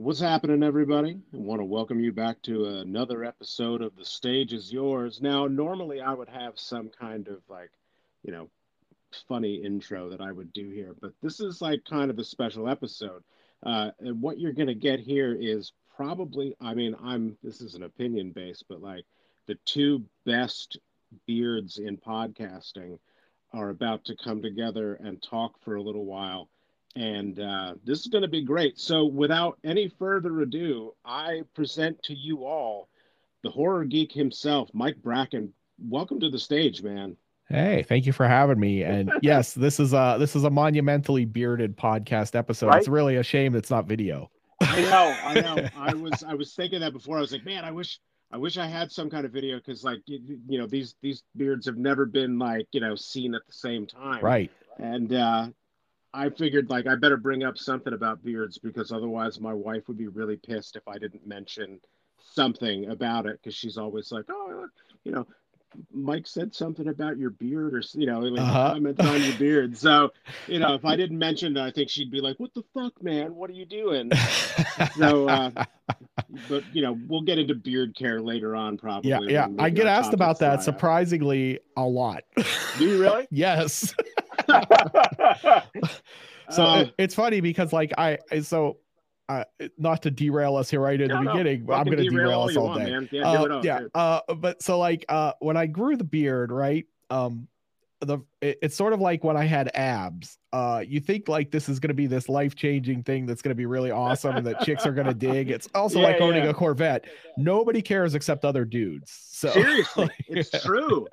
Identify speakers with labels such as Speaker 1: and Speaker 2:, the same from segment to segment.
Speaker 1: What's happening, everybody? I want to welcome you back to another episode of The Stage is Yours. Now, normally I would have some kind of like, you know, funny intro that I would do here, but this is like kind of a special episode. Uh, and what you're going to get here is probably, I mean, I'm, this is an opinion based, but like the two best beards in podcasting are about to come together and talk for a little while and uh, this is going to be great. So, without any further ado, I present to you all the horror geek himself, Mike Bracken. Welcome to the stage, man.
Speaker 2: Hey, thank you for having me. And yes, this is a this is a monumentally bearded podcast episode. Right? It's really a shame it's not video.
Speaker 1: I know, I know. I was I was thinking that before. I was like, man, I wish I wish I had some kind of video because like you, you know these these beards have never been like you know seen at the same time.
Speaker 2: Right.
Speaker 1: And uh, I figured like I better bring up something about beards because otherwise my wife would be really pissed if I didn't mention something about it because she's always like, oh, you know, Mike said something about your beard or you know, like uh-huh. comment on your beard. So, you know, if I didn't mention it, I think she'd be like, "What the fuck, man? What are you doing?" so, uh, but you know, we'll get into beard care later on, probably.
Speaker 2: Yeah, yeah. I get asked about that surprisingly a lot.
Speaker 1: Do you really?
Speaker 2: yes. so uh, it's funny because like I so uh, not to derail us here right in no, the beginning, but I'm going to derail, derail us all day. Want, yeah, uh, yeah. Uh, but so like uh, when I grew the beard, right? Um, the it, it's sort of like when I had abs. Uh, you think like this is going to be this life changing thing that's going to be really awesome and that chicks are going to dig. It's also yeah, like owning yeah. a Corvette. Nobody cares except other dudes. So
Speaker 1: seriously, it's true.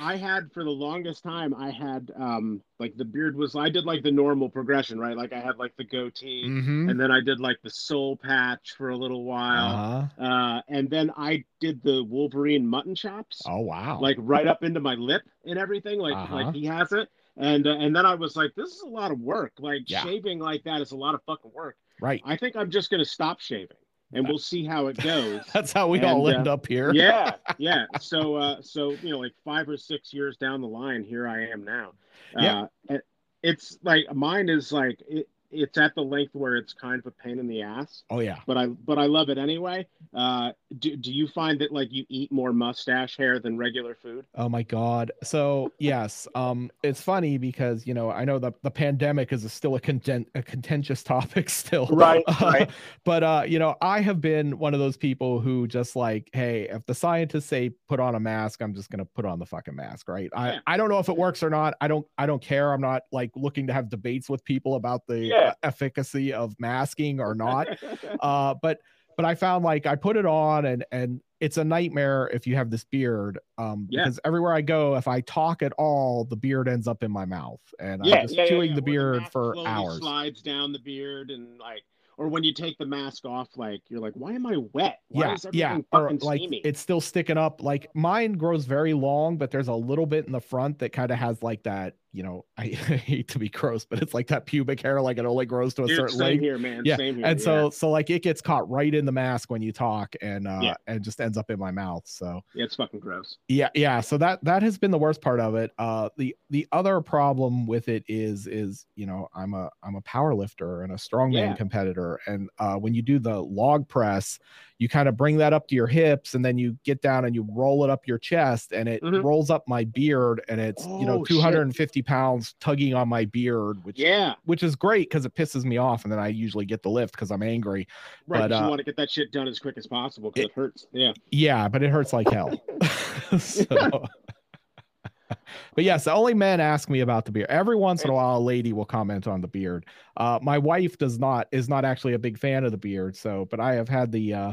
Speaker 1: I had for the longest time, I had um like the beard was I did like the normal progression, right? Like I had like the goatee, mm-hmm. and then I did like the soul patch for a little while, uh-huh. uh, and then I did the Wolverine mutton chops.
Speaker 2: Oh wow!
Speaker 1: Like right up into my lip and everything, like uh-huh. like he has it, and uh, and then I was like, this is a lot of work. Like yeah. shaving like that is a lot of fucking work.
Speaker 2: Right.
Speaker 1: I think I'm just gonna stop shaving and we'll see how it goes.
Speaker 2: That's how we and, all end uh, up here.
Speaker 1: yeah, yeah. So, uh, so you know, like five or six years down the line, here I am now. Yeah. Uh, it's like mine is like it, it's at the length where it's kind of a pain in the ass.
Speaker 2: Oh yeah.
Speaker 1: But I but I love it anyway. Uh do, do you find that like you eat more mustache hair than regular food?
Speaker 2: Oh my god. So yes, um it's funny because you know I know the, the pandemic is a still a, content, a contentious topic still.
Speaker 1: Right. right.
Speaker 2: but uh you know I have been one of those people who just like hey if the scientists say put on a mask I'm just gonna put on the fucking mask right. I yeah. I don't know if it works or not. I don't I don't care. I'm not like looking to have debates with people about the yeah yeah. efficacy of masking or not. uh, but but I found like I put it on and and it's a nightmare if you have this beard. Um, yeah. because everywhere I go, if I talk at all, the beard ends up in my mouth, and yeah, I'm just yeah, chewing the beard the for hours.
Speaker 1: Slides down the beard and like or when you take the mask off, like you're like, why am I wet?
Speaker 2: Why yeah, yeah, or like steamy? it's still sticking up. Like mine grows very long, but there's a little bit in the front that kind of has like that you know, I, hate to be gross, but it's like that pubic hair, like it only grows to a
Speaker 1: Dude,
Speaker 2: certain
Speaker 1: same
Speaker 2: length.
Speaker 1: here, man.
Speaker 2: Yeah.
Speaker 1: Same here,
Speaker 2: and so,
Speaker 1: yeah.
Speaker 2: so like it gets caught right in the mask when you talk, and uh, yeah. and just ends up in my mouth. So
Speaker 1: yeah, it's fucking gross.
Speaker 2: Yeah, yeah. So that that has been the worst part of it. Uh, the the other problem with it is is you know I'm a I'm a power lifter and a strongman yeah. competitor, and uh, when you do the log press, you kind of bring that up to your hips and then you get down and you roll it up your chest and it mm-hmm. rolls up my beard and it's oh, you know 250 shit. pounds tugging on my beard which
Speaker 1: yeah
Speaker 2: which is great because it pisses me off and then i usually get the lift because i'm angry
Speaker 1: right but, uh, you want to get that shit done as quick as possible because it, it, hurts yeah
Speaker 2: yeah but it hurts like hell so but yes, the only men ask me about the beard. Every once in a while, a lady will comment on the beard. Uh, my wife does not is not actually a big fan of the beard. So, but I have had the uh,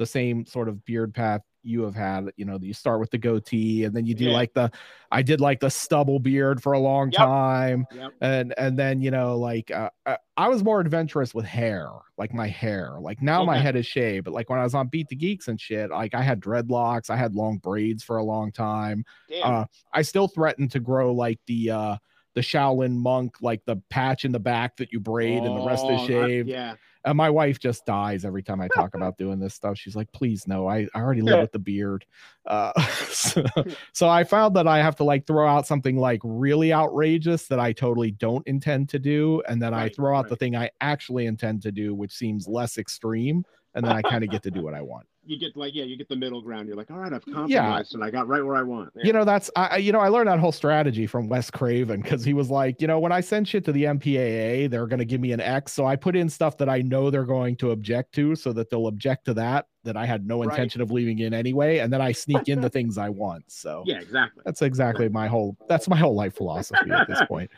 Speaker 2: the same sort of beard path you have had you know you start with the goatee and then you do yeah. like the i did like the stubble beard for a long yep. time yep. and and then you know like uh, uh i was more adventurous with hair like my hair like now okay. my head is shaved but like when i was on beat the geeks and shit like i had dreadlocks i had long braids for a long time Damn. uh i still threatened to grow like the uh the Shaolin monk, like the patch in the back that you braid oh, and the rest is oh, shaved.
Speaker 1: yeah.
Speaker 2: And my wife just dies every time I talk about doing this stuff. She's like, please no, I, I already live with the beard. Uh, so, so I found that I have to like throw out something like really outrageous that I totally don't intend to do. And then I throw out
Speaker 1: right.
Speaker 2: the thing I actually intend to do, which seems less extreme. And then I kind of get to do what I want.
Speaker 1: You get like yeah, you get the middle ground. You're like, all right, I've compromised and I got right where I want. Yeah.
Speaker 2: you know that's I you know I learned that whole strategy from Wes Craven because he was like you know when I send shit to the MPAA they're going to give me an X so I put in stuff that I know they're going to object to so that they'll object to that that I had no
Speaker 1: Right.
Speaker 2: intention of leaving in anyway and then I sneak in the things I want so
Speaker 1: yeah, exactly.
Speaker 2: that's exactly my whole that's my whole life philosophy at this point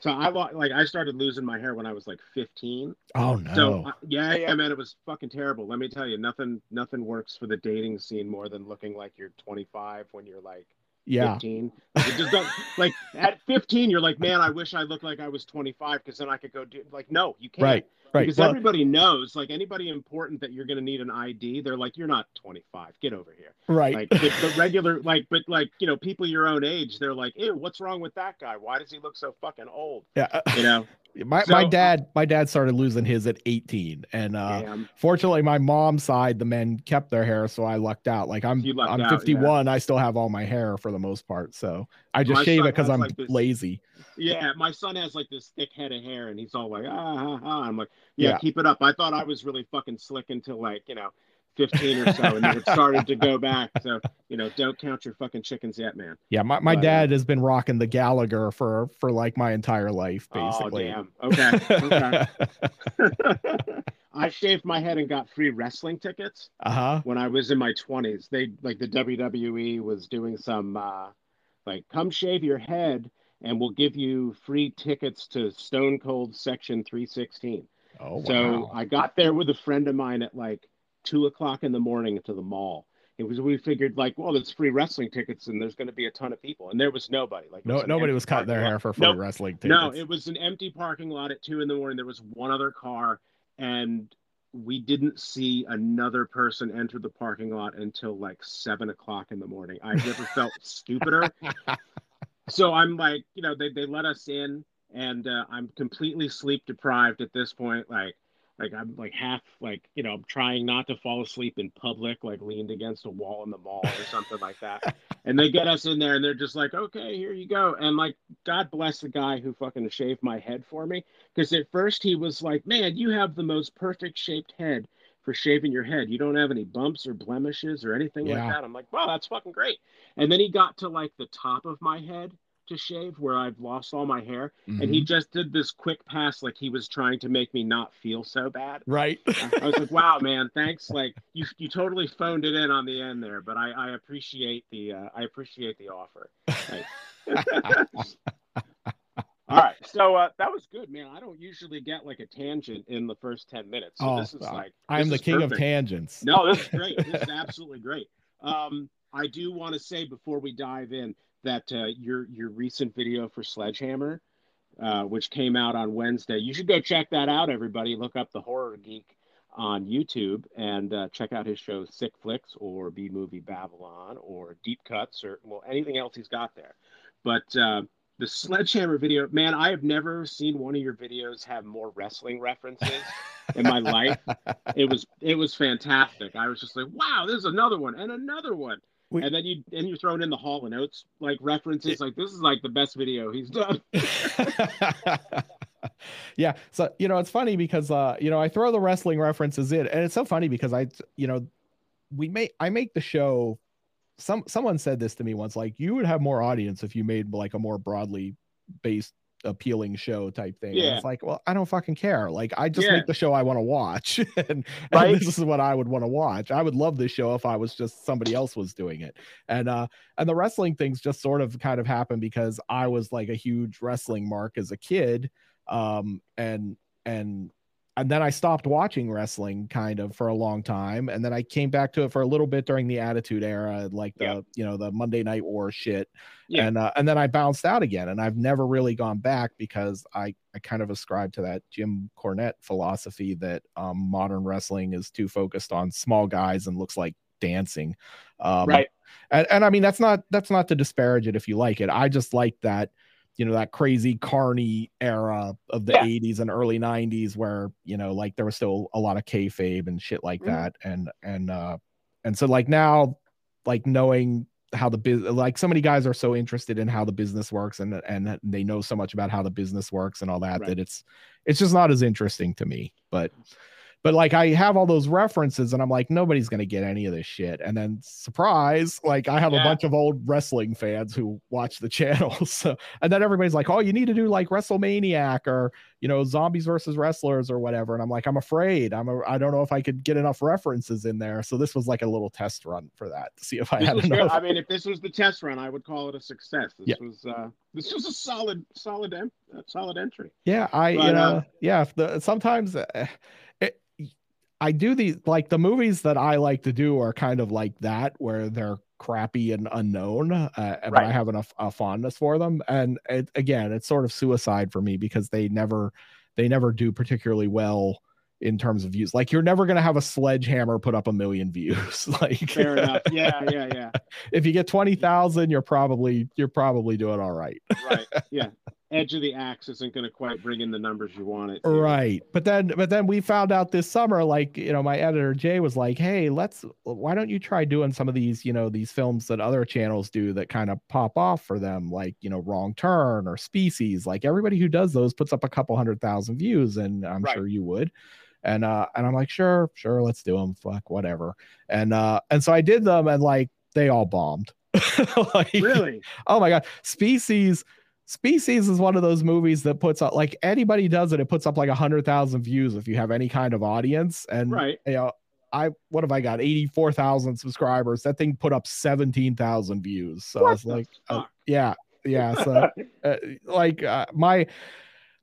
Speaker 1: So I like I started losing my hair when I was like 15.
Speaker 2: oh no
Speaker 1: So uh, yeah, yeah, man, it was fucking terrible. Let me tell you, nothing, nothing works for the dating scene more than looking like you're 25 when you're like
Speaker 2: yeah
Speaker 1: 15. Like, just don't, like at 15, you're like, man, I wish I looked like I was 25 because then I could go do like, no, you can't.
Speaker 2: right right
Speaker 1: Because
Speaker 2: well,
Speaker 1: everybody knows, like anybody important that you're going to need an ID, they're like, you're not 25. Get over here.
Speaker 2: right
Speaker 1: Like the, the regular, like, but like, you know, people your own age, they're like, ew, what's wrong with that guy? Why does he look so fucking old?
Speaker 2: yeah
Speaker 1: You know?
Speaker 2: My, my dad my dad started losing his at 18 and uh
Speaker 1: Damn.
Speaker 2: fortunately my mom's side the men kept their hair so i lucked out like i'm i'm
Speaker 1: out,
Speaker 2: 51 i still have all my hair for the most part so i just
Speaker 1: My
Speaker 2: shave it because i'm
Speaker 1: like, this-
Speaker 2: lazy
Speaker 1: Yeah, my son has like this thick head of hair, and he's all like, ah, ah, ah. I'm like, yeah,
Speaker 2: Yeah.
Speaker 1: keep it up. I thought I was really fucking slick until like, you know, 15 or so, and then it started to go back. So, you know, don't count your fucking chickens yet, man.
Speaker 2: yeah my, my
Speaker 1: But, uh,
Speaker 2: dad has been rocking the gallagher for for like my entire life basically
Speaker 1: Oh, damn. Okay. Okay. I shaved my head and got free wrestling tickets
Speaker 2: uh-huh
Speaker 1: when I was in my 20s. They like the WWE was doing some uh like come shave your head and we'll give you free tickets to Stone Cold Section 316.
Speaker 2: oh wow.
Speaker 1: So I got there with a friend of mine at like two o'clock in the morning to the mall. It was we figured like, well, there's free wrestling tickets and there's going to be a ton of people, and there was nobody. Like
Speaker 2: no
Speaker 1: was
Speaker 2: nobody was cutting their
Speaker 1: parking
Speaker 2: hair for free
Speaker 1: Nope.
Speaker 2: wrestling tickets
Speaker 1: No, it was an empty parking lot at two in the morning. There was one other car, and we didn't see another person enter the parking lot until like seven o'clock in the morning. I never felt stupider. So I'm like, you know, they, they let us in, and uh, I'm completely sleep deprived at this point. Like, like I'm like half like, you know, I'm trying not to fall asleep in public, like leaned against a wall in the mall or something like that. And they get us in there, and they're just like, okay, here you go. And like, God bless the guy who fucking shaved my head for me, because at first he was like, man, you have the most perfect shaped head for shaving your head. You don't have any bumps or blemishes or anything
Speaker 2: Yeah.
Speaker 1: like that. I'm like, wow, that's fucking great. And then he got to like the top of my head to shave where I've lost all my hair. And
Speaker 2: Mhm.
Speaker 1: he just did this quick pass like he was trying to make me not feel so bad.
Speaker 2: right
Speaker 1: I was like, wow, man, thanks. Like you you totally phoned it in on the end there, but I, I appreciate the uh, I appreciate the offer. All right. So uh, that was good, man. I don't usually get like a tangent in the first 10 minutes. So
Speaker 2: oh
Speaker 1: this is
Speaker 2: uh,
Speaker 1: like
Speaker 2: i'm the king of tangents
Speaker 1: No, this is great. This is absolutely great. Um, I do want to say before we dive in that uh, your your recent video for Sledgehammer, uh, which came out on Wednesday, you should go check that out. Everybody, look up the Horror Geek on YouTube and uh, check out his show Sick Flicks or B Movie Babylon or Deep Cuts or well anything else he's got there. But uh, the Sledgehammer video, man, I have never seen one of your videos have more wrestling references in my life it was it was fantastic. I was just like, wow, there's another one and another one.
Speaker 2: We-
Speaker 1: and then you and you're throwing in the Hall and Oates like references. Like this is like the best video he's done.
Speaker 2: yeah so you know it's funny because uh you know i throw the wrestling references in and it's so funny because i you know we make i make the show some someone said this to me once like you would have more audience if you made like a more broadly based appealing show type thing. And
Speaker 1: Yeah.
Speaker 2: it's like, well, I don't fucking care. Like I just
Speaker 1: Yeah.
Speaker 2: make the show I want to watch. and,
Speaker 1: Right.
Speaker 2: and this is what I would want to watch. I would love this show if I was just somebody else was doing it. And uh and the wrestling things just sort of kind of happened because I was like a huge wrestling mark as a kid. Um and and and then I stopped watching wrestling kind of for a long time. And then I came back to it for a little bit during the attitude era, like the,
Speaker 1: Yeah.
Speaker 2: you know, the Monday night war shit.
Speaker 1: Yeah.
Speaker 2: And uh, and then I bounced out again. And I've never really gone back because I, I kind of ascribe to that Jim Cornette philosophy that um, modern wrestling is too focused on small guys and looks like dancing. Um,
Speaker 1: Right.
Speaker 2: and, and I mean that's not that's not to disparage it if you like it. I just like that you know that crazy carny era of the
Speaker 1: Yeah.
Speaker 2: 80s and early 90s where you know like there was still a lot of kayfabe and shit like
Speaker 1: Mhm.
Speaker 2: that and and uh and so like now like knowing how the business like so many guys are so interested in how the business works and and they know so much about how the business works and all that
Speaker 1: Right.
Speaker 2: that it's it's just not as interesting to me but but like I have all those references and I'm like nobody's going to get any of this shit and then surprise like I have a bunch of old wrestling fans who watch the channel so and then everybody's like oh you need to do like WrestleManiac or you know zombies versus wrestlers or whatever and I'm like I'm afraid I'm a, I don't know if I could get enough references in there so this was like a little test run for that to see if I
Speaker 1: This
Speaker 2: had
Speaker 1: good.
Speaker 2: enough
Speaker 1: I mean, if this was the test run, I would call it a success. This
Speaker 2: Yeah.
Speaker 1: was uh, this was a solid, solid, uh, solid entry.
Speaker 2: Yeah, I
Speaker 1: But,
Speaker 2: you know
Speaker 1: uh,
Speaker 2: yeah. The sometimes uh, it, I do these like the movies that I like to do are kind of like that where they're crappy and unknown, uh, but I have enough a fondness for them. And it, again, it's sort of suicide for me because they never they never do particularly well in terms of views. Like you're never gonna have a sledgehammer put up a million views. like
Speaker 1: Fair enough. Yeah, yeah, yeah.
Speaker 2: if you get twenty thousand, you're probably you're probably doing all right.
Speaker 1: Right. Yeah. Edge of the axe isn't going to quite bring in the numbers you want it. to.
Speaker 2: right but then but then we found out this summer like you know my editor jay was like hey let's why don't you try doing some of these you know these films that other channels do that kind of pop off for them like you know wrong turn or species like everybody who does those puts up a couple hundred thousand views and i'm
Speaker 1: Right.
Speaker 2: sure you would and uh and i'm like sure sure let's do them fuck whatever and uh and so i did them and like they all bombed like
Speaker 1: Really?
Speaker 2: oh my god species species is one of those movies that puts up like anybody does it it puts up like a hundred thousand views if you have any kind of audience. And
Speaker 1: Right.
Speaker 2: you know i what have i got? 84,000 subscribers. That thing put up 17,000 views. So
Speaker 1: What
Speaker 2: it's like uh, yeah yeah. So uh, like uh, my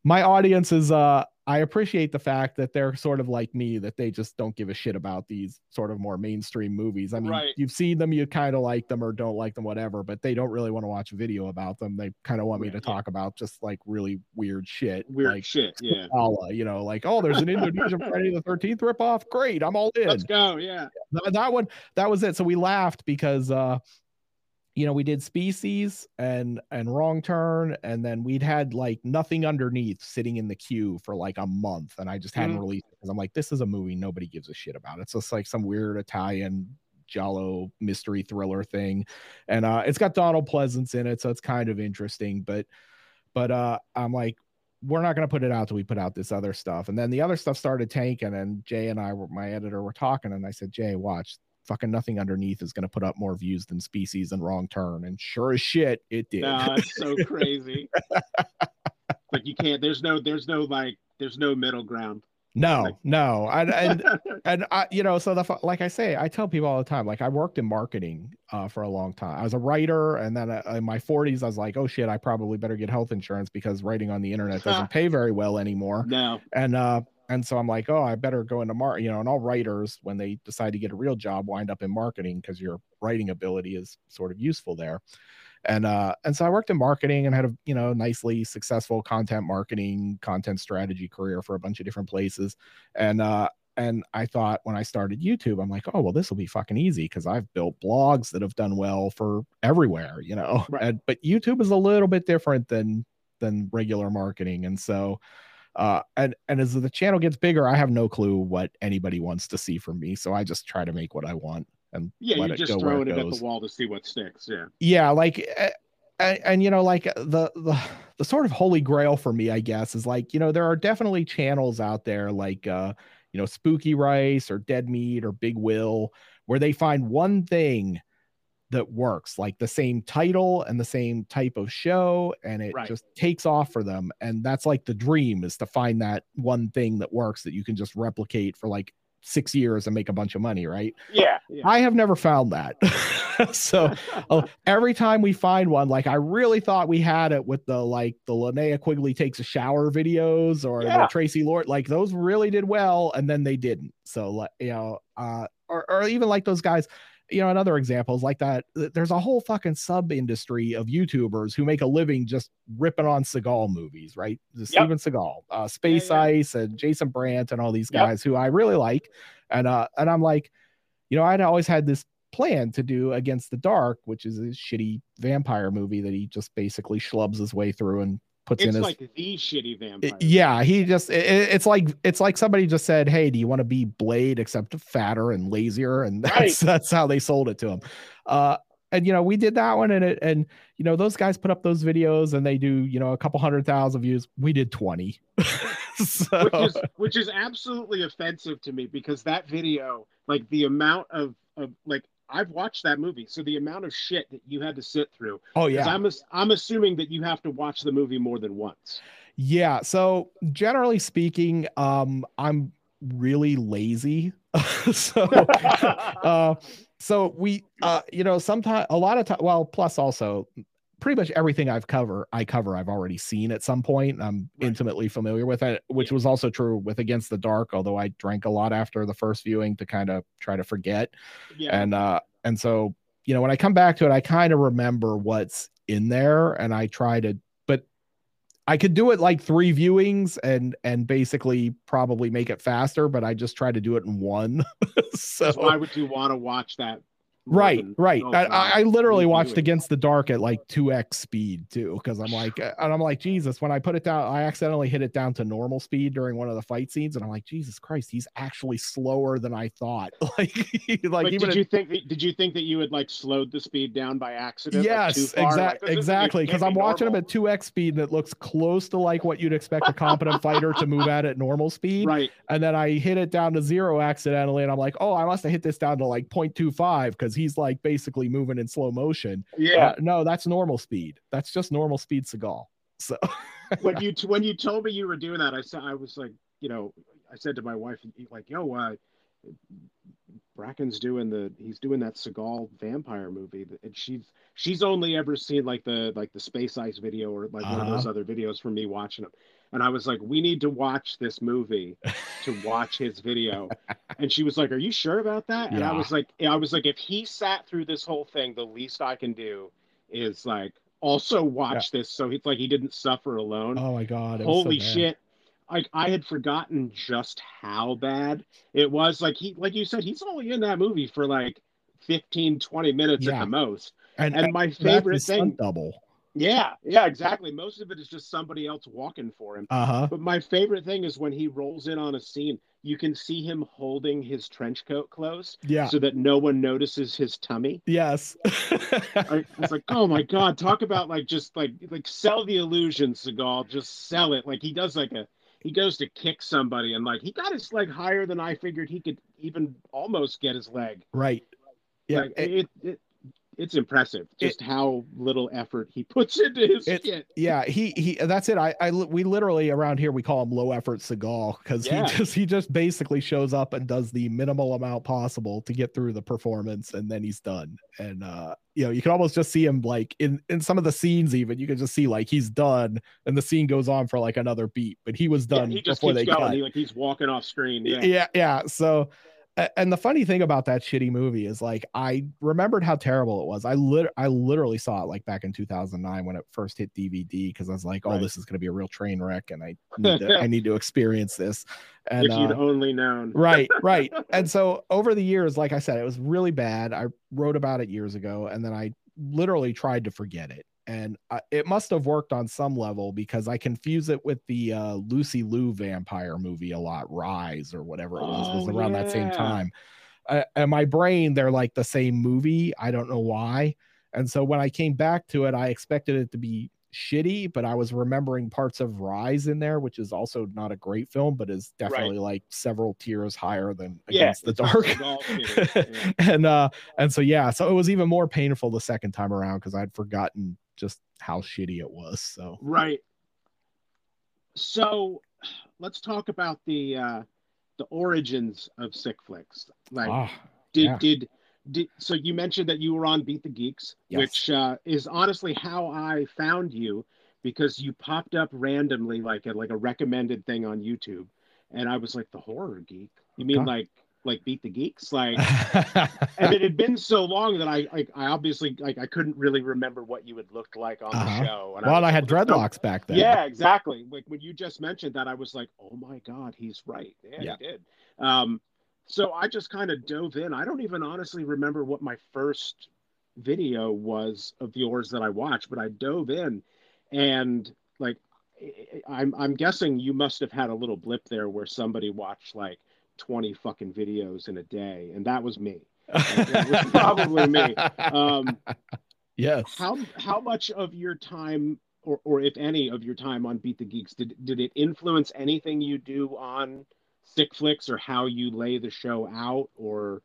Speaker 2: my audience is uh I appreciate the fact that they're sort of like me that they just don't give a shit about these sort of more mainstream movies. I mean,
Speaker 1: Right.
Speaker 2: you've seen them, you kind of like them or don't like them, whatever, but they don't really want to watch a video about them. They kind of want me to talk about just like really weird shit,
Speaker 1: Weird
Speaker 2: like
Speaker 1: shit. Yeah.
Speaker 2: Allah, you know, like oh, there's an Indonesian Friday the Thirteenth ripoff. Great, I'm all in
Speaker 1: Let's go. Yeah.
Speaker 2: that, that one that was it so we laughed because uh you know we did species and and wrong turn and then we'd had like nothing underneath sitting in the queue for like a month and i just hadn't
Speaker 1: Mhm.
Speaker 2: released it because i'm like this is a movie nobody gives a shit about it's just like some weird italian Giallo mystery thriller thing, and uh, it's got Donald Pleasence in it, so it's kind of interesting. But but uh, I'm like, we're not gonna put it out till we put out this other stuff. And then the other stuff started tanking, and Jay and I were my editor were talking, and I said, Jay, watch. Fucking nothing underneath is going to put up more views than Species and Wrong Turn, and sure as shit, it did.
Speaker 1: No, it's so crazy. like you can't. There's no. There's no like. There's no middle ground.
Speaker 2: no, no, and and and I, you know, so the like I say, I tell people all the time, like I worked in marketing uh, for a long time. I was a writer, and then uh, in my 40s, I was like, oh shit, I probably better get health insurance because writing on the internet doesn't pay very well anymore.
Speaker 1: no.
Speaker 2: And uh, and so I'm like, oh, I better go into mar, you know, and all writers when they decide to get a real job wind up in marketing because your writing ability is sort of useful there. And uh, and so I worked in marketing and had a you know nicely successful content marketing, content strategy career for a bunch of different places. And uh, and I thought when I started YouTube, I'm like, oh well, this will be fucking easy because I've built blogs that have done well for everywhere, you know.
Speaker 1: Right.
Speaker 2: And, but YouTube is a little bit different than than regular marketing, and so uh and and as the channel gets bigger i have no clue what anybody wants to see from me so i just try to make what i want and
Speaker 1: Yeah,
Speaker 2: let
Speaker 1: you're just throwing
Speaker 2: it
Speaker 1: it, at the wall to see what sticks. Yeah.
Speaker 2: yeah like uh, and, and you know like the the the sort of holy grail for me i guess is like you know there are definitely channels out there like uh you know spooky rice or dead meat or big will where they find one thing that works like the same title and the same type of show and it
Speaker 1: Right.
Speaker 2: just takes off for them and that's like the dream is to find that one thing that works that you can just replicate for like six years and make a bunch of money right
Speaker 1: Yeah. yeah.
Speaker 2: I have never found that. so uh, every time we find one, like I really thought we had it with the like the Linnea Quigley takes a shower videos or
Speaker 1: Yeah.
Speaker 2: the Traci Lord, like those really did well, and then they didn't. So like you know, uh, or or even like those guys. You know, another example is like that. There's a whole fucking sub industry of YouTubers who make a living just ripping on Seagal movies, right? The Steven Seagal, uh, Space
Speaker 1: yeah.
Speaker 2: Ice, and Jason Brandt, and all these
Speaker 1: Yep.
Speaker 2: guys who I really like, and uh, and I'm like, you know, I'd always had this plan to do Against the Dark, which is a shitty vampire movie that he just basically schlubs his way through and puts
Speaker 1: it's
Speaker 2: in his
Speaker 1: like the shitty vampire.
Speaker 2: yeah he just it, it's like it's like somebody just said hey do you want to be blade except fatter and lazier and that's
Speaker 1: Right.
Speaker 2: that's how they sold it to him uh and you know we did that one and it and you know those guys put up those videos and they do you know a couple hundred thousand views we did 20 so
Speaker 1: which is which is absolutely offensive to me because that video, like the amount of of like I've watched that movie, so the amount of shit that you had to sit through.
Speaker 2: Oh yeah
Speaker 1: I'm I'm assuming that you have to watch the movie more than once.
Speaker 2: Yeah. So generally speaking, um, I'm really lazy. so uh so we uh you know sometimes a lot of time well plus also pretty much everything i've cover i cover i've already seen at some point i'm
Speaker 1: Right.
Speaker 2: intimately familiar with it which was also true with against the dark although i drank a lot after the first viewing to kind of try to forget
Speaker 1: yeah,
Speaker 2: and uh and so you know when i come back to it i kind of remember what's in there and i try to but i could do it like three viewings and and basically probably make it faster but i just try to do it in one so
Speaker 1: So why would you want to watch that?
Speaker 2: Right
Speaker 1: than-
Speaker 2: right I, I literally watched against the dark at like 2x speed too because i'm like uh, and i'm like jesus when i put it down i accidentally hit it down to normal speed during one of the fight scenes and i'm like jesus christ he's actually slower than i thought like like
Speaker 1: Like,
Speaker 2: even
Speaker 1: did
Speaker 2: at-
Speaker 1: you think that, did you think that you had like slowed the speed down by accident?
Speaker 2: Yes?
Speaker 1: Like,
Speaker 2: exact,
Speaker 1: this
Speaker 2: exactly. Because I'm
Speaker 1: be
Speaker 2: watching him at 2x speed and it looks close to like what you'd expect a competent fighter to move at at normal speed.
Speaker 1: right.
Speaker 2: And then I hit it down to zero accidentally. And I'm like, oh, I must have hit this down to like 0.25 because he's like basically moving in slow motion.
Speaker 1: Yeah.
Speaker 2: Uh, no, that's normal speed. That's just normal speed Seagal. So,
Speaker 1: when you when you told me you were doing that, I said I was like, you know, I said to my wife, like, yo, uh, Bracken's doing the he's doing that Seagal vampire movie, and she's she's only ever seen like the like the Space Ice video or like one of those other videos from me watching them, and I was like, we need to watch this movie to watch his video, and she was like, are you sure about that? And I was like, I was like, if he sat through this whole thing, the least I can do is like also watch this, so it's like he didn't suffer alone.
Speaker 2: Oh my God. was so
Speaker 1: holy shit. Like i had forgotten just how bad it was. Like he like you said he's only in that movie for like 15 20 minutes at the most.
Speaker 2: And,
Speaker 1: and my favorite thing
Speaker 2: double.
Speaker 1: Yeah yeah exactly most of it is just somebody else walking for him
Speaker 2: Uh huh.
Speaker 1: but my favorite thing is when he rolls in on a scene you can see him holding his trench coat close
Speaker 2: Yeah.
Speaker 1: so that no one notices his tummy
Speaker 2: yes.
Speaker 1: I was like, oh my god, talk about like just like like sell the illusion, Seagal. Just sell it. Like he does like a he goes to kick somebody and like he got his leg higher than I figured he could even almost get his leg.
Speaker 2: right. Yeah.
Speaker 1: Like,
Speaker 2: it-
Speaker 1: it, it it's impressive just how little effort he puts into his
Speaker 2: It-
Speaker 1: shit.
Speaker 2: yeah he he that's it i i we literally around here we call him low effort Seagal because
Speaker 1: Yeah.
Speaker 2: he just he just basically shows up and does the minimal amount possible to get through the performance and then he's done and uh you know you can almost just see him like in in some of the scenes even you can just see like he's done and the scene goes on for like another beat but he was done Yeah,
Speaker 1: he just
Speaker 2: before
Speaker 1: keeps
Speaker 2: they
Speaker 1: going.
Speaker 2: cut
Speaker 1: He like he's walking off screen.
Speaker 2: yeah.
Speaker 1: Yeah.
Speaker 2: yeah so and the funny thing about that shitty movie is like I remembered how terrible it was. I lit I literally saw it like back in 2009 when it first hit DVD because I was like, oh,
Speaker 1: Right.
Speaker 2: this is going to be a real train wreck, and I need to I need to experience this. And
Speaker 1: if you'd
Speaker 2: uh,
Speaker 1: only known.
Speaker 2: right, right. And so over the years, like I said, it was really bad. I wrote about it years ago, and then I literally tried to forget it. And uh, it must have worked on some level because I confuse it with the uh, Lucy Liu vampire movie a lot, Rise or whatever it was, was
Speaker 1: Oh,
Speaker 2: around that same time. Uh, and my brain, they're like the same movie. I don't know why. And so when I came back to it, I expected it to be shitty, but I was remembering parts of Rise in there, which is also not a great film, but is definitely like several tiers higher than
Speaker 1: Yeah,
Speaker 2: Against the
Speaker 1: it's
Speaker 2: Dark.
Speaker 1: Yeah.
Speaker 2: and uh and so yeah, so it was even more painful the second time around because I'd forgotten just how shitty it was. So
Speaker 1: Right. So let's talk about the uh the origins of sick flicks. Like
Speaker 2: ah,
Speaker 1: did
Speaker 2: yeah.
Speaker 1: did did so you mentioned that you were on Beat the Geeks,
Speaker 2: Yes.
Speaker 1: which uh is honestly how I found you because you popped up randomly like a like a recommended thing on YouTube and I was like the horror geek. You mean
Speaker 2: God.
Speaker 1: like like Beat the Geeks? Like and it had been so long that I like I obviously like I couldn't really remember what you had looked like on
Speaker 2: Uh-huh.
Speaker 1: the show. And
Speaker 2: well, and I had
Speaker 1: "There's no-
Speaker 2: dreadlocks back then.
Speaker 1: yeah, exactly. Like when you just mentioned that, I was like, "Oh my god, he's right." Yeah,
Speaker 2: Yeah.
Speaker 1: he did. Um, so I just kind of dove in. I don't even honestly remember what my first video was of yours that I watched, but I dove in and like I'm I'm guessing you must have had a little blip there where somebody watched like 20 fucking videos in a day, and that was me. it was probably me. Um,
Speaker 2: yes.
Speaker 1: How how much of your time, or or if any of your time on Beat the Geeks, did did it influence anything you do on Sick Flicks or how you lay the show out or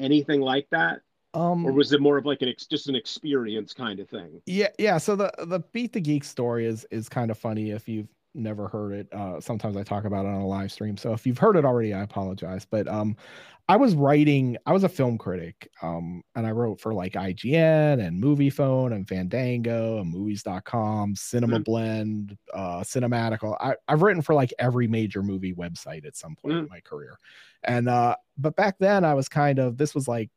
Speaker 1: anything like that? Um, or was it more of like an ex, just an experience kind of thing?
Speaker 2: Yeah, yeah. So the the Beat the Geek story is is kind of funny if you've never heard it. Uh, sometimes I talk about it on a live stream. So if you've heard it already, I apologize. But um, I was writing, I was a film critic, um, and I wrote for like IGN and Moviefone and Fandango and Movies.com, Cinema mm-hmm. Blend, uh, Cinematical. I, I've written for like every major movie website at some point mm-hmm. in my career. And uh, but back then I was kind of this was like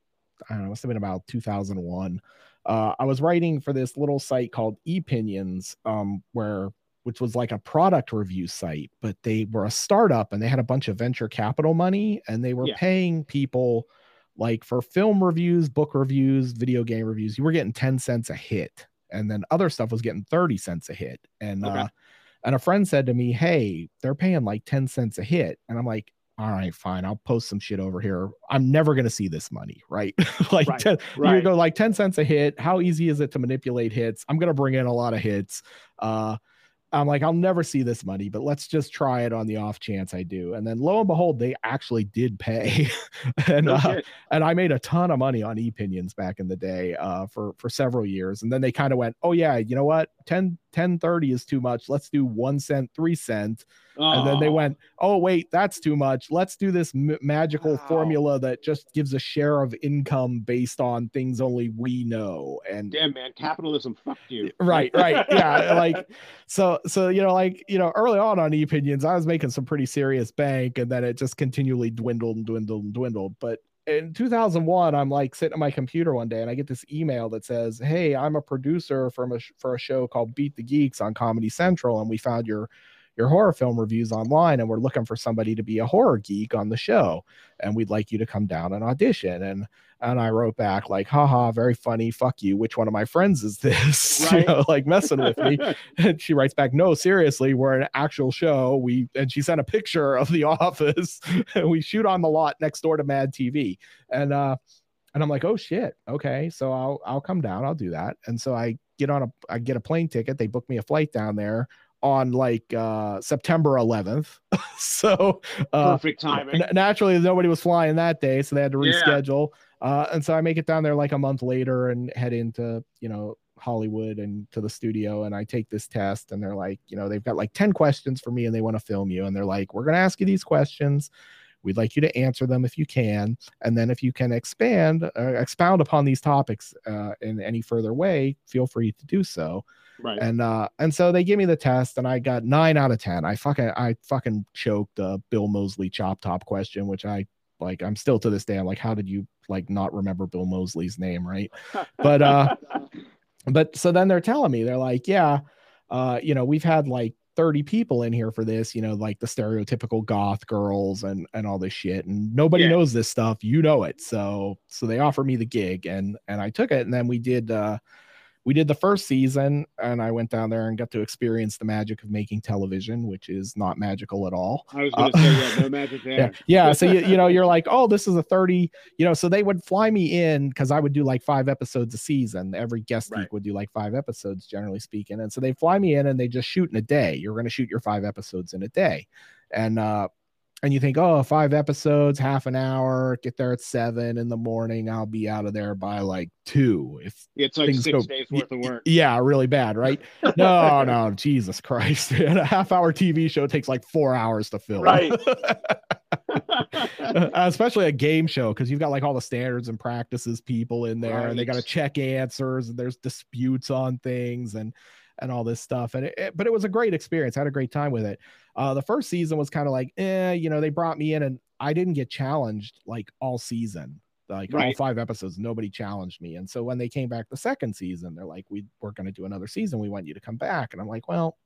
Speaker 2: I don't know, it must have been about 2001. Uh, I was writing for this little site called Epinions, um, where which was like a product review site, but they were a startup and they had a bunch of venture capital money and they were yeah. paying people like for film reviews, book reviews, video game reviews, you were getting 10 cents a hit. And then other stuff was getting 30 cents a hit. And okay. uh and a friend said to me, Hey, they're paying like 10 cents a hit. And I'm like, all right, fine, I'll post some shit over here. I'm never going to see this money, right? like, right, 10, right. you go like 10 cents a hit. How easy is it to manipulate hits? I'm going to bring in a lot of hits. Uh, I'm like, I'll never see this money, but let's just try it on the off chance I do. And then lo and behold, they actually did pay. and no uh, and I made a ton of money on Epinions back in the day uh, for for several years. And then they kind of went, oh yeah, you know what? 10 1030 is too much. Let's do 1 cent, 3 cent. And then they went, oh, wait, that's too much. Let's do this m- magical wow. formula that just gives a share of income based on things only we know. And
Speaker 1: damn, man, capitalism fucked you.
Speaker 2: Right, right. yeah. like, so, so, you know, like, you know, early on on Epinions, I was making some pretty serious bank and then it just continually dwindled and dwindled and dwindled. But in 2001 i'm like sitting at my computer one day and i get this email that says hey i'm a producer from a for a show called beat the geeks on comedy central and we found your your horror film reviews online and we're looking for somebody to be a horror geek on the show and we'd like you to come down and audition. And and I wrote back like haha very funny fuck you which one of my friends is this? Right. you know like messing with me. And she writes back no seriously we're an actual show. We and she sent a picture of the office and we shoot on the lot next door to Mad TV and uh and I'm like oh shit okay so I'll I'll come down I'll do that. And so I get on a I get a plane ticket they book me a flight down there on like uh September 11th. so
Speaker 1: uh, perfect timing.
Speaker 2: N- naturally, nobody was flying that day, so they had to reschedule. Yeah. Uh, and so I make it down there like a month later and head into you know Hollywood and to the studio, and I take this test, and they're like, you know, they've got like 10 questions for me, and they want to film you, and they're like, we're gonna ask you these questions. We'd like you to answer them if you can, and then if you can expand, uh, expound upon these topics uh, in any further way, feel free to do so. Right. And uh and so they give me the test and I got nine out of ten. I fucking I fucking choked the Bill Moseley chop top question, which I like I'm still to this day, I'm like, how did you like not remember Bill Moseley's name, right? but uh but so then they're telling me, they're like, yeah, uh, you know, we've had like 30 people in here for this, you know, like the stereotypical goth girls and and all this shit. And nobody yeah. knows this stuff. You know it. So so they offer me the gig and and I took it. And then we did uh we did the first season and I went down there and got to experience the magic of making television, which is not magical at all.
Speaker 1: I was going to uh, say, yeah, no magic there.
Speaker 2: Yeah. yeah so, you, you know, you're like, oh, this is a 30, you know, so they would fly me in because I would do like five episodes a season. Every guest right. week would do like five episodes, generally speaking. And so they fly me in and they just shoot in a day. You're going to shoot your five episodes in a day. And uh, and you think, oh, five episodes, half an hour, get there at seven in the morning. I'll be out of there by like two. If
Speaker 1: it's like six go, days worth of work.
Speaker 2: Yeah, really bad, right? no, no, Jesus Christ. And a half hour TV show takes like four hours to film.
Speaker 1: Right.
Speaker 2: Uh, especially a game show, because you've got like all the standards and practices people in there, right. and they got to check answers, and there's disputes on things, and and all this stuff. And it, it, but it was a great experience. I had a great time with it. Uh, the first season was kind of like, eh, you know, they brought me in and I didn't get challenged like all season, like right. all five episodes. Nobody challenged me. And so when they came back the second season, they're like, we we're going to do another season. We want you to come back. And I'm like, well,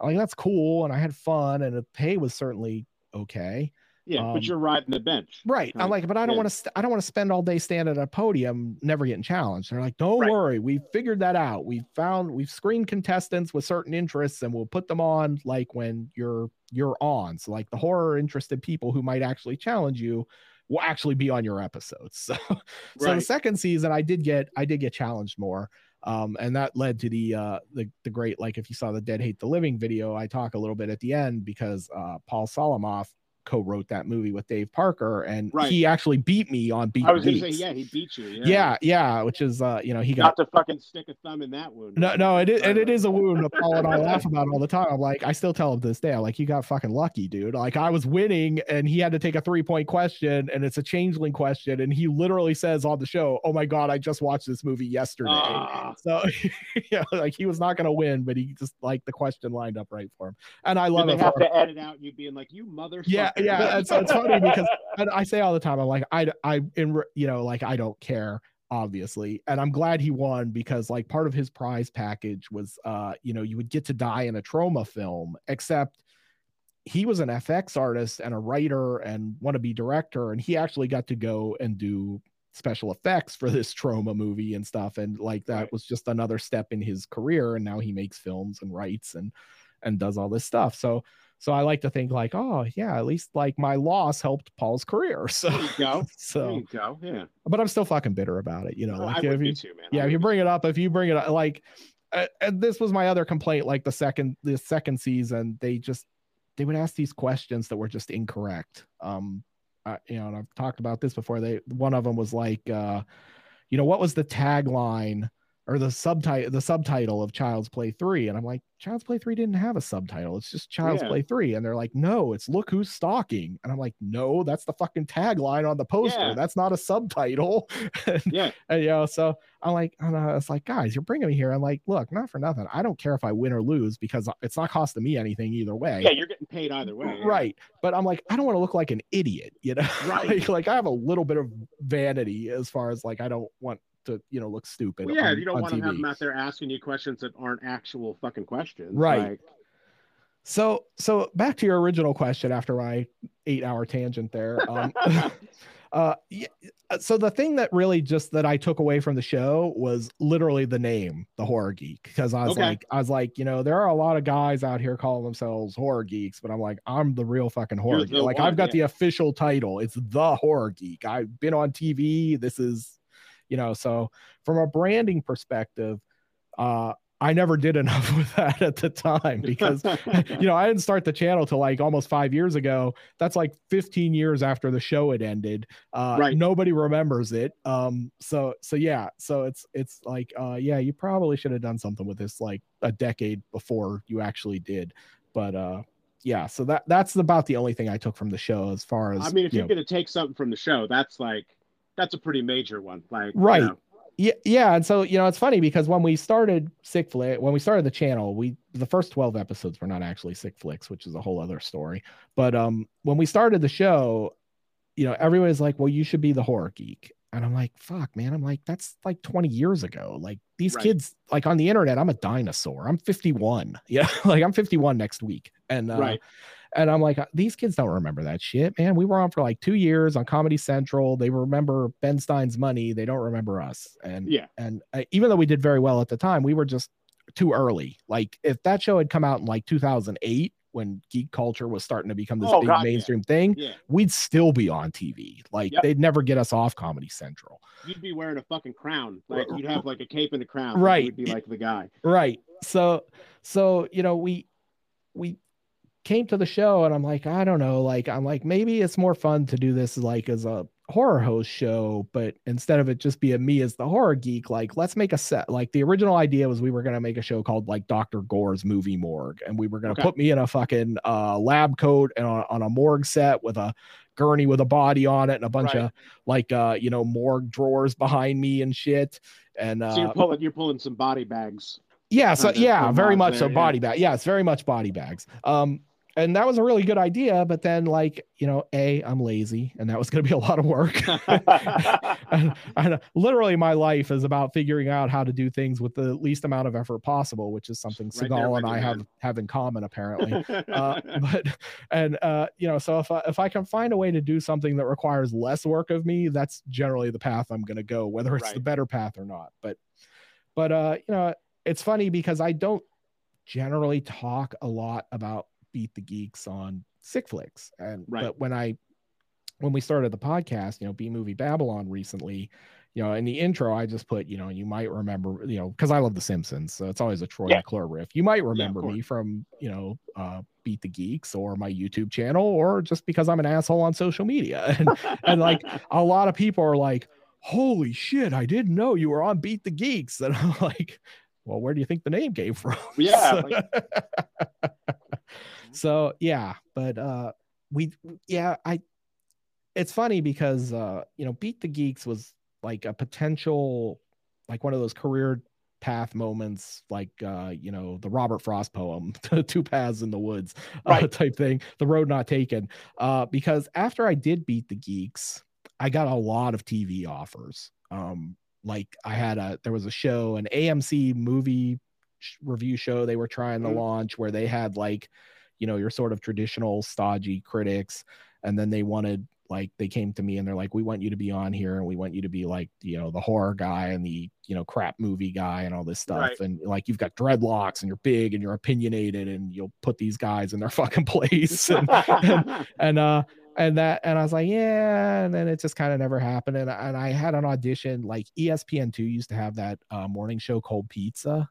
Speaker 2: I'm like that's cool. And I had fun, and the pay was certainly okay.
Speaker 1: Yeah,
Speaker 2: Um,
Speaker 1: but you're riding the bench.
Speaker 2: Right. I'm
Speaker 1: Right.
Speaker 2: like, but I don't
Speaker 1: Yeah.
Speaker 2: want to. St- I don't want to spend all day standing at a podium, never getting challenged. They're like, don't
Speaker 1: Right.
Speaker 2: worry, we figured that out. We found we've screened contestants with certain interests, and we'll put them on like when you're you're on. So like the horror interested people who might actually challenge you will actually be on your episodes. So, so the second season, I did get I did get challenged more. Um, and that led to the uh the the great like if you saw the Dead Hate the Living video, I talk a little bit at the end because uh Paul Salamoff co-wrote that movie with Dave Parker, and
Speaker 1: Right.
Speaker 2: he actually beat me on Beat
Speaker 1: I was gonna say, yeah, he beat you. Yeah.
Speaker 2: yeah, yeah, which is uh, you know, he
Speaker 1: Not
Speaker 2: got
Speaker 1: to fucking stick a thumb in that wound.
Speaker 2: no, no, it is, and it is a wound that Paul and I laugh about all the time. I'm like, I still tell him this day, I'm like, you got fucking lucky, dude. Like, I was winning, and he had to take a three point question, and it's a changeling question, and he literally says on the show, "Oh my god, I just watched this movie yesterday."
Speaker 1: Ah,
Speaker 2: So, yeah, like he was not going to win, but he just like the question lined up right for him, and I
Speaker 1: did
Speaker 2: love
Speaker 1: they
Speaker 2: it.
Speaker 1: have
Speaker 2: for-
Speaker 1: to edit out you being like, you motherfucker.
Speaker 2: yeah yeah it's, it's funny because i say all the time i'm like i i in you know like i don't care obviously. And i'm glad he won because like part of his prize package was uh you know you would get to die in a Troma film except he was an fx artist and a writer and wannabe director and he actually got to go and do special effects for this Troma movie and stuff. And like that
Speaker 1: Right.
Speaker 2: was just another step in his career and now he makes films and writes and and does all this stuff. So so I like to think like, oh yeah, at least like my loss helped Paul's career. So
Speaker 1: There you go.
Speaker 2: So
Speaker 1: go. Yeah.
Speaker 2: but I'm still fucking bitter about it, you know.
Speaker 1: No,
Speaker 2: like
Speaker 1: I
Speaker 2: if you,
Speaker 1: too, man.
Speaker 2: yeah,
Speaker 1: I
Speaker 2: if you bring it up, if you bring it up like uh, and this was my other complaint, like the second the second season, they just they would ask these questions that were just incorrect. Um uh, you know, and I've talked about this before. They one of them was like uh, you know, what was the tagline or the subtitle the subtitle of Child's Play 3 and I'm like Child's Play 3 didn't have a subtitle it's just Child's
Speaker 1: Yeah.
Speaker 2: Play 3 and they're like no it's look who's stalking and I'm like no that's the fucking tagline on the poster
Speaker 1: Yeah.
Speaker 2: that's not a subtitle and,
Speaker 1: Yeah.
Speaker 2: and, you know so I'm like and uh, I was like guys you're bringing me here I'm like look not for nothing I don't care if I win or lose because it's not costing me anything either way
Speaker 1: Yeah, you're getting paid either way. yeah.
Speaker 2: right but i'm like i don't want to look like an idiot you know
Speaker 1: Right.
Speaker 2: like, like i have a little bit of vanity as far as like i don't want to you know look stupid
Speaker 1: Well, yeah,
Speaker 2: on,
Speaker 1: you don't
Speaker 2: on
Speaker 1: want to have them out there asking you questions that aren't actual fucking questions.
Speaker 2: Right.
Speaker 1: Like,
Speaker 2: so so back to your original question after my eight hour tangent there um uh yeah, so the thing that really just that i took away from the show was literally the name the horror geek because i was
Speaker 1: Okay.
Speaker 2: like i was like you know there are a lot of guys out here calling themselves horror geeks but i'm like i'm the real fucking horror
Speaker 1: You're
Speaker 2: geek like
Speaker 1: one,
Speaker 2: i've got
Speaker 1: yeah.
Speaker 2: the official title it's the horror geek i've been on tv this is you know so from a branding perspective uh i never did enough with that at the time because you know, I didn't start the channel till like almost five years ago. That's like 15 years after the show had ended. Uh,
Speaker 1: Right.
Speaker 2: Nobody remembers it. Um, so, so yeah, so it's, it's like, uh, yeah, you probably should have done something with this like a decade before you actually did. But, uh, yeah, so that, that's about the only thing I took from the show as far as,
Speaker 1: I mean, if
Speaker 2: you
Speaker 1: you're going to take something from the show, that's like, that's a pretty major one. Like, you
Speaker 2: Right.
Speaker 1: know,
Speaker 2: yeah yeah and so you know it's funny because when we started sick flick when we started the channel we the first 12 episodes were not actually sick flicks which is a whole other story but um when we started the show you know everybody's like well you should be the horror geek and i'm like fuck man i'm like that's like 20 years ago like these
Speaker 1: Right.
Speaker 2: kids like on the internet i'm a dinosaur i'm 51 yeah like i'm 51 next week and uh,
Speaker 1: Right.
Speaker 2: And I'm like, these kids don't remember that shit, man. We were on for like two years on Comedy Central. They remember Ben Stein's money. They don't remember us. And
Speaker 1: Yeah.
Speaker 2: and uh, even though we did very well at the time, we were just too early. Like if that show had come out in like 2008, when geek culture was starting to become this
Speaker 1: Oh,
Speaker 2: big
Speaker 1: God, yeah.
Speaker 2: mainstream thing,
Speaker 1: yeah.
Speaker 2: we'd still be on TV. Like
Speaker 1: Yep.
Speaker 2: they'd never get us off Comedy Central.
Speaker 1: You'd be wearing a fucking crown. Like, you'd have like a cape and a crown.
Speaker 2: Right.
Speaker 1: You'd be like the guy.
Speaker 2: right so so you know we we came to the show and i'm like i don't know like i'm like maybe it's more fun to do this like as a horror host show but instead of it just being me as the horror geek like let's make a set like the original idea was we were going to make a show called like dr gore's movie morgue and we were going to
Speaker 1: Okay.
Speaker 2: put me in a fucking uh lab coat and on, on a morgue set with a gurney with a body on it and a bunch
Speaker 1: Right.
Speaker 2: of like uh you know morgue drawers behind me and shit and uh
Speaker 1: So you're pulling, you're pulling some body bags.
Speaker 2: yeah, so yeah, very much
Speaker 1: there,
Speaker 2: so
Speaker 1: yeah.
Speaker 2: body bag. Yeah, it's very much body bags. Um, and that was a really good idea but then like you know a i'm lazy and that was going to be a lot of work. And, and, literally my life is about figuring out how to do things with the least amount of effort possible which is something right Seagal and i have have in common apparently. Uh, but and uh, you know so if I, if I can find a way to do something that requires less work of me that's generally the path i'm going to go whether it's right. the better path or not. But but uh you know it's funny because i don't generally talk a lot about beat the geeks on sick flicks. And right. but when i when we started the podcast you know b movie babylon recently you know in the intro i just put you know you might remember you know because i love the simpsons so it's always a troy yeah. mcclure riff. You might remember yeah, me from you know uh beat the geeks or my youtube channel or just because i'm an asshole on social media. And and like a lot of people are like holy shit i didn't know you were on beat the geeks. And i'm like well where do you think the name came from?
Speaker 1: Yeah like,
Speaker 2: so yeah but uh we yeah i it's funny because uh you know beat the geeks was like a potential like one of those career path moments like uh you know the robert frost poem two paths in the woods uh, right. type thing the road not taken uh because after i did beat the geeks i got a lot of tv offers um like i had a there was a show an amc movie review show they were trying mm-hmm. to launch where they had like you know your sort of traditional stodgy critics and then they wanted like they came to me and they're like we want you to be on here and we want you to be like you know the horror guy and the you know crap movie guy and all this stuff right. and like you've got dreadlocks and you're big and you're opinionated and you'll put these guys in their fucking place and, and, and uh and that and I was like, yeah, and then it just kind of never happened. And, and I had an audition, like ESPN2 used to have that uh, morning show called Pizza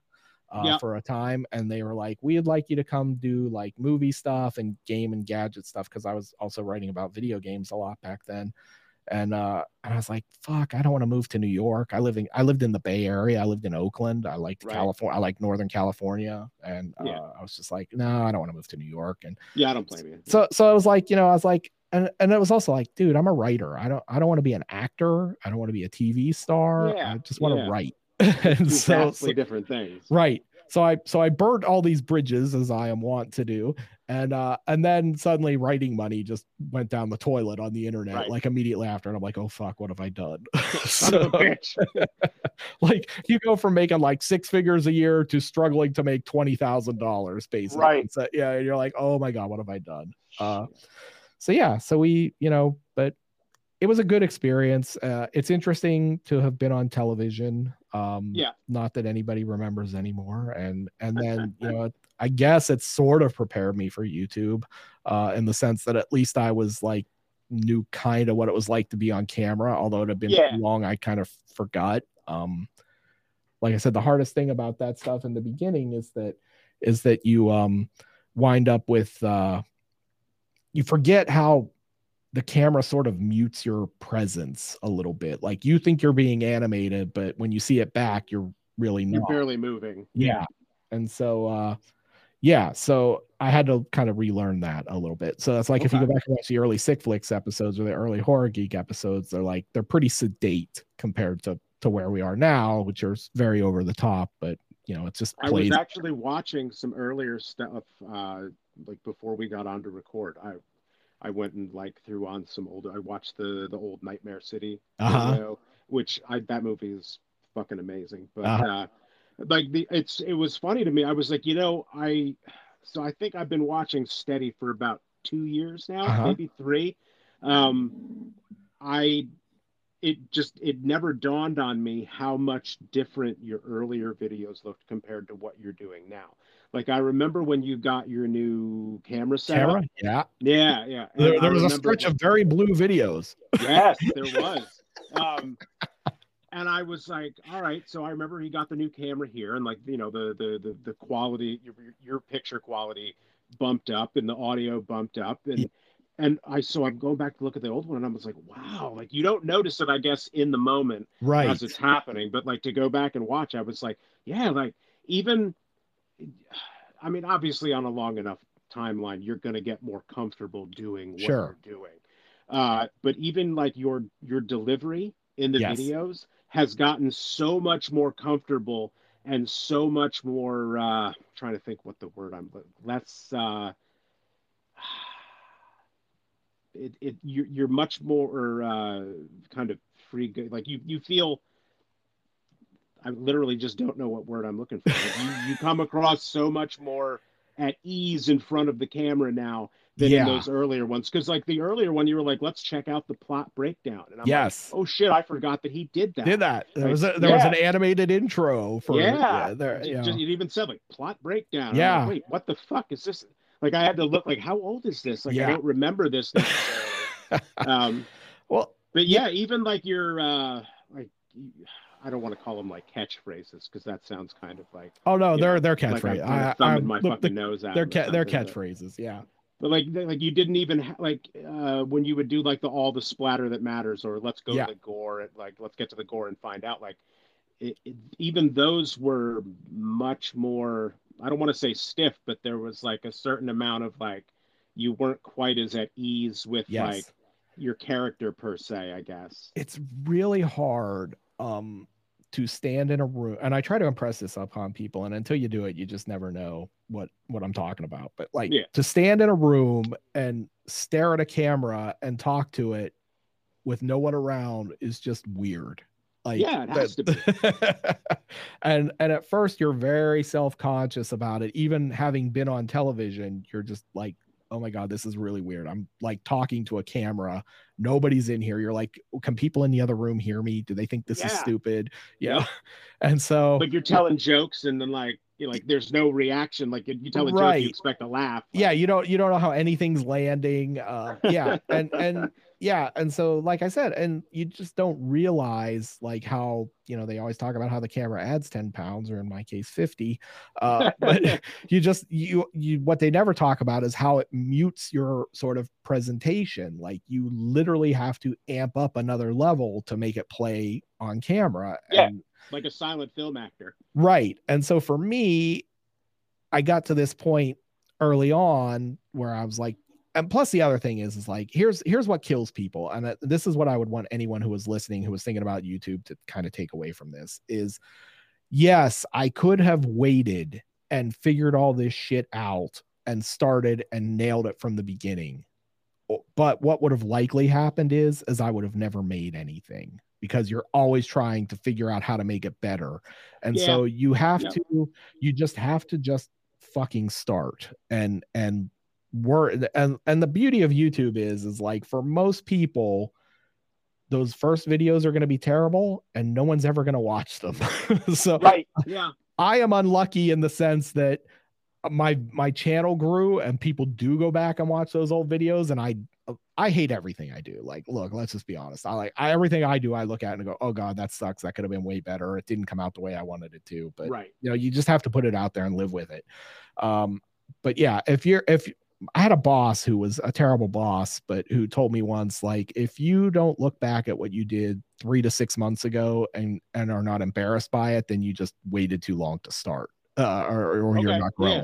Speaker 2: uh, for a time, and they were like, "We'd like you to come do like movie stuff and game and gadget stuff," because I was also writing about video games a lot back then. And uh, and I was like, "Fuck, I don't want to move to New York. I live in I lived in the Bay Area. I lived in Oakland. I liked right. California. I like Northern California." And uh, yeah. I was just like, "No, I don't want to move to New York." And
Speaker 1: yeah, I don't blame you.
Speaker 2: So so I was like, you know, I was like, and and it was also like, dude, I'm a writer. I don't I don't want to be an actor. I don't want to be a TV star. Yeah, I just want to yeah. write.
Speaker 1: and so, so different things.
Speaker 2: Right. So I so I burnt all these bridges as I am wont to do, and uh and then suddenly writing money just went down the toilet on the internet right. like immediately after, and I'm like, oh fuck, what have I done? so, like you go from making like six figures a year to struggling to make twenty thousand dollars basically.
Speaker 1: Right.
Speaker 2: So, yeah, and you're like, oh my god, what have I done? Uh, so yeah, so we you know, but it was a good experience. Uh, it's interesting to have been on television. Um,
Speaker 1: yeah.
Speaker 2: Not that anybody remembers anymore, and and then you know, I guess it sort of prepared me for YouTube, uh, in the sense that at least I was like knew kind of what it was like to be on camera. Although it had been yeah. long, I kind of forgot. Um, like I said, the hardest thing about that stuff in the beginning is that is that you um wind up with uh you forget how the camera sort of mutes your presence a little bit. Like you think you're being animated, but when you see it back, you're really not.
Speaker 1: You're barely moving.
Speaker 2: Yeah. And so uh yeah, so I had to kind of relearn that a little bit. So that's like okay. if you go back and watch the early Sick Flicks episodes or the early horror geek episodes, they're like they're pretty sedate compared to to where we are now, which are very over the top, but you know, it's just
Speaker 1: I was actually watching some earlier stuff uh like before we got on to record. I I went and like threw on some old. I watched the the old Nightmare City, uh-huh. video, which I that movie is fucking amazing. But uh-huh. uh, like the it's it was funny to me. I was like, you know, I so I think I've been watching Steady for about two years now, uh-huh. maybe three. Um, I it just it never dawned on me how much different your earlier videos looked compared to what you're doing now. Like I remember when you got your new camera set. Camera?
Speaker 2: Yeah.
Speaker 1: Yeah, yeah.
Speaker 2: There, there was a stretch of very blue videos.
Speaker 1: Yes, there was. um, and I was like, all right. So I remember he got the new camera here, and like you know the the the, the quality, your your picture quality bumped up, and the audio bumped up, and. Yeah. And I so I'm going back to look at the old one, and I was like, "Wow!" Like you don't notice it, I guess, in the moment
Speaker 2: right.
Speaker 1: as it's happening. But like to go back and watch, I was like, "Yeah!" Like even I mean, obviously, on a long enough timeline, you're going to get more comfortable doing what sure. you're doing. Uh, but even like your your delivery in the yes. videos has gotten so much more comfortable and so much more. Uh, trying to think what the word I'm less. Uh, it, it you're, you're much more uh, kind of free like you you feel I literally just don't know what word I'm looking for. you, you come across so much more at ease in front of the camera now than yeah. in those earlier ones. Because like the earlier one, you were like, let's check out the plot breakdown. And I'm
Speaker 2: yes.
Speaker 1: like, oh shit, I forgot that he did that.
Speaker 2: Did that? There like, was a, there yeah. was an animated intro for
Speaker 1: yeah. yeah there, you just, it even said like plot breakdown.
Speaker 2: Yeah.
Speaker 1: Like, Wait, what the fuck is this? Like I had to look like how old is this? Like I don't remember this um,
Speaker 2: well,
Speaker 1: but yeah, even like your uh, like I don't want to call them like catchphrases because that sounds kind of like
Speaker 2: oh no, they're know, they're catchphrases.
Speaker 1: Like I, my look, fucking the, nose
Speaker 2: out. They're ca- they're catchphrases,
Speaker 1: but,
Speaker 2: yeah.
Speaker 1: But like like you didn't even ha- like uh, when you would do like the all the splatter that matters or let's go yeah. to the gore and like let's get to the gore and find out like it, it, even those were much more I don't want to say stiff, but there was like a certain amount of like you weren't quite as at ease with yes. like your character per se, I guess.
Speaker 2: It's really hard um to stand in a room and i try to impress this upon people and until you do it you just never know what what i'm talking about but like yeah. to stand in a room and stare at a camera and talk to it with no one around is just weird like
Speaker 1: yeah it has
Speaker 2: that, to be. and and at first you're very self-conscious about it even having been on television you're just like oh my god this is really weird. I'm like talking to a camera. Nobody's in here. You're like can people in the other room hear me? Do they think this yeah. is stupid? Yeah. And so
Speaker 1: like you're telling jokes and then like you like there's no reaction. Like you tell a right. joke you expect a laugh
Speaker 2: like, yeah you don't you don't know how anything's landing. Uh yeah. And and yeah and so like i said and you just don't realize like how you know they always talk about how the camera adds 10 pounds or in my case 50 uh but you just you you what they never talk about is how it mutes your sort of presentation like you literally have to amp up another level to make it play on camera
Speaker 1: yeah and, like a silent film actor.
Speaker 2: Right and so for me i got to this point early on where i was like and plus the other thing is is like here's here's what kills people and this is what i would want anyone who was listening who was thinking about youtube to kind of take away from this is yes i could have waited and figured all this shit out and started and nailed it from the beginning but what would have likely happened is is i would have never made anything because you're always trying to figure out how to make it better and yeah. so you have yeah. to you just have to just fucking start and and word and and the beauty of youtube is is like for most people those first videos are going to be terrible and no one's ever going to watch them. So
Speaker 1: right yeah.
Speaker 2: I am unlucky in the sense that my my channel grew and people do go back and watch those old videos and i i hate everything i do. Like look let's just be honest. I like I, everything i do i look at and go oh god that sucks. That could have been way better. It didn't come out the way i wanted it to. But
Speaker 1: right.
Speaker 2: you know you just have to put it out there and live with it. Um but yeah if you're if I had a boss who was a terrible boss, but who told me once, like, if you don't look back at what you did three to six months ago and and are not embarrassed by it, then you just waited too long to start, uh, or, or okay, you're not growing. Yeah.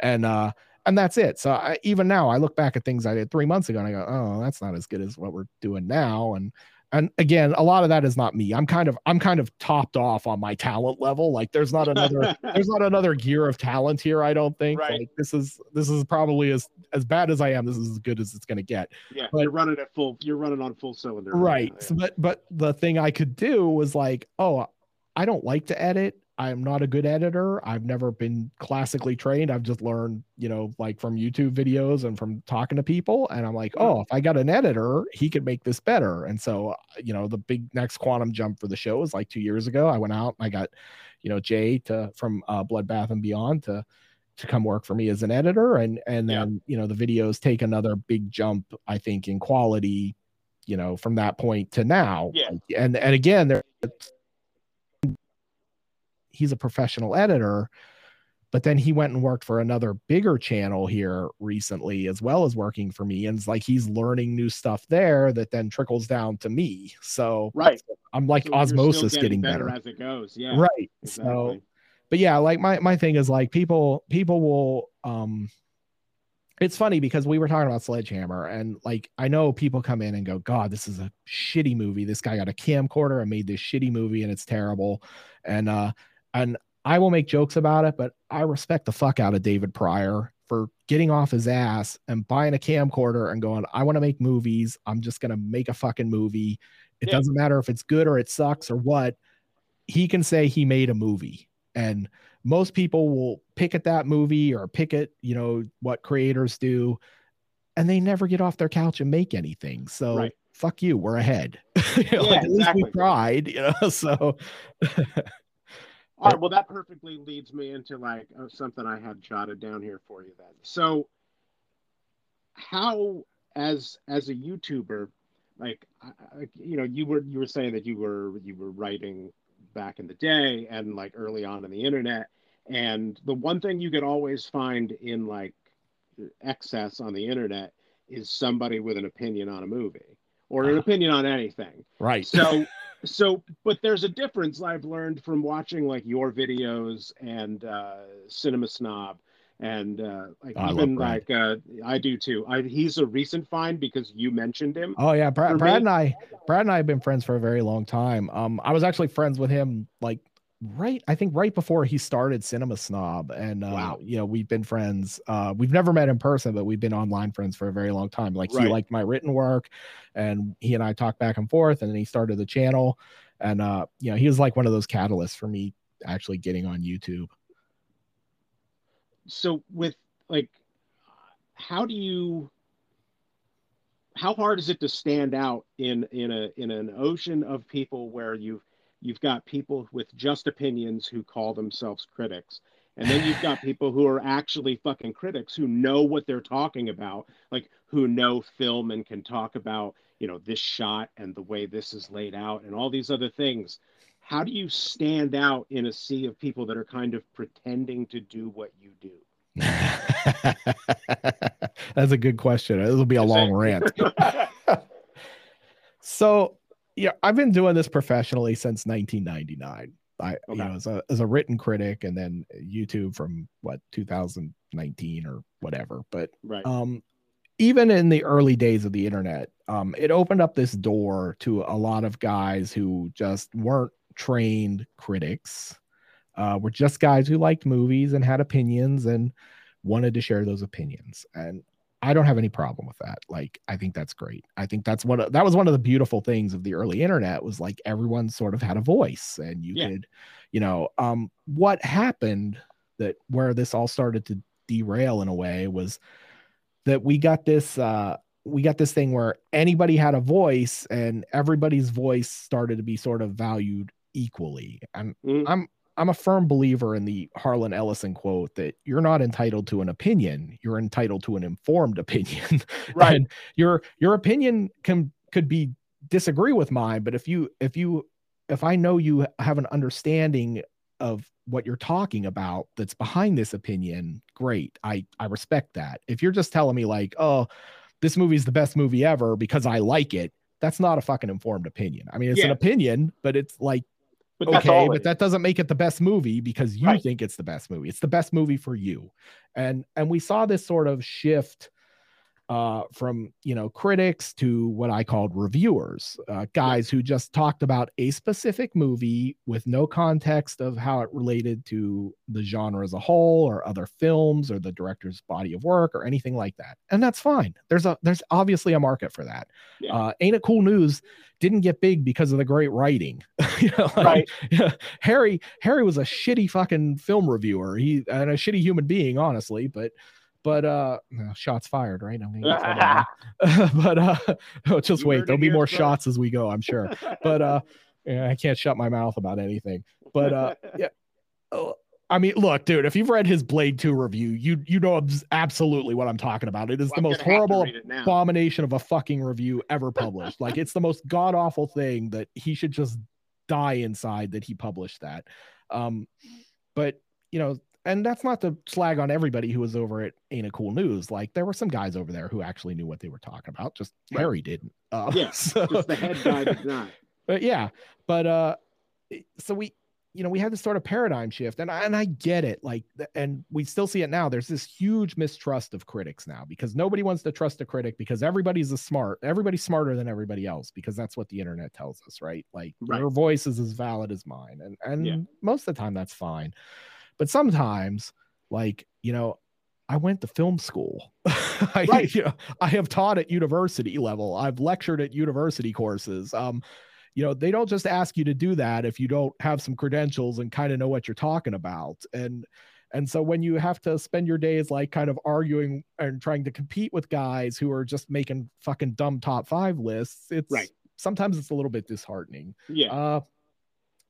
Speaker 2: And uh, and that's it. So I, even now, I look back at things I did three months ago, and I go, oh, that's not as good as what we're doing now. And and again a lot of that is not me. I'm kind of i'm kind of topped off on my talent level. Like there's not another there's not another gear of talent here i don't think.
Speaker 1: Right.
Speaker 2: like this is this is probably as as bad as i am this is as good as it's going to get.
Speaker 1: Yeah but, you're running at full you're running on full cylinder
Speaker 2: right, right. yeah. but but the thing i could do was like oh i don't like to edit I'm not a good editor. I've never been classically trained. I've just learned, you know, like from YouTube videos and from talking to people. And I'm like, oh, if I got an editor, he could make this better. And so, you know, the big next quantum jump for the show was like two years ago. I went out and I got, you know, Jay to from uh, Bloodbath and Beyond to to come work for me as an editor. And and then, yeah. you know, the videos take another big jump, I think, in quality, you know, from that point to now.
Speaker 1: Yeah.
Speaker 2: And and again, there he's a professional editor but then he went and worked for another bigger channel here recently as well as working for me and it's like he's learning new stuff there that then trickles down to me so
Speaker 1: right
Speaker 2: i'm like so osmosis getting, getting, better,
Speaker 1: better as it goes yeah
Speaker 2: right exactly. so but yeah like my my thing is like people people will um it's funny because we were talking about Sledgehammer, and like I know people come in and go, God, this is a shitty movie. This guy got a camcorder and made this shitty movie, and it's terrible. And uh, and I will make jokes about it, but I respect the fuck out of David Prior for getting off his ass and buying a camcorder and going, I want to make movies. I'm just going to make a fucking movie. It yeah. doesn't matter if it's good or it sucks or what. He can say he made a movie. And most people will pick at that movie or pick at, you know, what creators do, and they never get off their couch and make anything. So right. fuck you, we're ahead. you know, yeah, like, at exactly. least we tried, you know. So
Speaker 1: all right, well, that perfectly leads me into like uh, something I had jotted down here for you. Then, so how, as as a YouTuber, like you know, you were you were saying that you were you were writing back in the day and like early on in the internet, and the one thing you could always find in like excess on the internet is somebody with an opinion on a movie or an uh, opinion on anything.
Speaker 2: Right.
Speaker 1: So so but there's a difference i've learned from watching like your videos and uh cinema snob and uh like I even like uh i do too. I, he's a recent find because you mentioned him.
Speaker 2: Oh yeah brad, brad and i brad and i have been friends for a very long time. Um i was actually friends with him like right i think right before he started cinema snob and uh wow. you know we've been friends uh we've never met in person but we've been online friends for a very long time like right. he liked my written work and he and i talked back and forth and then he started the channel and uh you know he was like one of those catalysts for me actually getting on youtube
Speaker 1: so with like how do you how hard is it to stand out in in a in an ocean of people where you've you've got people with just opinions who call themselves critics. And then you've got people who are actually fucking critics who know what they're talking about like who know film and can talk about you know this shot and the way this is laid out and all these other things. How do you stand out in a sea of people that are kind of pretending to do what you do?
Speaker 2: That's a good question. It'll be a long rant. so yeah, I've been doing this professionally since 1999. I, okay. you know, as a as a written critic, and then YouTube from what 2019 or whatever. But
Speaker 1: right.
Speaker 2: um, even in the early days of the internet, um, it opened up this door to a lot of guys who just weren't trained critics. Uh, were just guys who liked movies and had opinions and wanted to share those opinions. And I don't have any problem with that. Like, I think that's great. I think that's one of, that was one of the beautiful things of the early internet was like everyone sort of had a voice and you yeah. could, you know, um, what happened that where this all started to derail in a way was that we got this, uh, we got this thing where anybody had a voice and everybody's voice started to be sort of valued equally. And mm. I'm I'm a firm believer in the Harlan Ellison quote that you're not entitled to an opinion, you're entitled to an informed opinion.
Speaker 1: Right. and
Speaker 2: your your opinion can could be disagree with mine, but if you if you if I know you have an understanding of what you're talking about that's behind this opinion, great. I I respect that. If you're just telling me like, "Oh, this movie's the best movie ever because I like it," that's not a fucking informed opinion. I mean, it's yeah. an opinion, but it's like but okay, but that doesn't make it the best movie because you right. think it's the best movie. It's the best movie for you. And and we saw this sort of shift uh, from you know critics to what I called reviewers, uh, guys who just talked about a specific movie with no context of how it related to the genre as a whole, or other films, or the director's body of work, or anything like that. And that's fine. There's a there's obviously a market for that. Yeah. Uh, Ain't it cool news? Didn't get big because of the great writing. you know, right. Harry Harry was a shitty fucking film reviewer. He and a shitty human being, honestly, but but uh, shots fired, right? I mean, but uh, oh, just you wait. There'll be more shots as we go, I'm sure. But uh, yeah, I can't shut my mouth about anything. But uh, yeah. Oh, I mean, look, dude, if you've read his Blade 2 review, you you know absolutely what I'm talking about. It is well, the most horrible abomination of a fucking review ever published. like it's the most god awful thing that he should just die inside that he published that. Um, but you know, and that's not to slag on everybody who was over at Ain't It Cool News. Like there were some guys over there who actually knew what they were talking about. Just right. Harry didn't.
Speaker 1: Uh, yeah, so, just the head guy did not.
Speaker 2: But yeah, but uh, so we, you know, we had this sort of paradigm shift, and I, and I get it. Like, and we still see it now. There's this huge mistrust of critics now because nobody wants to trust a critic because everybody's a smart, everybody's smarter than everybody else because that's what the internet tells us, right? Like right. your voice is as valid as mine, and and yeah. most of the time that's fine but sometimes, like, you know, I went to film school. I,
Speaker 1: Right.
Speaker 2: you know, I have taught at university level. I've lectured at university courses. Um, you know, they don't just ask you to do that if you don't have some credentials and kind of know what you're talking about. And and so when you have to spend your days like kind of arguing and trying to compete with guys who are just making fucking dumb top five lists, it's
Speaker 1: Right.
Speaker 2: sometimes it's a little bit disheartening.
Speaker 1: Yeah.
Speaker 2: Uh,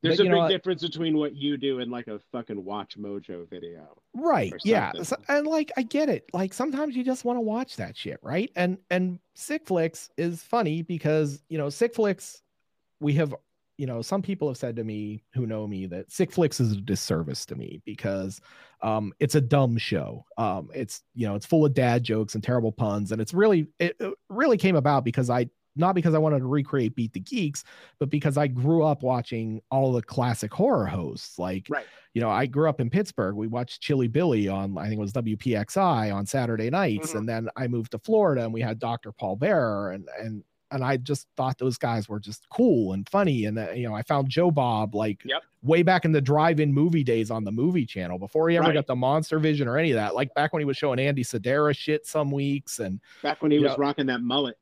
Speaker 1: There's
Speaker 2: but
Speaker 1: a
Speaker 2: know
Speaker 1: big difference between what you do and like a fucking Watch Mojo video.
Speaker 2: right yeah. So- and like i get it like sometimes you just want to watch that shit right and and sick flicks is funny because you know sick flicks we have you know some people have said to me who know me that sick flicks is a disservice to me because um it's a dumb show um it's you know it's full of dad jokes and terrible puns and it's really it, it really came about because i not because i wanted to recreate beat the geeks but because i grew up watching all the classic horror hosts like
Speaker 1: Right.
Speaker 2: you know, I grew up in Pittsburgh. We watched Chilly Billy on, I think it was WPXI on Saturday nights,
Speaker 1: Mhm.
Speaker 2: and then I moved to Florida and we had Dr. Paul Bearer, and and and I just thought those guys were just cool and funny, and uh, you know, I found Joe Bob like
Speaker 1: Yep.
Speaker 2: way back in the drive-in movie days on the movie channel before he ever
Speaker 1: Right.
Speaker 2: got the Monster Vision or any of that. Like back when he was showing Andy Sidaris shit some weeks, and
Speaker 1: Back when he was rocking that mullet.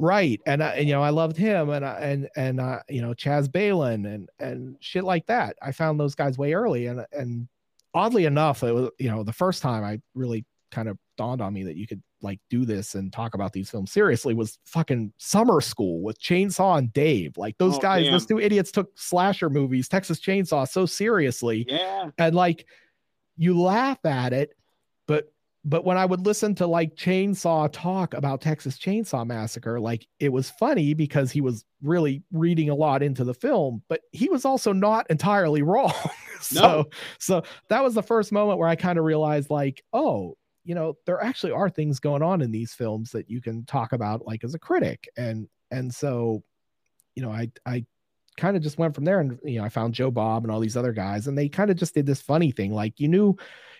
Speaker 2: Right and, I, and you know i loved him and I, and and uh, you know Chas Balun and and shit like that i found those guys way early and and oddly enough it was you know the first time i really kind of dawned on me that you could like do this and talk about these films seriously was fucking summer school with chainsaw and dave like those
Speaker 1: Oh,
Speaker 2: guys
Speaker 1: damn.
Speaker 2: those two idiots took slasher movies texas chainsaw so seriously
Speaker 1: Yeah.
Speaker 2: and like you laugh at it but when i would listen to like chainsaw talk about texas chainsaw massacre like it was funny because he was really reading a lot into the film but he was also not entirely wrong. So
Speaker 1: No.
Speaker 2: so that was the first moment where i kind of realized like oh you know there actually are things going on in these films that you can talk about like as a critic. And and so you know i i kind of just went from there and you know i found joe bob and all these other guys and they kind of just did this funny thing. Like you knew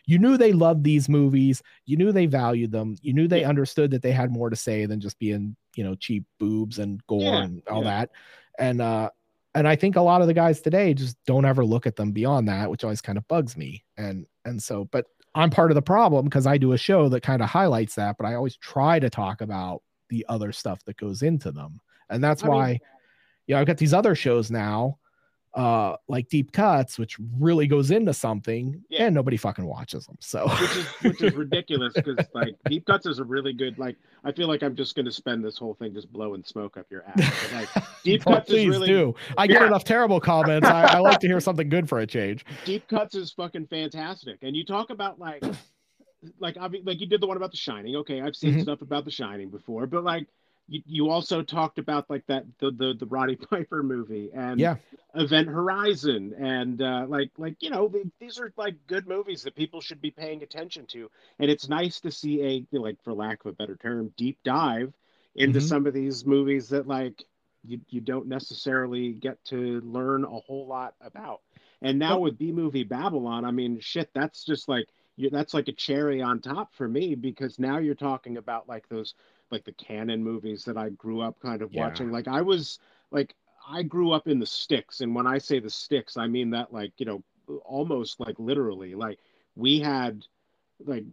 Speaker 2: you knew they loved these movies. You knew they valued them. You knew they
Speaker 1: Yeah.
Speaker 2: understood that they had more to say than just being you know cheap boobs and gore
Speaker 1: Yeah,
Speaker 2: and all
Speaker 1: yeah.
Speaker 2: that. And uh and i think a lot of the guys today just don't ever look at them beyond that which always kind of bugs me. And and so but i'm part of the problem because i do a show that kind of highlights that but i always try to talk about the other stuff that goes into them. And that's
Speaker 1: I mean-
Speaker 2: why you know i've got these other shows now uh like deep cuts which really goes into something
Speaker 1: Yeah.
Speaker 2: and nobody fucking watches them so
Speaker 1: which is which is ridiculous because like deep cuts is a really good like I feel like I'm just gonna spend this whole thing just blowing smoke up your ass. But, like deep cuts is
Speaker 2: please
Speaker 1: really
Speaker 2: do i get
Speaker 1: Yeah.
Speaker 2: enough terrible comments I, I like to hear something good for a change
Speaker 1: deep cuts is fucking fantastic. And you talk about like like obvi- like you did the one about the shining. Okay, I've seen
Speaker 2: Mhm.
Speaker 1: stuff about the shining before, but like you, you also talked about like that the the, the Roddy Piper movie and
Speaker 2: Yeah.
Speaker 1: Event Horizon and uh, like like you know th- these are like good movies that people should be paying attention to. And it's nice to see a you know, like for lack of a better term deep dive into
Speaker 2: Mhm.
Speaker 1: some of these movies that like you, you don't necessarily get to learn a whole lot about. And now with B movie Babylon, I mean, shit, that's just like you, that's like a cherry on top for me because now you're talking about like those like the Cannon movies that I grew up kind of
Speaker 2: Yeah.
Speaker 1: watching. Like I was like I grew up in the sticks, and when I say the sticks, I mean that like you know almost like literally like we had like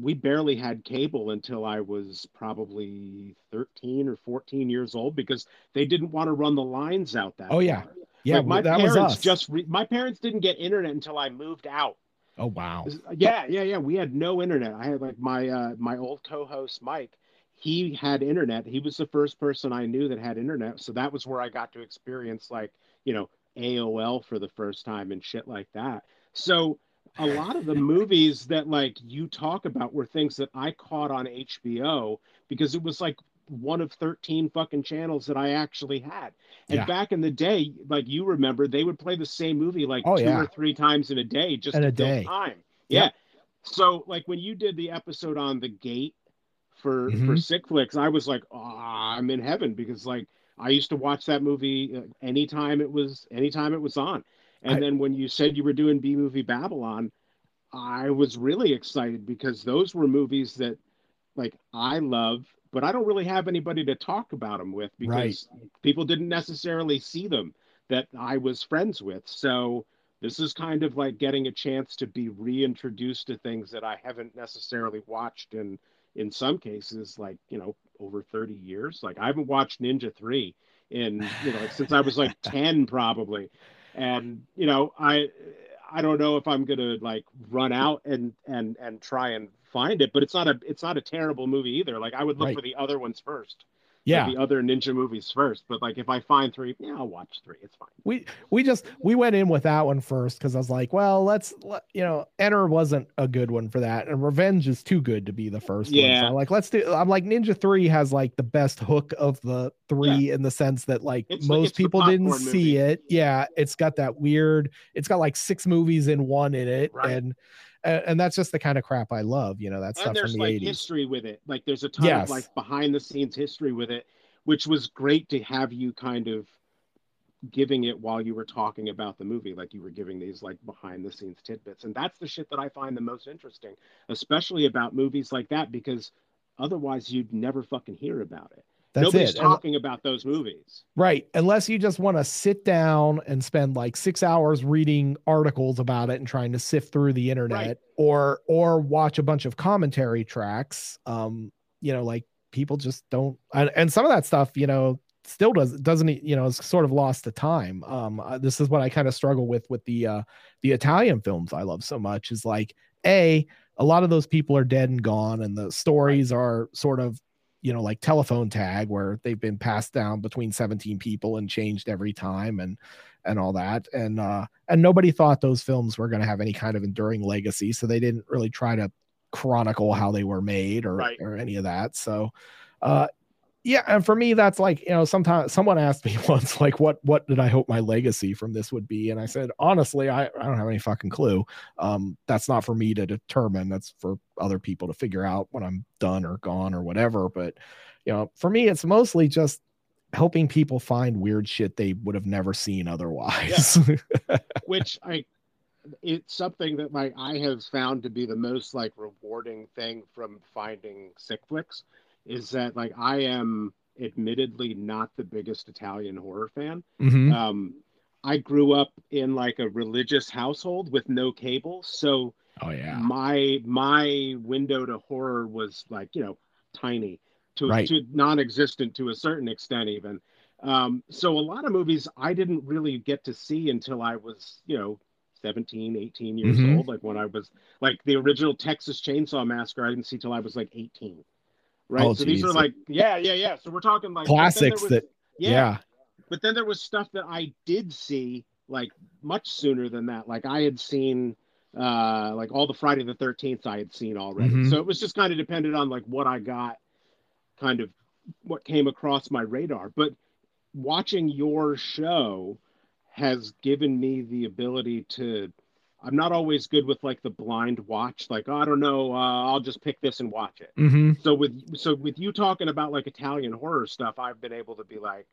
Speaker 1: we barely had cable until I was probably 13 or 14 years old because they didn't want to run the lines out that
Speaker 2: Oh, yeah.
Speaker 1: far.
Speaker 2: yeah
Speaker 1: like my
Speaker 2: that
Speaker 1: parents
Speaker 2: us
Speaker 1: just re- my parents didn't get internet until I moved out.
Speaker 2: oh wow
Speaker 1: Yeah, yeah, yeah. We had no internet. I had like my uh my old co-host Mike. He had internet. He was the first person I knew that had internet. So that was where I got to experience like, you know, AOL for the first time and shit like that. So a lot of the movies that like you talk about were things that I caught on HBO because it was like one of 13 fucking channels that I actually had. And
Speaker 2: Yeah.
Speaker 1: back in the day, like you remember, they would play the same movie like
Speaker 2: Oh,
Speaker 1: two
Speaker 2: yeah.
Speaker 1: or three times in a day just
Speaker 2: In a day.
Speaker 1: time.
Speaker 2: Yep.
Speaker 1: Yeah. So like when you did the episode on the gate for for
Speaker 2: Mhm.
Speaker 1: Sick Flicks, I was like, oh, I'm in heaven because like I used to watch that movie uh, anytime it was anytime it was on. And
Speaker 2: I-
Speaker 1: then when you said you were doing B movie Babylon, I was really excited because those were movies that like I love, but I don't really have anybody to talk about them with because people didn't necessarily see them that I was friends with. So this is kind of like getting a chance to be reintroduced to things that I haven't necessarily watched in in some cases like you know over 30 years. Like I haven't watched Ninja 3 in you know since I was like 10 probably. And you know I I don't know if I'm gonna like run out and and and try and find it but it's not a it's not a terrible movie either. Like I would look right. for the other ones first yeah the other ninja movies first but like if i find three yeah i'll watch three it's fine
Speaker 2: we we just we went in with that one first because i was like well let's let, you know enter wasn't a good one for that and revenge is too good to be the first yeah one. So like let's do i'm like ninja 3 has like the best hook of the three yeah. in the sense that like it's most people didn't movie. see it yeah it's got that weird it's got like six movies in one in it right. and and, and, that's just the kind of crap I love. You know, that stuff from the
Speaker 1: like
Speaker 2: 80s.
Speaker 1: history with it. Like there's a ton yes. of like behind the scenes history with it, which was great to have you kind of giving it while you were talking about the movie like you were giving these like behind the scenes tidbits and that's the shit that i find the most interesting especially about movies like that because otherwise you'd never fucking hear about it that's Nobody's it. talking and, about those movies.
Speaker 2: Right. Unless you just want to sit down and spend like six hours reading articles about it and trying to sift through the internet right. or or watch a bunch of commentary tracks. Um, you know, like people just don't and, and some of that stuff, you know, still does doesn't you know is sort of lost to time um uh, this is what i kind of struggle with with the uh the italian films i love so much is like a a lot of those people are dead and gone and the stories are sort of you know like telephone tag where they've been passed down between 17 people and changed every time and and all that and uh and nobody thought those films were going to have any kind of enduring legacy so they didn't really try to chronicle how they were made or right. or any of that so uh yeah and for me that's like you know sometimes someone asked me once like what what did i hope my legacy from this would be? And i said honestly i, I don't have any fucking clue. Um that's not for me to determine. That's for other people to figure out when i'm done or gone or whatever. But you know for me it's mostly just helping people find weird shit they would have never seen otherwise.
Speaker 1: Yeah. which i it's something that like i have found to be the most like rewarding thing from finding sick flicks is that like I am admittedly not the biggest Italian horror fan. Mm-hmm. Um, I grew up in like a religious household with no cable, so
Speaker 2: oh yeah,
Speaker 1: my my window to horror was like you know tiny to, right. to non-existent to a certain extent even. Um, so a lot of movies I didn't really get to see until I was you know 17 18 years mm-hmm. old like when i was like the original texas chainsaw massacre i didn't see till i was like 18 right? Oh, so geez. these are like, yeah, yeah, yeah. So we're talking like
Speaker 2: classics was, that, yeah. yeah.
Speaker 1: But then there was stuff that I did see like much sooner than that. Like I had seen uh like all the Friday the 13th I had seen already. Mm-hmm. So it was just kind of dependent on like what I got kind of what came across my radar. But watching your show has given me the ability to I'm not always good with like the blind watch. Like, oh, I don't know, uh, I'll just pick this and watch it.
Speaker 2: Mm-hmm.
Speaker 1: So with so with you talking about like Italian horror stuff, I've been able to be like,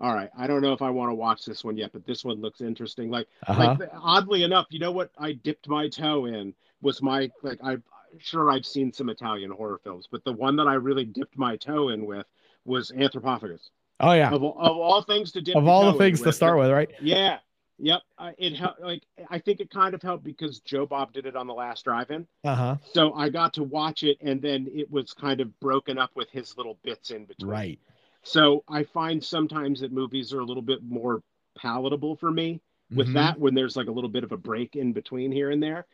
Speaker 1: all right, I don't know if I want to watch this one yet, but this one looks interesting. Like, uh-huh. like oddly enough, you know what I dipped my toe in was my like I sure I've seen some Italian horror films, but the one that I really dipped my toe in with was Anthropophagus.
Speaker 2: Oh yeah,
Speaker 1: of, of all things to dip
Speaker 2: of all the things to start with, right?
Speaker 1: Yeah, Yep, uh, it helped. Like I think it kind of helped because Joe Bob did it on the last drive-in.
Speaker 2: Uh huh.
Speaker 1: So I got to watch it, and then it was kind of broken up with his little bits in between.
Speaker 2: Right.
Speaker 1: So I find sometimes that movies are a little bit more palatable for me with mm-hmm. that when there's like a little bit of a break in between here and there.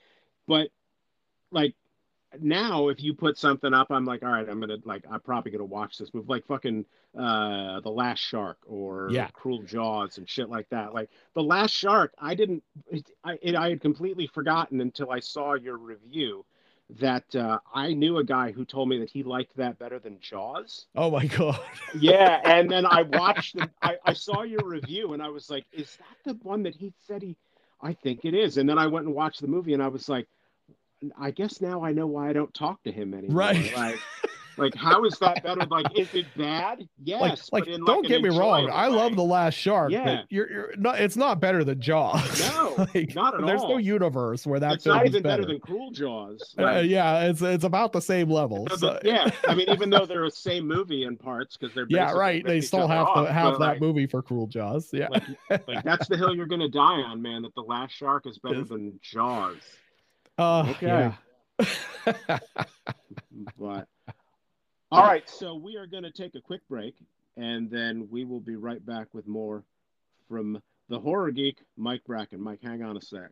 Speaker 1: But like now if you put something up i'm like all right i'm gonna like i'm probably gonna watch this movie like fucking uh the last shark or
Speaker 2: yeah.
Speaker 1: cruel jaws and shit like that like the last shark i didn't I, it, I had completely forgotten until i saw your review that uh, I knew a guy who told me that he liked that better than Jaws.
Speaker 2: Oh my god!
Speaker 1: yeah, and then I watched, the, I, I saw your review, and I was like, "Is that the one that he said he?" I think it is. And then I went and watched the movie, and I was like, I guess now I know why I don't talk to him anymore.
Speaker 2: Right.
Speaker 1: Like, Like, how is that better? Like, is it bad? Yes.
Speaker 2: like, like don't get me wrong. I love the Last Shark. Yeah. you're, you're not. It's not better than Jaws.
Speaker 1: No, like, not at
Speaker 2: there's
Speaker 1: all.
Speaker 2: There's no universe where that's
Speaker 1: not even better. better. than Cruel Jaws.
Speaker 2: Like, uh, yeah, it's it's about the same level.
Speaker 1: So. yeah, I mean, even though they're the same movie in parts because they're
Speaker 2: yeah, right. They still have to have that movie for Cruel Jaws. Yeah,
Speaker 1: like, that's the hill you're gonna die on, man. That the Last Shark is better than Jaws.
Speaker 2: Uh, okay. Yeah.
Speaker 1: but all right, so we are going to take a quick break, and then we will be right back with more from the horror geek, Mike Bracken. Mike, hang on a sec.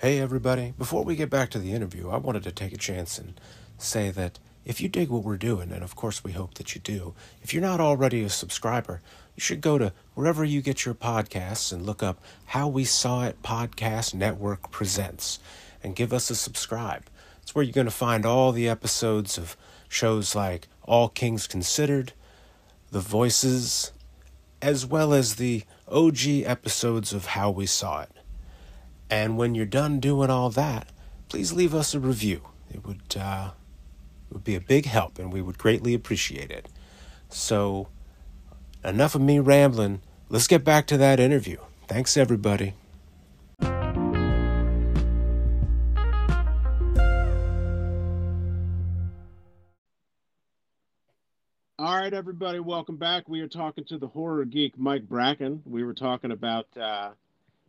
Speaker 3: Hey, everybody. Before we get back to the interview, I wanted to take a chance and say that if you dig what we're doing, and of course we hope that you do, if you're not already a subscriber, you should go to wherever you get your podcasts and look up How We Saw It Podcast Network Presents and give us a subscribe. It's where you're going to find all the episodes of shows like All Kings Considered, The Voices, as well as the OG episodes of How We Saw It. And when you're done doing all that, please leave us a review. It would uh, would be a big help, and we would greatly appreciate it. So, enough of me rambling. Let's get back to that interview. Thanks, everybody.
Speaker 1: All right, everybody, welcome back. We are talking to the horror geek Mike Bracken. We were talking about uh,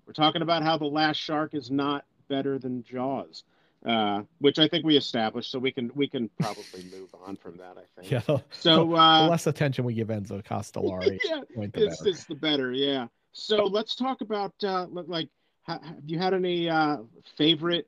Speaker 1: we're talking about how the Last Shark is not better than Jaws, uh, which I think we established. So we can we can probably move on from that. I think.
Speaker 2: Yeah. So uh, the less attention we give Enzo Castellari,
Speaker 1: yeah, it's, it's the better. Yeah. So let's talk about uh, like have you had any uh, favorite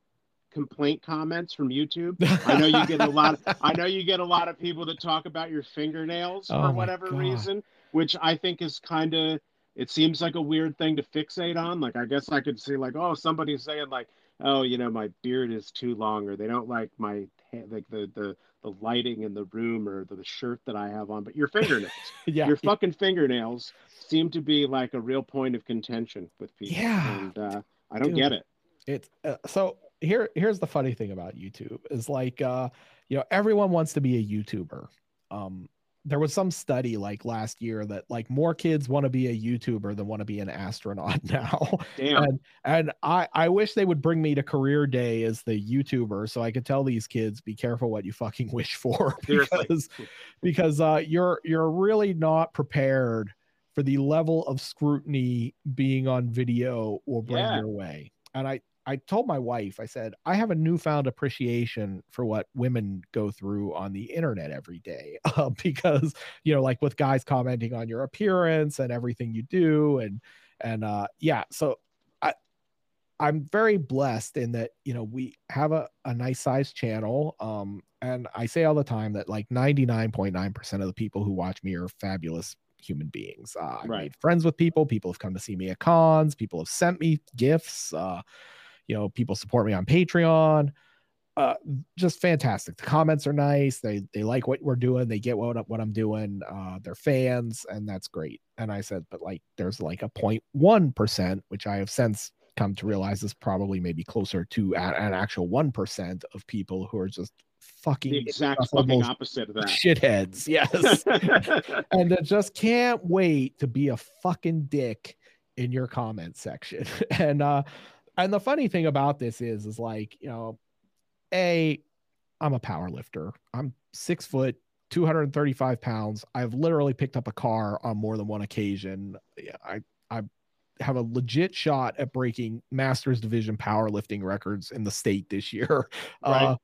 Speaker 1: complaint comments from YouTube. I know you get a lot. Of, I know you get a lot of people that talk about your fingernails oh for whatever reason, which I think is kind of it seems like a weird thing to fixate on. Like I guess I could see like, oh, somebody's saying like, oh, you know, my beard is too long, or they don't like my like the the the lighting in the room or the, the shirt that I have on. But your fingernails, yeah, your fucking fingernails seem to be like a real point of contention with people.
Speaker 2: Yeah,
Speaker 1: and uh, I don't Dude, get it.
Speaker 2: It's uh, so here. Here's the funny thing about YouTube is like, uh, you know, everyone wants to be a YouTuber. Um, there was some study like last year that like more kids want to be a YouTuber than want to be an astronaut now.
Speaker 1: Damn.
Speaker 2: And and I I wish they would bring me to career day as the YouTuber so I could tell these kids be careful what you fucking wish for because because uh you're you're really not prepared for the level of scrutiny being on video will bring yeah. your way. And I I told my wife, I said, I have a newfound appreciation for what women go through on the internet every day uh, because, you know, like with guys commenting on your appearance and everything you do. And, and, uh, yeah, so I, I'm very blessed in that, you know, we have a, a nice sized channel. Um, and I say all the time that like 99.9% of the people who watch me are fabulous human beings. Uh, I've made friends with people. People have come to see me at cons. People have sent me gifts. Uh, you know people support me on patreon. Uh, just fantastic. The comments are nice. They they like what we're doing. They get what, what i'm doing. Uh, they're fans and that's great. And i said but like there's like a 0.1% which i have since come to realize is probably maybe closer to an actual 1% of people who are just fucking
Speaker 1: the exact fucking opposite of that.
Speaker 2: shitheads. Yes. And that just can't wait to be a fucking dick in your comment section. And uh and the funny thing about this is, is like, you know, a, I'm a power lifter. I'm six foot, 235 pounds. I've literally picked up a car on more than one occasion. I, I have a legit shot at breaking Masters Division powerlifting records in the state this year. Right. Uh,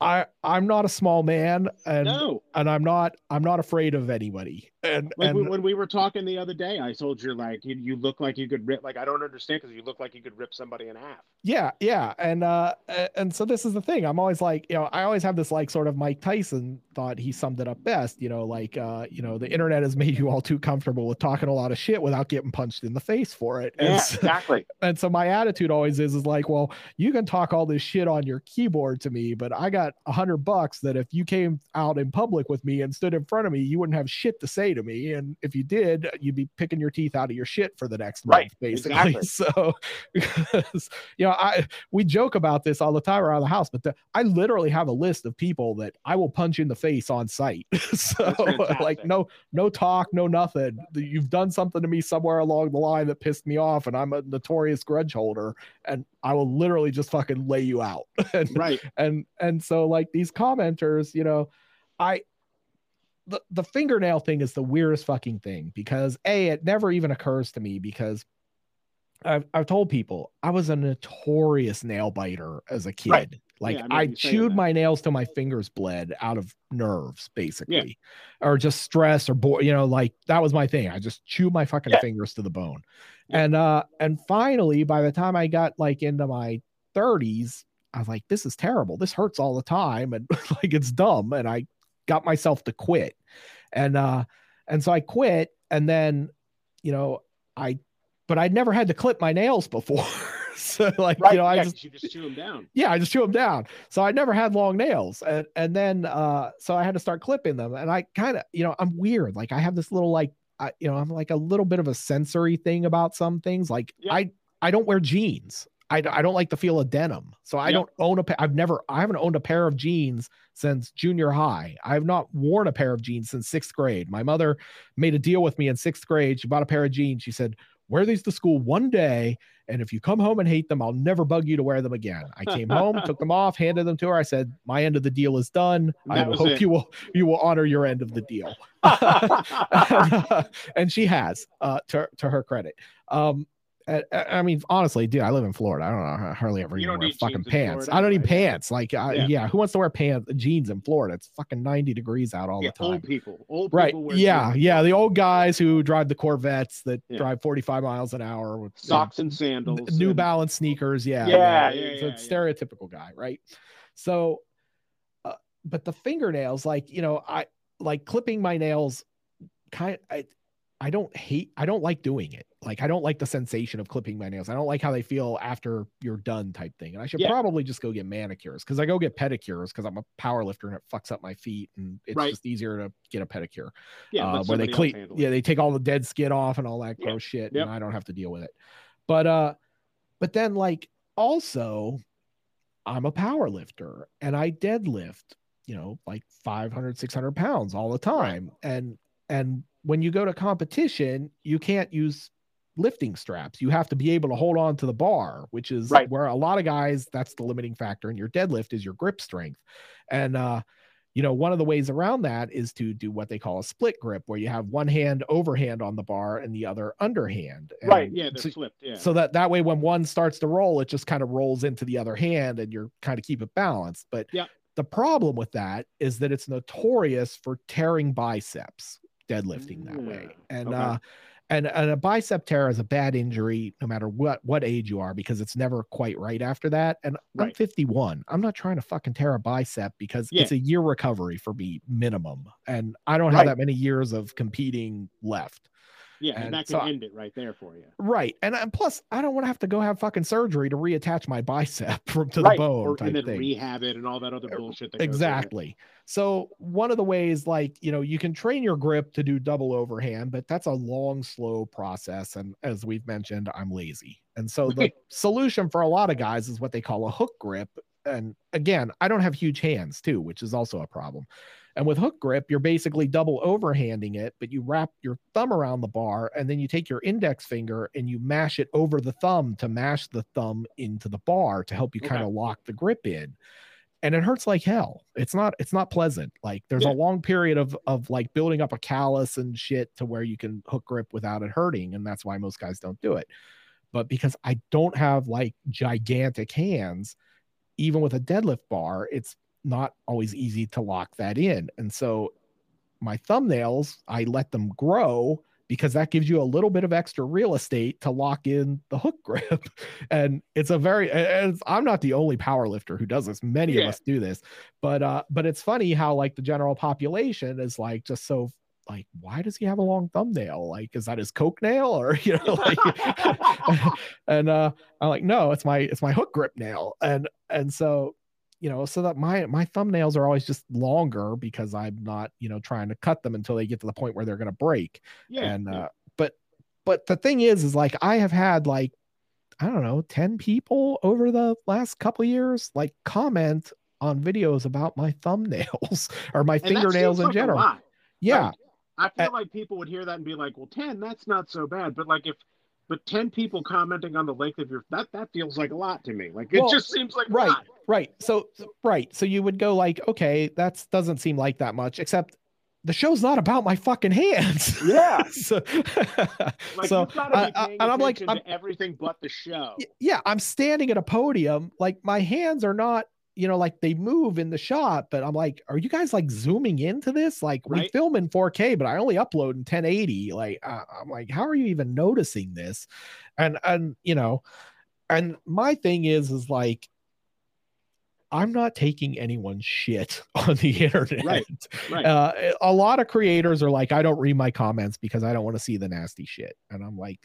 Speaker 2: I I'm not a small man and no. and I'm not I'm not afraid of anybody. And,
Speaker 1: Like
Speaker 2: and
Speaker 1: when- we were talking the other day, I told you like you, you look like you could rip. Like I don't understand because you look like you could rip somebody in half.
Speaker 2: Yeah, yeah, and uh, and so this is the thing. I'm always like, you know, I always have this like sort of Mike Tyson thought he summed it up best. You know, like, uh, you know, the internet has made you all too comfortable with talking a lot of shit without getting punched in the face for it. And so,
Speaker 1: exactly.
Speaker 2: and so my attitude always is is like, well, you can talk all this shit on your keyboard to me, but I got a hundred bucks that if you came out in public with me and stood in front of me, you wouldn't have shit to say to me, and if you did, you'd be picking your teeth out of your shit for the next
Speaker 1: Right,
Speaker 2: month, basically.
Speaker 1: exactly.
Speaker 2: So, because you know, I we joke about this all the time around the house, but the, I literally have a list of people that I will punch in the face on sight. so, like, no, no talk, no nothing. You've done something to me somewhere along the line that pissed me off, and I'm a notorious grudge holder, and I will literally just fucking lay you out. and,
Speaker 1: Right.
Speaker 2: and and so like these commenters, you know, I the the fingernail thing is the weirdest fucking thing because a it never even occurs to me because I've I've told people I was a notorious nail biter as a kid.
Speaker 1: Right.
Speaker 2: Like
Speaker 1: Yeah, I
Speaker 2: I chewed my nails till my fingers bled out of nerves, basically, or just stress or bo- you know, like that was my thing. I just chewed my fucking
Speaker 1: Yeah.
Speaker 2: fingers to the bone,
Speaker 1: Yeah.
Speaker 2: and uh, and finally, by the time I got like into my 30s, I was like, this is terrible. This hurts all the time, and like it's dumb, and I got myself to quit, and uh, and so I quit, and then, you know, I, but I'd never had to clip my nails before. so like
Speaker 1: Right.
Speaker 2: you know i
Speaker 1: yeah,
Speaker 2: just
Speaker 1: 'cause you just chew them down.
Speaker 2: yeah, I just chew them down. So I never had long nails, and and then uh, so I had to start clipping them, and I kind of, you know, I'm weird. Like I have this little like, I, you know, I'm like a little bit of a sensory thing about some things. Like
Speaker 1: Yeah.
Speaker 2: I I don't wear jeans. I, I don't like the feel of denim, so I
Speaker 1: Yeah.
Speaker 2: don't own a. pa- I've never I haven't owned a pair of jeans since junior high. I've not worn a pair of jeans since sixth grade. My mother made a deal with me in sixth grade. She bought a pair of jeans. She said, "Wear these to school one day, and if you come home and hate them, I'll never bug you to wear them again." I came home, took them off, handed them to her. I said, "My end of the deal is done. I hope
Speaker 1: it.
Speaker 2: you will you will honor your end of the deal." and she has, uh, to to her credit. Um, I, I mean, honestly, dude, I live in Florida. I don't know, I hardly ever
Speaker 1: You
Speaker 2: even wear fucking pants.
Speaker 1: Florida
Speaker 2: I don't need
Speaker 1: yeah.
Speaker 2: pants. Like, I,
Speaker 1: Yeah.
Speaker 2: yeah. who wants to wear pants, jeans in Florida? It's fucking ninety degrees out all
Speaker 1: yeah,
Speaker 2: the time.
Speaker 1: old people. Old
Speaker 2: Right.
Speaker 1: people wear
Speaker 2: Yeah.
Speaker 1: jeans.
Speaker 2: Yeah. The old guys who drive the Corvettes that
Speaker 1: Yeah.
Speaker 2: drive 45 miles an hour with
Speaker 1: socks and sandals.
Speaker 2: New
Speaker 1: and-
Speaker 2: Balance sneakers. Yeah.
Speaker 1: Yeah, yeah,
Speaker 2: It's
Speaker 1: yeah,
Speaker 2: stereotypical guy. Right. So, uh, but the fingernails, like, you know, I like clipping my nails kind I, I don't hate, I don't like doing it. Like, I don't like the sensation of clipping my nails. I don't like how they feel after you're done type thing. And I should
Speaker 1: Yeah.
Speaker 2: probably just go get manicures because I go get pedicures because I'm a power lifter and it fucks up my feet. And it's
Speaker 1: Right.
Speaker 2: just easier to get a pedicure
Speaker 1: Yeah,
Speaker 2: uh, where they clean, yeah, they take all the dead skin off and all that
Speaker 1: Yeah.
Speaker 2: gross shit,
Speaker 1: Yep.
Speaker 2: and I don't have to deal with it. But uh, but then like also, I'm a power lifter and I deadlift, you know, like 500, 600 pounds all the time, and and when you go to competition, you can't use lifting straps. You have to be able to hold on to the bar, which is
Speaker 1: Right.
Speaker 2: where a lot of guys that's the limiting factor in your deadlift is your grip strength. And uh you know, one of the ways around that is to do what they call a split grip, where you have one hand overhand on the bar and the other underhand. And
Speaker 1: Right. Yeah, they're
Speaker 2: so,
Speaker 1: flipped. Yeah.
Speaker 2: so that that way, when one starts to roll, it just kind of rolls into the other hand, and you're kind of keep it balanced. But
Speaker 1: Yeah.
Speaker 2: the problem with that is that it's notorious for tearing biceps deadlifting that way, and
Speaker 1: okay.
Speaker 2: uh, and and a bicep tear is a bad injury no matter what what age you are because it's never quite right after that. And I'm 51. I'm not trying to fucking tear a bicep because
Speaker 1: Yeah.
Speaker 2: it's a year recovery for me minimum, and I don't have
Speaker 1: Right.
Speaker 2: that many years of competing left.
Speaker 1: Yeah,
Speaker 2: and
Speaker 1: and that
Speaker 2: so
Speaker 1: can
Speaker 2: I-
Speaker 1: end it right there for you.
Speaker 2: Right. And, and plus, I don't want to have to go have fucking surgery to reattach my bicep from to
Speaker 1: right.
Speaker 2: the bone
Speaker 1: or, and then
Speaker 2: thing.
Speaker 1: rehab it and all that other er, bullshit. That goes in it.
Speaker 2: Exactly. So one of the ways, like, you know, you can train your grip to do double overhand, but that's a long, slow process. And as we've mentioned, I'm lazy. And so the solution for a lot of guys is what they call a hook grip. And again, I don't have huge hands too, which is also a problem. And with hook grip, you're basically double overhanding it, but you wrap your thumb around the bar and then you take your index finger and you mash it over the thumb to mash the thumb into the bar to help you kind of lock the grip in. And it hurts like hell. It's not it's not pleasant. Like there's
Speaker 1: Yeah.
Speaker 2: a long period of of like building up a callus and shit to where you can hook grip without it hurting and that's why most guys don't do it. But because I don't have like gigantic hands, even with a deadlift bar, it's not always easy to lock that in. And so my thumbnails, I let them grow because that gives you a little bit of extra real estate to lock in the hook grip. and it's a very and I'm not the only power lifter who does this. Many yeah. of us do this. But uh but it's funny how like the general population is like just so like why does he have a long thumbnail like is that his coke nail or you know like and uh i'm like no it's my it's my hook grip nail and and so you know so that my my thumbnails are always just longer because i'm not you know trying to cut them until they get to the point where they're going to break yeah and yeah. uh but but the thing is is like i have had like i don't know 10 people over the last couple years like comment on videos about my thumbnails or my and fingernails in general yeah
Speaker 1: like, I feel like people would hear that and be like, "Well, ten, that's not so bad." But like if but 10 people commenting on the length of your that that feels like a lot to me. Like it well, just seems like
Speaker 2: right right. So right. So you would go like okay that doesn't seem like that much except the show's not about my fucking hands.
Speaker 1: Yeah. So, like, so I, I, and i'm like I'm, everything but the show.
Speaker 2: Yeah i'm standing at a podium like my hands are not you know, like they move in the shot, but I'm like, are you guys like zooming into this? Like right. we film in 4K, but I only upload in 1080. Like uh, I'm like, how are you even noticing this? And and you know, and my thing is is like I'm not taking anyone's shit on the internet.
Speaker 1: Right. Right.
Speaker 2: Uh, a lot of creators are like, I don't read my comments because I don't want to see the nasty shit. And I'm like,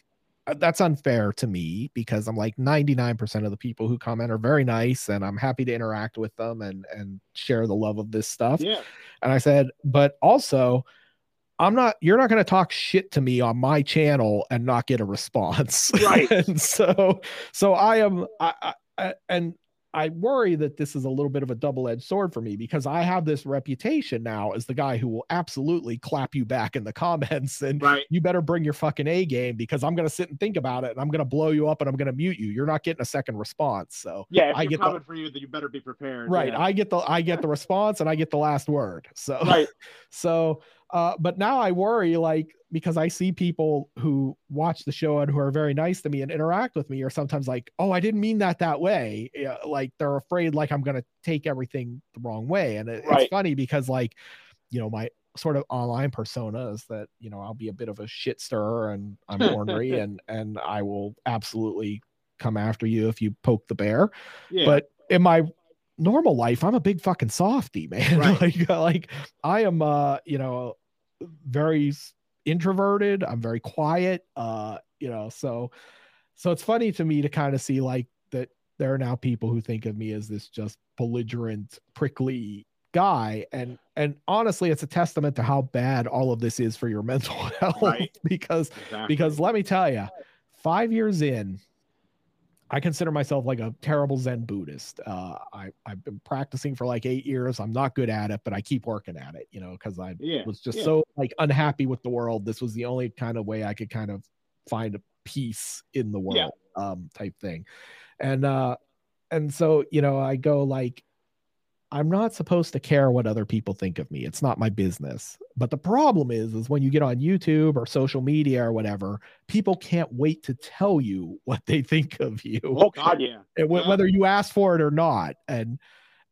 Speaker 2: Uh, that's unfair to me because I'm like 99% of the people who comment are very nice and I'm happy to interact with them and and share the love of this stuff.
Speaker 1: Yeah.
Speaker 2: And I said, but also I'm not you're not going to talk shit to me on my channel and not get a response.
Speaker 1: Right.
Speaker 2: and so so I am I, I and I worry that this is a little bit of a double edged sword for me because I have this reputation now as the guy who will absolutely clap you back in the comments and
Speaker 1: right.
Speaker 2: you better bring your fucking A game because I'm going to sit and think about it and I'm going to blow you up and I'm going to mute you. You're not getting a second response. So
Speaker 1: yeah, I get coming the, for you, that you better be prepared.
Speaker 2: Right.
Speaker 1: Yeah.
Speaker 2: I get the I get the response and I get the last word. So
Speaker 1: right.
Speaker 2: So uh, but now I worry like because I see people who watch the show and who are very nice to me and interact with me are sometimes like, oh, I didn't mean that that way. like they're afraid like I'm going to take everything the wrong way. And it, right. it's funny because like, you know, my sort of online persona is that, you know, I'll be a bit of a shit stirrer and I'm ornery and, and I will absolutely come after you if you poke the bear. Yeah. But in my normal life, I'm a big fucking softy, man. Right. like, like I am, uh, you know, very introverted. I'm very quiet. Uh, you know, so so it's funny to me to kind of see like that there are now people who think of me as this just belligerent, prickly guy and and honestly it's a testament to how bad all of this is for your mental health right. because exactly. because let me tell you 5 years in I consider myself like a terrible Zen Buddhist. Uh, I I've been practicing for like eight years. I'm not good at it, but I keep working at it. You know, because I yeah, was just yeah. so like unhappy with the world. This was the only kind of way I could kind of find a peace in the world, yeah. um, type thing. And uh, and so you know, I go like, I'm not supposed to care what other people think of me. It's not my business. But the problem is, is when you get on YouTube or social media or whatever, people can't wait to tell you what they think of you.
Speaker 1: Oh God, yeah.
Speaker 2: And whether you ask for it or not. And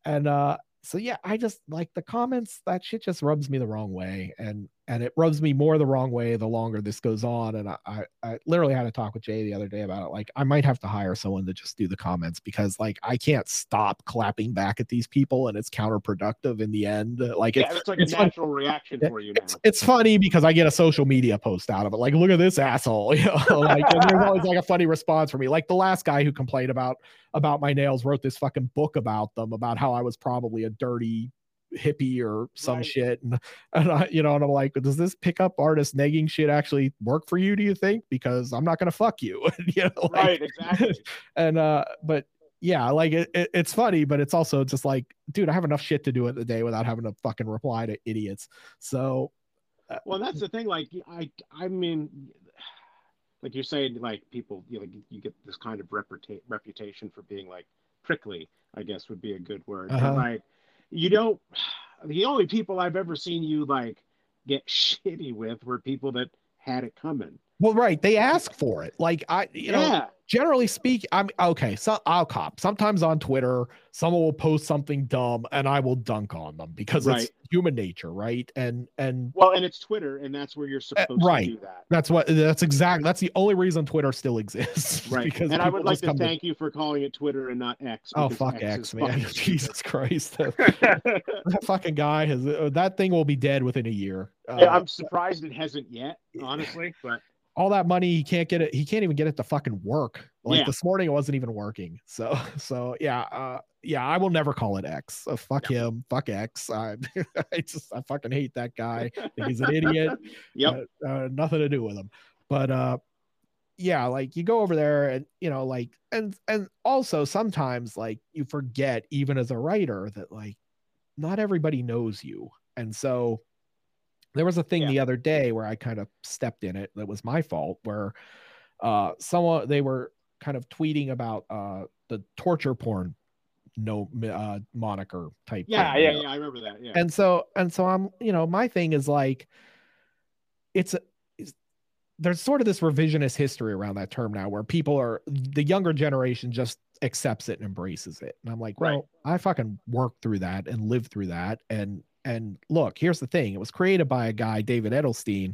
Speaker 2: and uh so yeah, I just like the comments, that shit just rubs me the wrong way. And and it rubs me more the wrong way the longer this goes on. And I, I, I, literally had a talk with Jay the other day about it. Like, I might have to hire someone to just do the comments because, like, I can't stop clapping back at these people, and it's counterproductive in the end. Like,
Speaker 1: yeah, it's, it's like it's a natural fun. reaction for you. Now.
Speaker 2: It's, it's, funny because I get a social media post out of it. Like, look at this asshole. You know, like, and there's always like a funny response for me. Like the last guy who complained about about my nails wrote this fucking book about them about how I was probably a dirty hippie or some right. shit. And, and I, you know and i'm like does this pickup artist negging shit actually work for you do you think? Because i'm not gonna fuck you. You know
Speaker 1: like, right exactly.
Speaker 2: and uh but yeah like it, it, it's funny but it's also just like dude i have enough shit to do in the day without having to fucking reply to idiots. So
Speaker 1: uh, well that's the thing like i i mean like you're saying like people you know like you get this kind of reputa- reputation for being like prickly i guess would be a good word. Uh-huh. like you don't the only people I've ever seen you like get shitty with were people that had it coming.
Speaker 2: Well, right. They ask for it. Like I, you know, generally speak, I'm okay. So I'll cop. Sometimes on Twitter, someone will post something dumb, and I will dunk on them because
Speaker 1: Right.
Speaker 2: it's human nature, right? And and
Speaker 1: Well, and it's Twitter, and that's where you're supposed
Speaker 2: Uh, right.
Speaker 1: to do that.
Speaker 2: that's what that's exactly. That's the only reason Twitter still exists.
Speaker 1: Right.
Speaker 2: because
Speaker 1: and I would like to thank you for calling it Twitter and not X.
Speaker 2: Oh fuck
Speaker 1: is
Speaker 2: X, man! Jesus Christ, that, fucking guy has uh, that thing will be dead within a year. Uh,
Speaker 1: yeah, I'm surprised it hasn't yet, honestly. But
Speaker 2: all that money he can't get it he can't even get it to fucking work. Like
Speaker 1: Yeah.
Speaker 2: this morning it wasn't even working. So so yeah uh yeah i will never call it x. Uh, fuck him. Fuck x. I, I just i fucking hate that guy. He's an idiot.
Speaker 1: Yep.
Speaker 2: uh, uh, nothing to do with him. But uh yeah like you go over there and you know like and and also sometimes like you forget even as a writer that like not everybody knows you. And so there was a thing
Speaker 1: Yeah.
Speaker 2: the other day where i kind of stepped in it that was my fault where uh someone they were kind of tweeting about uh the torture porn no uh moniker type
Speaker 1: Yeah,
Speaker 2: thing,
Speaker 1: yeah,
Speaker 2: you know?
Speaker 1: yeah. I remember that. Yeah.
Speaker 2: and so and so i'm you know my thing is like it's a it's- there's sort of this revisionist history around that term now where people are the younger generation just accepts it and embraces it and i'm like well
Speaker 1: Right.
Speaker 2: i fucking worked through that and lived through that and and look here's the thing it was created by a guy david edelstein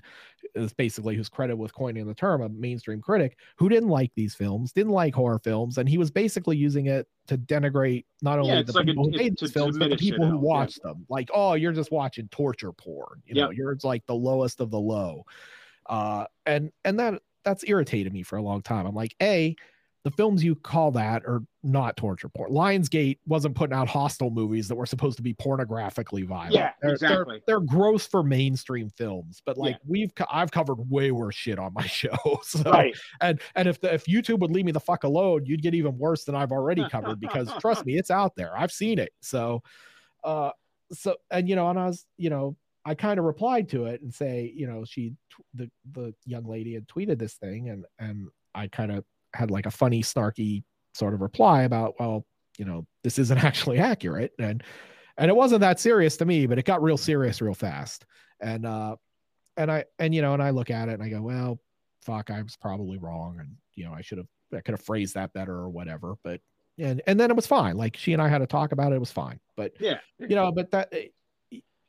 Speaker 2: is basically who's credited with coining the term a mainstream critic who didn't like these films didn't like horror films and he was basically using it to denigrate not only
Speaker 1: it's
Speaker 2: the
Speaker 1: like a-
Speaker 2: people who made these films but the people who
Speaker 1: out, yeah.
Speaker 2: watched them like oh you're just watching torture porn you know
Speaker 1: Yep.
Speaker 2: you're like the lowest of the low uh and and that that's irritated me for a long time i'm like a the films you call that are not torture porn lionsgate wasn't putting out Hostel movies that were supposed to be pornographically violent
Speaker 1: Yeah,
Speaker 2: they're, they're-
Speaker 1: exactly.
Speaker 2: they're, gross for mainstream films but like
Speaker 1: Yeah.
Speaker 2: we've i've covered way worse shit on my show so
Speaker 1: right.
Speaker 2: and and if the if youtube would leave me the fuck alone you'd get even worse than i've already covered because trust me it's out there i've seen it so uh so and you know and i was you know i kind of replied to it and say you know she the the young lady had tweeted this thing and and i kind of had like a funny snarky sort of reply about well you know this isn't actually accurate. And and it wasn't that serious to me but it got real serious real fast. And uh and i and you know and i look at it and i go well fuck i was probably wrong. And you know i should have i could have phrased that better or whatever but and and then it was fine. Like she and i had to talk about it. It was fine. But
Speaker 1: Yeah.
Speaker 2: you know but that eh,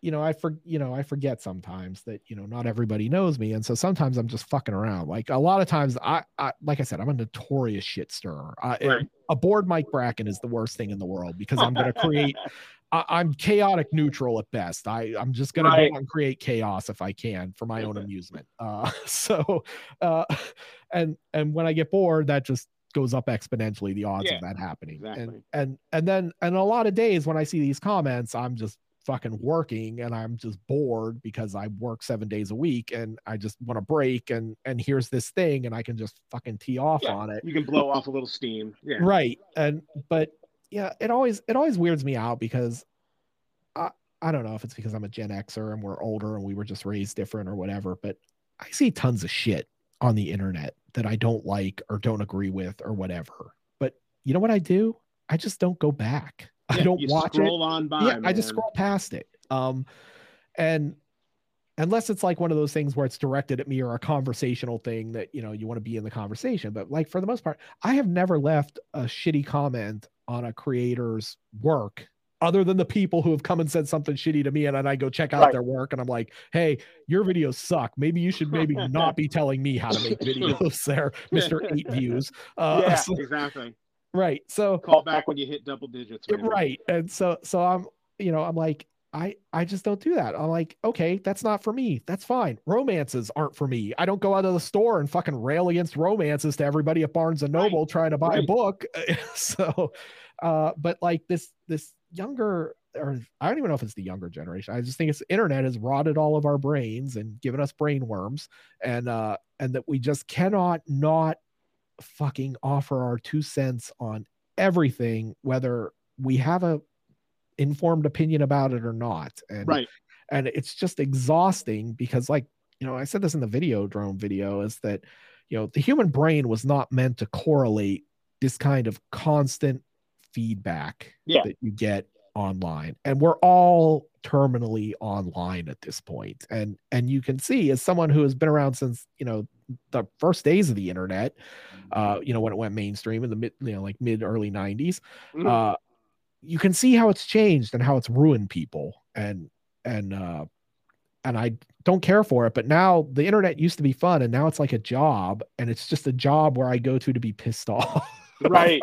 Speaker 2: you know i for you know i forget sometimes that you know not everybody knows me and so sometimes i'm just fucking around. Like a lot of times i, I like i said i'm a notorious shit stirrer. I,
Speaker 1: Right.
Speaker 2: a bored mike bracken is the worst thing in the world because i'm going to create I, i'm chaotic neutral at best. I i'm just going
Speaker 1: Right.
Speaker 2: to and create chaos if i can for my own amusement. Uh so uh and and when i get bored that just goes up exponentially the odds
Speaker 1: Yeah,
Speaker 2: of that happening. And and and then and a lot of days when i see these comments i'm just fucking working and i'm just bored because i work seven days a week and i just want to break and and here's this thing and i can just fucking tee off
Speaker 1: Yeah,
Speaker 2: on it
Speaker 1: You can blow off a little steam. Yeah.
Speaker 2: right and but yeah it always it always weirds me out because i i don't know if it's because i'm a gen xer and we're older and we were just raised different or whatever but i see tons of shit on the internet that i don't like or don't agree with or whatever but you know what i do i just don't go back i don't watch it
Speaker 1: on by.
Speaker 2: yeah i just scroll past it um and unless it's like one of those things where it's directed at me or a conversational thing that you know you want to be in the conversation but like for the most part i have never left a shitty comment on a creator's work other than the people who have come and said something shitty to me and then i go check out
Speaker 1: Right.
Speaker 2: their work and i'm like hey your videos suck maybe you should maybe not be telling me how to make videos there mr eight views uh
Speaker 1: yeah,
Speaker 2: so-
Speaker 1: exactly.
Speaker 2: Right. So
Speaker 1: Call back when you hit double digits. man.
Speaker 2: right. And so so i'm you know i'm like i i just don't do that. I'm like okay that's not for me. That's fine. Romances aren't for me. I don't go out of the store and fucking rail against romances to everybody at barnes and
Speaker 1: Right,
Speaker 2: noble trying to buy a book. So uh but like this this younger or i don't even know if it's the younger generation. I just think it's internet has rotted all of our brains and given us brain worms and uh and that we just cannot not fucking offer our two cents on everything whether we have a informed opinion about it or not and
Speaker 1: Right.
Speaker 2: and it's just exhausting because like you know i said this in the video drone video is that you know the human brain was not meant to correlate this kind of constant feedback
Speaker 1: Yeah.
Speaker 2: that you get online and we're all terminally online at this point and and you can see as someone who has been around since you know the first days of the internet, uh, you know, when it went mainstream in the mid, you know, like mid early 90s.
Speaker 1: Mhm.
Speaker 2: Uh, you can see how it's changed and how it's ruined people and and uh and I don't care for it. But now the internet used to be fun, and now it's like a job, and it's just a job where I go to to be pissed off.
Speaker 1: right.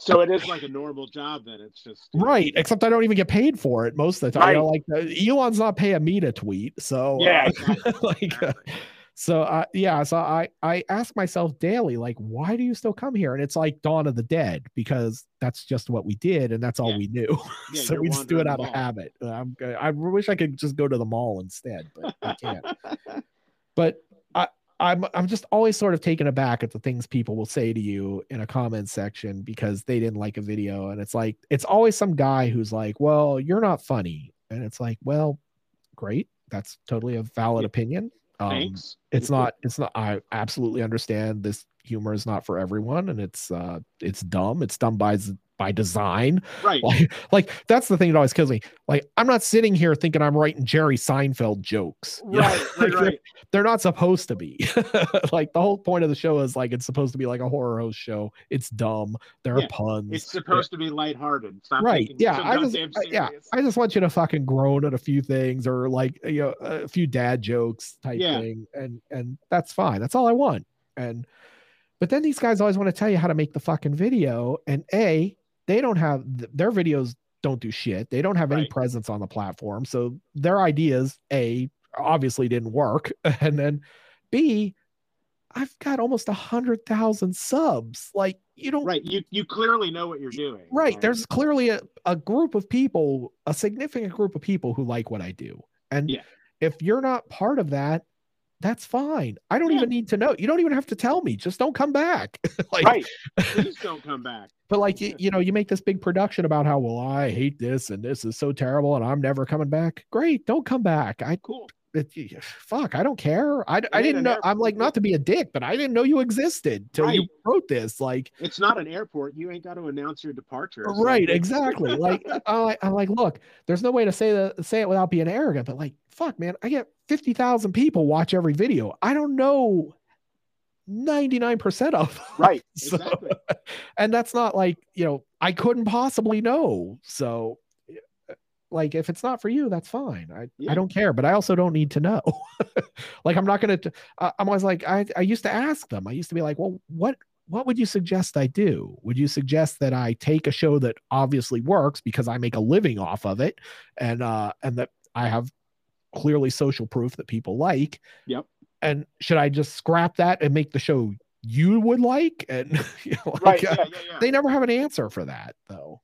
Speaker 1: so it is like a normal job then. It's just you know,
Speaker 2: right. Except I don't even get paid for it most of the time. You know,
Speaker 1: Right.
Speaker 2: like uh, Elon's not paying me to tweet, so
Speaker 1: Yeah, exactly,
Speaker 2: like. Uh. So uh, yeah, so I I ask myself daily, like, why do you still come here? And it's like Dawn of the Dead because that's just what we did, and that's all
Speaker 1: Yeah.
Speaker 2: we knew.
Speaker 1: Yeah,
Speaker 2: so we just do it out of habit. Uh, I'm, I wish I could just go to the mall instead, but I can't. but I, I'm I'm just always sort of taken aback at the things people will say to you in a comment section because they didn't like a video, and it's like it's always some guy who's like, "Well, you're not funny," and it's like, "Well, great, that's totally a valid
Speaker 1: Yeah.
Speaker 2: opinion." Um,
Speaker 1: Thanks.
Speaker 2: it's not it's not i absolutely understand this humor is not for everyone and it's uh it's dumb it's dumb by by design.
Speaker 1: Right.
Speaker 2: like, like that's the thing that always kills me. Like i'm not sitting here thinking i'm writing jerry seinfeld jokes?
Speaker 1: Right,
Speaker 2: Like,
Speaker 1: right,
Speaker 2: they're-
Speaker 1: right.
Speaker 2: they're not supposed to be. Like the whole point of the show is like it's supposed to be like a horror host show. It's dumb. There
Speaker 1: Yeah,
Speaker 2: are puns.
Speaker 1: It's supposed to be lighthearted. Stop
Speaker 2: right. yeah
Speaker 1: so
Speaker 2: i just yeah i just want you to fucking groan at a few things or like you know a few dad jokes type
Speaker 1: Yeah.
Speaker 2: thing and and that's fine. That's all i want. And but then these guys always want to tell you how to make the fucking video and a they don't have their videos don't do shit. They don't have any presence on the platform. So their ideas a obviously didn't work. And then b i've got almost a hundred thousand subs. Like you don't
Speaker 1: right. You you clearly know what you're doing.
Speaker 2: right.
Speaker 1: Like,
Speaker 2: there's clearly a, a group of people a significant group of people who like what i do. And
Speaker 1: Yeah.
Speaker 2: if you're not part of that that's fine i don't
Speaker 1: Yeah.
Speaker 2: even need to know you don't even have to tell me just don't come back like
Speaker 1: right. Please don't come back.
Speaker 2: but like you, you know you make this big production about how well i hate this and this is so terrible and i'm never coming back great don't come back i
Speaker 1: Cool.
Speaker 2: It, fuck i don't care i, I didn't know i'm like not to be a dick but i didn't know you existed till you wrote this like
Speaker 1: It's not an airport. You ain't got to announce your departure.
Speaker 2: Right exactly like I'm, like I'm like look there's no way to say that say it without being arrogant but like fuck man i get 50,000 people watch every video i don't know 99% of them.
Speaker 1: Right.
Speaker 2: So-
Speaker 1: Exactly.
Speaker 2: and that's not like you know i couldn't possibly know so like if it's not for you that's fine i,
Speaker 1: Yeah.
Speaker 2: I don't care but i also don't need to know like i'm not gonna t- uh, i'm always like I, I used to ask them i used to be like well what what would you suggest i do would you suggest that i take a show that obviously works because i make a living off of it and uh and that i have clearly social proof that people like
Speaker 1: Yep.
Speaker 2: and should i just scrap that and make the show you would like and you know, like,
Speaker 1: Right.
Speaker 2: uh,
Speaker 1: Yeah. Yeah. Yeah.
Speaker 2: they never have an answer for that though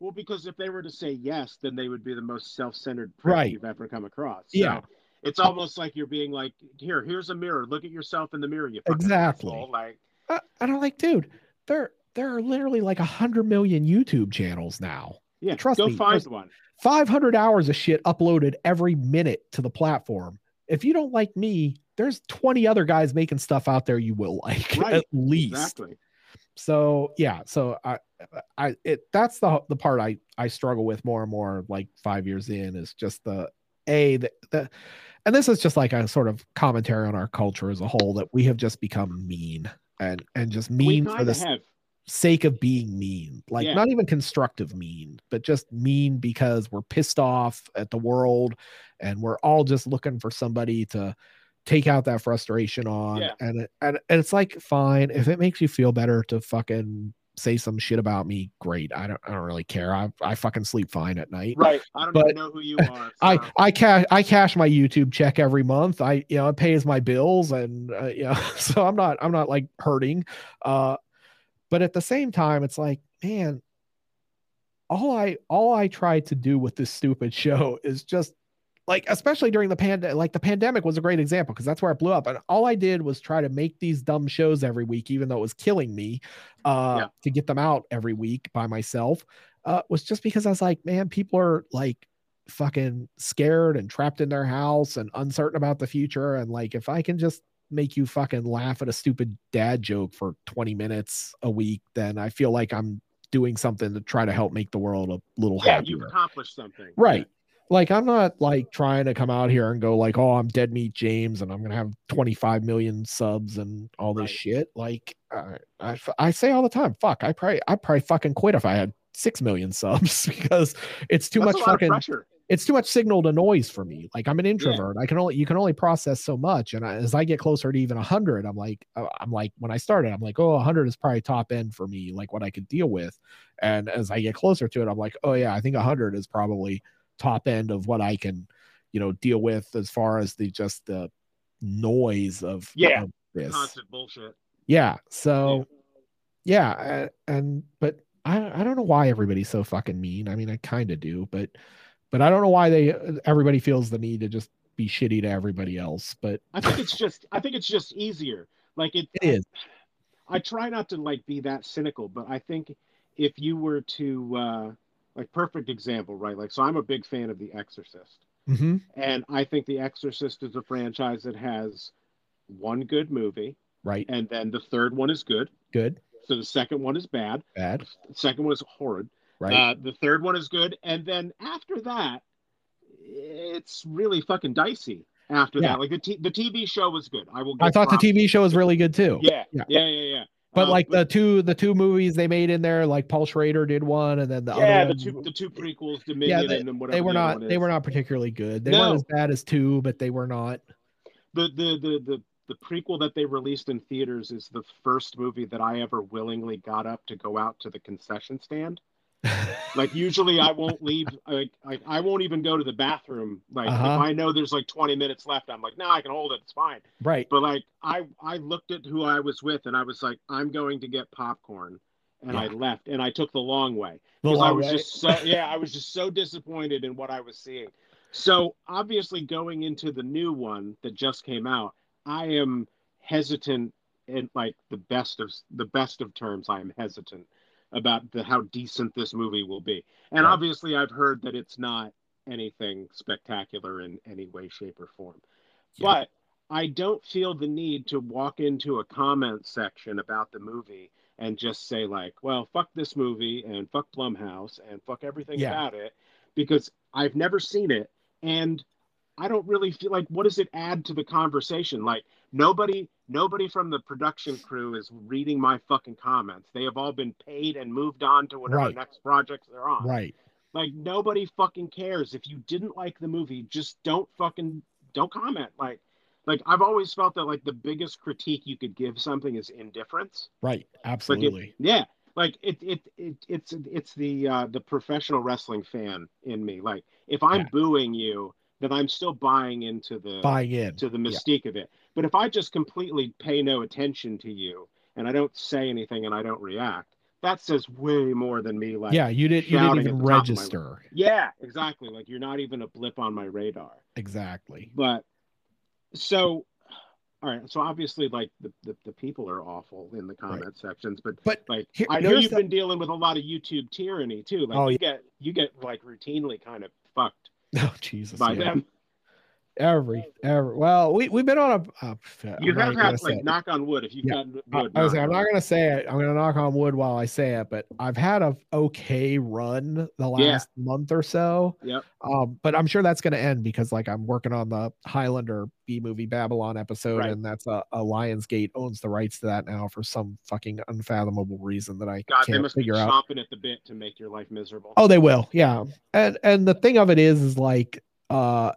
Speaker 1: Well, because if they were to say yes, then they would be the most self-centered prick
Speaker 2: Right.
Speaker 1: you've ever come across.
Speaker 2: Yeah.
Speaker 1: It's almost like you're being like, here, here's a mirror. Look at yourself in the mirror. You
Speaker 2: Exactly.
Speaker 1: asshole." Like,
Speaker 2: I, and i'm like dude there there are literally like a hundred million youtube channels now
Speaker 1: yeah,
Speaker 2: Trust
Speaker 1: go
Speaker 2: me,
Speaker 1: find one.
Speaker 2: 500 hours of shit uploaded every minute to the platform if you don't like me there's 20 other guys making stuff out there you will like
Speaker 1: Right.
Speaker 2: at least
Speaker 1: Exactly.
Speaker 2: So yeah so i i it that's the the part i i struggle with more and more like five years in is just the a the, the and this is just like a sort of commentary on our culture as a whole that we have just become mean and and just mean for the
Speaker 1: have.
Speaker 2: sake of being mean like
Speaker 1: Yeah.
Speaker 2: not even constructive mean but just mean because we're pissed off at the world and we're all just looking for somebody to take out that frustration on
Speaker 1: Yeah.
Speaker 2: and, it, and and it's like fine if it makes you feel better to fucking say some shit about me great i don't i don't really care i, I fucking sleep fine at night
Speaker 1: Right. I don't
Speaker 2: But
Speaker 1: even know who you are.
Speaker 2: I
Speaker 1: so-
Speaker 2: I cash I cash my YouTube check every month. I you know it pays my bills and uh, you know so I'm not I'm not like hurting. Uh, but at the same time, it's like man, all I all I tried to do with this stupid show is just like especially during the pandemic like the pandemic was a great example because that's where it blew up and all i did was try to make these dumb shows every week even though it was killing me uh
Speaker 1: Yeah.
Speaker 2: to get them out every week by myself uh was just because i was like man people are like fucking scared and trapped in their house and uncertain about the future and like if i can just make you fucking laugh at a stupid dad joke for 20 minutes a week then i feel like i'm doing something to try to help make the world a little
Speaker 1: yeah,
Speaker 2: happier
Speaker 1: you've accomplished something.
Speaker 2: right like I'm not like trying to come out here and go like, oh, I'm Dead Meat James and I'm gonna have 25 million subs and all this
Speaker 1: Right.
Speaker 2: shit. Like I, I I say all the time, fuck, I probably I probably fucking quit if I had six million subs because it's too
Speaker 1: That's
Speaker 2: much fucking it's too much signal to noise for me. Like I'm an introvert. I can only you can only process so much. And I, as I get closer to even hundred, I'm like uh, I'm like when I started, I'm like oh 100 is probably top end for me, like what I could deal with. And as I get closer to it, I'm like oh yeah, I think 100 is probably top end of what I can you know deal with as far as the just the noise of
Speaker 1: Yeah.
Speaker 2: of this.
Speaker 1: Constant bullshit.
Speaker 2: Yeah. So yeah, uh, and but I I don't know why everybody's so fucking mean. I mean, I kind of do, but but I don't know why they everybody feels the need to just be shitty to everybody else. But
Speaker 1: I think it's just I think it's just easier. Like it,
Speaker 2: it is.
Speaker 1: I try not to like be that cynical, but I think if you were to uh like perfect example, right? Like so I'm a big fan of The Exorcist.
Speaker 2: hmm
Speaker 1: And I think The Exorcist is a franchise that has one good movie,
Speaker 2: Right.
Speaker 1: and then the third one is good.
Speaker 2: Good.
Speaker 1: So the second one is bad.
Speaker 2: Bad.
Speaker 1: The second one is horrid.
Speaker 2: Right.
Speaker 1: Uh, the third one is good, and then after that, it's really fucking dicey. After
Speaker 2: Yeah.
Speaker 1: that, like the t- the TV show was good. I will.
Speaker 2: I thought the. TV show was really good too.
Speaker 1: Yeah,
Speaker 2: Yeah.
Speaker 1: yeah, yeah, yeah. Yeah.
Speaker 2: But
Speaker 1: Uh,
Speaker 2: like the two the two movies they made in there, like Paul Schrader did one, and then the
Speaker 1: yeah,
Speaker 2: other
Speaker 1: the two the two prequels, Dominion,
Speaker 2: they-
Speaker 1: and whatever
Speaker 2: they were not they were not particularly good. They
Speaker 1: No.
Speaker 2: weren't as bad as two, but they were not.
Speaker 1: the the the the the prequel that they released in theaters is the first movie that I ever willingly got up to go out to the concession stand. Like usually I won't leave like, like I won't even go to the bathroom. Like
Speaker 2: Uh-huh.
Speaker 1: if I know there's like 20 minutes left, I'm like, no, I can hold it, it's fine.
Speaker 2: right.
Speaker 1: But like I I looked at who I was with and I was like, I'm going to get popcorn. And I left and I took the long way. Because I was
Speaker 2: way.
Speaker 1: just so yeah, I was just so disappointed in what I was seeing. So obviously, going into the new one that just came out, I am hesitant in like the best of the best of terms. I am hesitant about the how decent this movie will be, and
Speaker 2: Right.
Speaker 1: obviously, I've heard that it's not anything spectacular in any way, shape, or form.
Speaker 2: Yeah.
Speaker 1: But I don't feel the need to walk into a comment section about the movie and just say like, "Well, fuck this movie and fuck Blumhouse and fuck everything
Speaker 2: Yeah.
Speaker 1: about it," because I've never seen it and I don't really feel like what does it add to the conversation? Like nobody, nobody from the production crew is reading my fucking comments. They have all been paid and moved on to whatever
Speaker 2: Right.
Speaker 1: next projects they're on.
Speaker 2: Right.
Speaker 1: Like nobody fucking cares. If you didn't like the movie, just don't fucking don't comment. Like like I've always felt that like the biggest critique you could give something is indifference.
Speaker 2: Right.
Speaker 1: Like
Speaker 2: Absolutely.
Speaker 1: it, yeah. Like it, it it it's it's the uh the professional wrestling fan in me. Like if I'm
Speaker 2: Yeah.
Speaker 1: booing you, then I'm still buying into the
Speaker 2: Buying in.
Speaker 1: to the mystique of it. But if I just completely pay no attention to you and I don't say anything and I don't react, that says way more than me like
Speaker 2: yeah, you didn't you didn't even register.
Speaker 1: yeah, exactly. Like you're not even a blip on my radar.
Speaker 2: Exactly.
Speaker 1: But so, all right. So obviously, like the, the, the people are awful in the comment sections, but
Speaker 2: But
Speaker 1: like
Speaker 2: here-
Speaker 1: I know you've
Speaker 2: the-
Speaker 1: been dealing with a lot of YouTube tyranny too. Like
Speaker 2: Oh,
Speaker 1: you
Speaker 2: yeah.
Speaker 1: get you get like routinely kind of fucked
Speaker 2: oh Jesus.
Speaker 1: by
Speaker 2: yeah.
Speaker 1: them.
Speaker 2: Every ever well, we we've been on a. Uh,
Speaker 1: You have had like
Speaker 2: it.
Speaker 1: knock on wood if you've
Speaker 2: Yeah. I,
Speaker 1: wood.
Speaker 2: I was
Speaker 1: knock
Speaker 2: I'm not gonna say it. I'm gonna knock on wood while I say it, but I've had a okay run the last month or so.
Speaker 1: Yep.
Speaker 2: Um, but I'm sure that's gonna end because like I'm working on the Highlander B movie Babylon episode,
Speaker 1: Right.
Speaker 2: and that's a, a Lionsgate owns the rights to that now for some fucking unfathomable reason that I
Speaker 1: God,
Speaker 2: can't figure out.
Speaker 1: chomping at the bit to make your life miserable.
Speaker 2: Oh, they will. Yeah. And and the thing of it is is like uh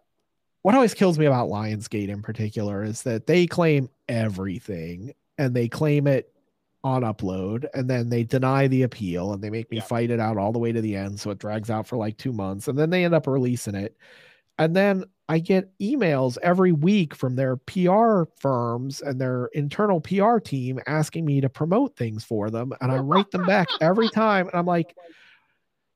Speaker 2: what always kills me about Lionsgate in particular is that they claim everything and they claim it on upload and then they deny the appeal and they make me
Speaker 1: Yeah.
Speaker 2: fight it out all the way to the end so it drags out for like 2 months and then they end up releasing it. And then I get emails every week from their PR firms and their internal PR team asking me to promote things for them. And I write them back every time. And I'm like,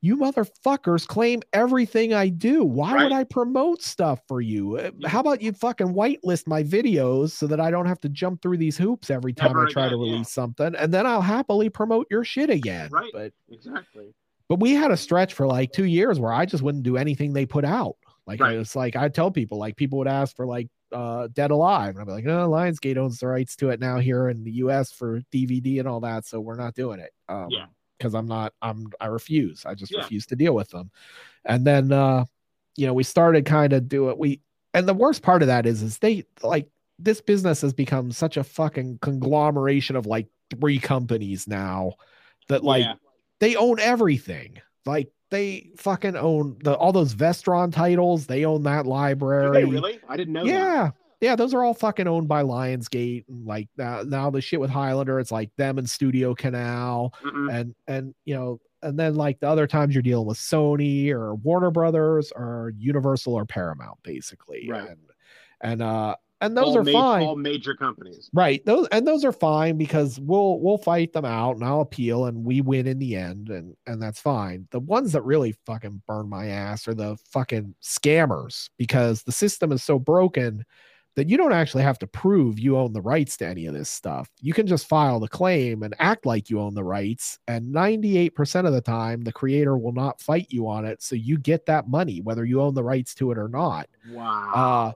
Speaker 2: you motherfuckers claim everything I do. Why would I promote stuff for you? Uh, How about you fucking whitelist my videos so that I don't have to jump through these hoops every time
Speaker 1: Never
Speaker 2: I try to
Speaker 1: again, yeah.
Speaker 2: release something? And then I'll happily promote your shit again.
Speaker 1: Right.
Speaker 2: But
Speaker 1: Exactly.
Speaker 2: but we had a stretch for like two years where I just wouldn't do anything they put out. Like
Speaker 1: Right.
Speaker 2: it's like I tell people, like people would ask for like uh Dead Alive, and I'd be like, no, Lionsgate owns the rights to it now here in the US for DVD and all that, so we're not doing it. Um
Speaker 1: Yeah.
Speaker 2: Because I'm not I'm I refuse. I just
Speaker 1: Yeah.
Speaker 2: refuse to deal with them. And then uh you know, we started kind of do it. We and the worst part of that is is they like this business has become such a fucking conglomeration of like three companies now that like
Speaker 1: Yeah.
Speaker 2: they own everything. Like they fucking own the all those Vestron titles. They own that library.
Speaker 1: they really? I didn't know that.
Speaker 2: Yeah. Those are all fucking owned by Lionsgate and like now, now the shit with Highlander, it's like them and Studio Canal
Speaker 1: Mhm.
Speaker 2: and and you know, and then like the other times you're dealing with Sony or Warner Brothers or Universal or Paramount, basically.
Speaker 1: Right.
Speaker 2: And and uh and those
Speaker 1: all
Speaker 2: are
Speaker 1: ma-
Speaker 2: fine.
Speaker 1: All major companies.
Speaker 2: Right. Those and those are fine because we'll we'll fight them out and I'll appeal and we win in the end and and that's fine. The ones that really fucking burn my ass are the fucking scammers because the system is so broken that you don't actually have to prove you own the rights to any of this stuff. You can just file the claim and act like you own the rights and 98% of the time the creator will not fight you on it so you get that money whether you own the rights to it or not
Speaker 1: Wow.
Speaker 2: uh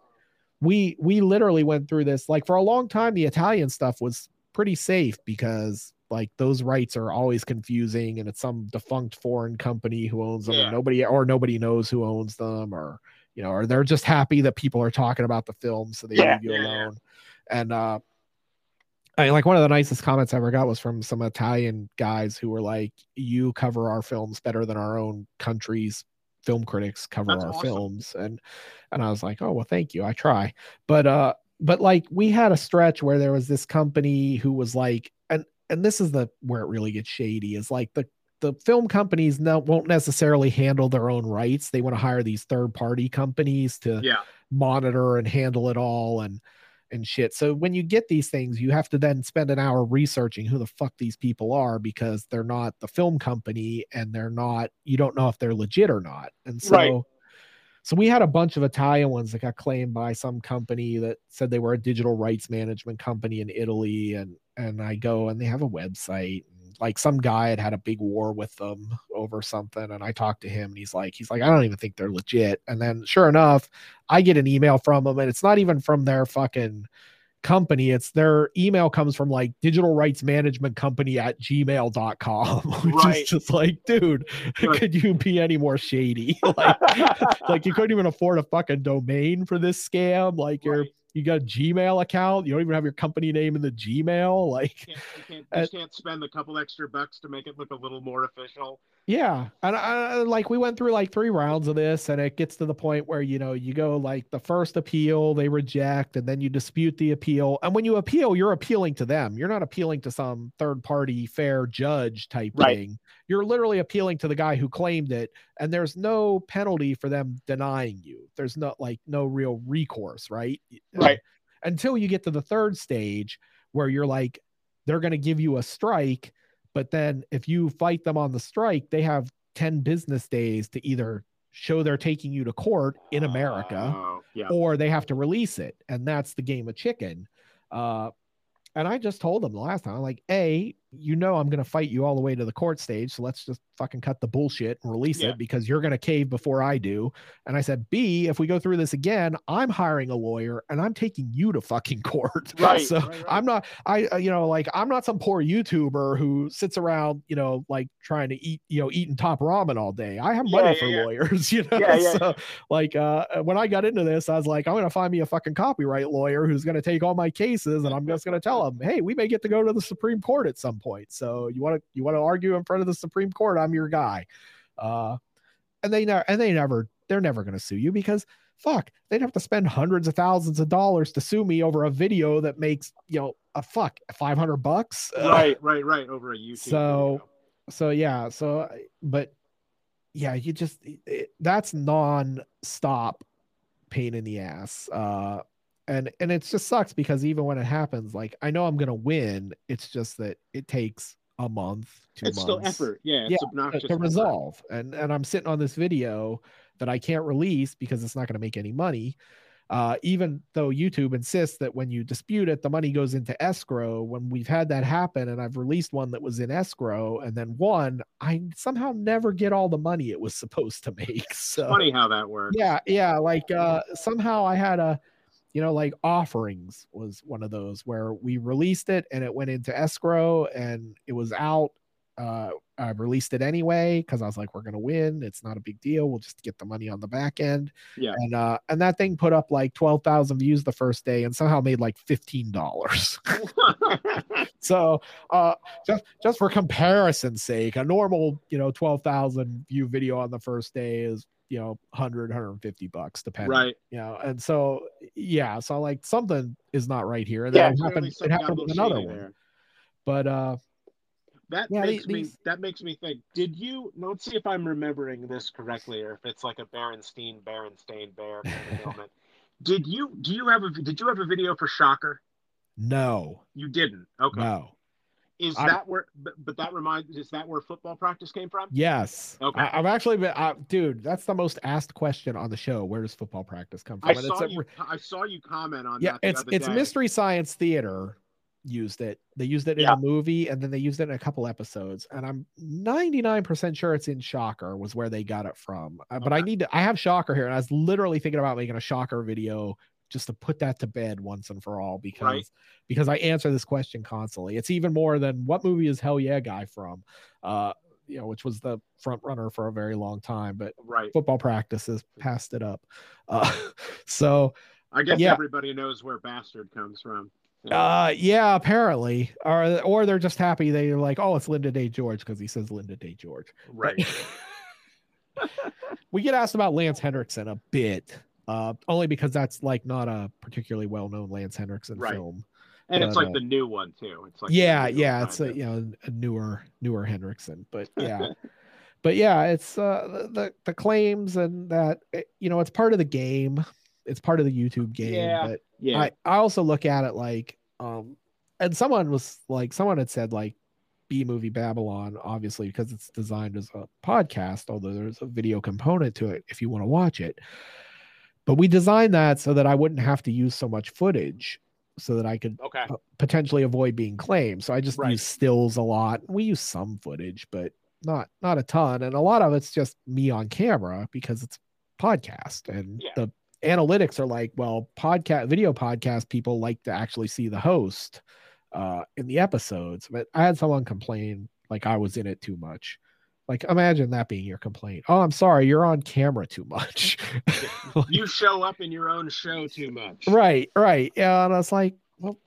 Speaker 2: we we literally went through this like for a long time the italian stuff was pretty safe because like those rights are always confusing and it's some defunct foreign company who owns them
Speaker 1: Yeah.
Speaker 2: and nobody or nobody knows who owns them or you know or they're just happy that people are talking about the film so they
Speaker 1: Yeah,
Speaker 2: leave you
Speaker 1: yeah, yeah.
Speaker 2: alone and uh I mean, like one of the nicest comments I ever got was from some Italian guys who were like, "You cover our films better than our own country's film critics cover
Speaker 1: That's
Speaker 2: our
Speaker 1: awesome.
Speaker 2: films," and and I was like, "Oh well, thank you. I try." But uh, but like we had a stretch where there was this company who was like, and and this is the where it really gets shady is like the the film companies no, won't necessarily handle their own rights. They want to hire these third party companies to
Speaker 1: yeah.
Speaker 2: monitor and handle it all and and shit. So when you get these things, you have to then spend an hour researching who the fuck these people are because they're not the film company and they're not you don't know if they're legit or not. And so
Speaker 1: Right.
Speaker 2: so we had a bunch of Italian ones that got claimed by some company that said they were a digital rights management company in Italy and and I go and they have a website like some guy had had a big war with them over something and I talked to him and he's like he's like I don't even think they're legit and then sure enough I get an email from them and it's not even from their fucking company it's their email comes from like digital rights management company at gmail.com which
Speaker 1: Right.
Speaker 2: is just like dude
Speaker 1: Right.
Speaker 2: could you be any more shady like like you couldn't even afford a fucking domain for this scam like you're
Speaker 1: Right.
Speaker 2: You got a gmail account you don't even have your company name in the gmail like
Speaker 1: You can't, you can't, you can't spend a couple extra bucks to make it look a little more official.
Speaker 2: Yeah, and I, like we went through like three rounds of this, and it gets to the point where you know you go like the first appeal they reject, and then you dispute the appeal, and when you appeal, you're appealing to them. You're not appealing to some third party fair judge type
Speaker 1: Right.
Speaker 2: thing. You're literally appealing to the guy who claimed it, and there's no penalty for them denying you. There's not like no real recourse, right?
Speaker 1: Uh, right.
Speaker 2: Until you get to the third stage where you're like they're going to give you a strike but then if you fight them on the strike, they have 10 business days to either show they're taking you to court in America
Speaker 1: Oh, yeah.
Speaker 2: or they have to release it. And that's the game of chicken. Uh, and I just told them the last time, like, A, you know, I'm going to fight you all the way to the court stage. So let's just fucking cut the bullshit and release
Speaker 1: Yeah.
Speaker 2: it because you're going to cave before I do. And I said, B, if we go through this again, I'm hiring a lawyer and I'm taking you to fucking court.
Speaker 1: Right,
Speaker 2: So
Speaker 1: right, right.
Speaker 2: I'm not, I, uh, you know, like, I'm not some poor YouTuber who sits around, you know, like trying to eat, you know, eating top ramen all day. I have money
Speaker 1: yeah,
Speaker 2: for
Speaker 1: yeah.
Speaker 2: lawyers, you know? So, like uh when I got into this, I was like, I'm gonna find me a fucking copyright lawyer who's gonna take all my cases, and I'm just gonna tell him, hey, we may get to go to the Supreme Court at some point. So you want to you want to argue in front of the Supreme Court? I'm your guy. Uh, and they never and they never they're never gonna sue you because fuck, they'd have to spend hundreds of thousands of dollars to sue me over a video that makes you know a fuck 500 bucks. Uh,
Speaker 1: Right, right, right. Over a YouTube.
Speaker 2: So-
Speaker 1: video.
Speaker 2: so yeah so but yeah you just it, that's non-stop pain in the ass uh and and it just sucks because even when it happens like i know i'm gonna win it's just that it takes a month two
Speaker 1: it's still effort. Yeah, it's
Speaker 2: Yeah,
Speaker 1: obnoxious.
Speaker 2: to, to resolve and and i'm sitting on this video that i can't release because it's not going to make any money uh, even though youtube insists that when you dispute it the money goes into escrow when we've had that happen and i've released one that was in escrow and then one i somehow never get all the money it was supposed to make so
Speaker 1: Funny how that works.
Speaker 2: yeah yeah like uh somehow i had a you know like offerings was one of those where we released it and it went into escrow and it was out uh, I released it anyway because I was like, we're gonna win. It's not a big deal. We'll just get the money on the back end.
Speaker 1: Yeah.
Speaker 2: And uh, and that thing put up like twelve thousand views the first day, and somehow made like fifteen dollars. so uh, just just for comparison's sake, a normal you know twelve thousand view video on the first day is you know 100 150 bucks depending
Speaker 1: right.
Speaker 2: you know and so yeah so like something is not right here and
Speaker 1: Yeah,
Speaker 2: then it happened it happened with another one
Speaker 1: there.
Speaker 2: but uh
Speaker 1: That
Speaker 2: Yeah,
Speaker 1: makes
Speaker 2: the-
Speaker 1: me
Speaker 2: these-
Speaker 1: that makes me think. Did you? Let's see if I'm remembering this correctly, or if it's like a Berenstein, Berenstain, Bear kind of moment. Did you? Do you have a? Did you have a video for Shocker?
Speaker 2: no
Speaker 1: You didn't. Okay.
Speaker 2: no
Speaker 1: Is
Speaker 2: I'm-
Speaker 1: that where? But, but that reminds. Is that where football practice came from?
Speaker 2: yes
Speaker 1: Okay.
Speaker 2: I, i've actually been uh, dude that's the most asked question on the show where does football practice come from
Speaker 1: I
Speaker 2: And
Speaker 1: saw
Speaker 2: a-
Speaker 1: you. I saw you comment on
Speaker 2: yeah
Speaker 1: that. the
Speaker 2: it's it's
Speaker 1: day.
Speaker 2: mystery science theater used it they used it in
Speaker 1: Yeah.
Speaker 2: a movie and then they used it in a couple episodes and i'm 99% sure it's in shocker was where they got it from Uh, but i need to i have shocker here and i was literally thinking about making a shocker video just to put that to bed once and for all because
Speaker 1: Right.
Speaker 2: because i answer this question constantly it's even more than what movie is hell yeah guy from uh you know which was the front runner for a very long time but
Speaker 1: Right.
Speaker 2: football practices passed it up uh so
Speaker 1: I guess
Speaker 2: Yeah.
Speaker 1: everybody knows where bastard comes from.
Speaker 2: Uh, yeah, apparently, or or they're just happy. They're like, oh, it's Linda Day George because he says Linda Day George.
Speaker 1: right.
Speaker 2: we get asked about Lance Henriksen a bit, uh, only because that's like not a particularly well known Lance Henriksen
Speaker 1: Right.
Speaker 2: film.
Speaker 1: And it's like
Speaker 2: uh,
Speaker 1: the new one too. It's like
Speaker 2: yeah, yeah, it's a you know a newer newer Henriksen, but yeah. But yeah, it's uh the, the the claims and that eh, you know it's part of the game. It's part of the YouTube game.
Speaker 1: Yeah.
Speaker 2: But
Speaker 1: yeah.
Speaker 2: I, I also look at it like um and someone was like someone had said like B movie Babylon obviously because it's designed as a podcast although there's a video component to it if you want to watch it but we designed that so that I wouldn't have to use so much footage so that I could
Speaker 1: okay.
Speaker 2: uh, potentially avoid being claimed so I just
Speaker 1: Right.
Speaker 2: use stills a lot we use some footage but not not a ton and a lot of it's just me on camera because it's podcast and
Speaker 1: Yeah.
Speaker 2: the analytics are like well podcast video podcast people like to actually see the host uh in the episodes but i had someone complain like i was in it too much like imagine that being your complaint. Oh i'm sorry you're on camera too much.
Speaker 1: You show up in your own show too much.
Speaker 2: right right. Yeah and i was like well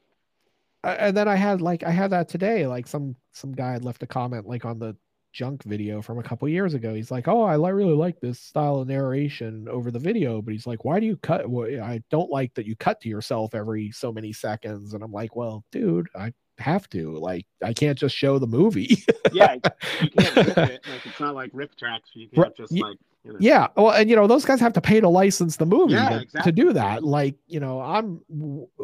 Speaker 2: and then i had like i had that today like some some guy had left a comment like on the junk video from a couple years ago. He's like oh i li- really like this style of narration over the video but he's like why do you cut well, i don't like that you cut to yourself every so many seconds. And i'm like well dude i have to like i can't just show the movie
Speaker 1: Yeah. You can't rip it. Like it's not like rip tracks. You can't
Speaker 2: Right.
Speaker 1: just like you know.
Speaker 2: Yeah, well, and you know those guys have to pay to license the movie
Speaker 1: Yeah,
Speaker 2: to,
Speaker 1: exactly.
Speaker 2: to do that. Like, you know, I'm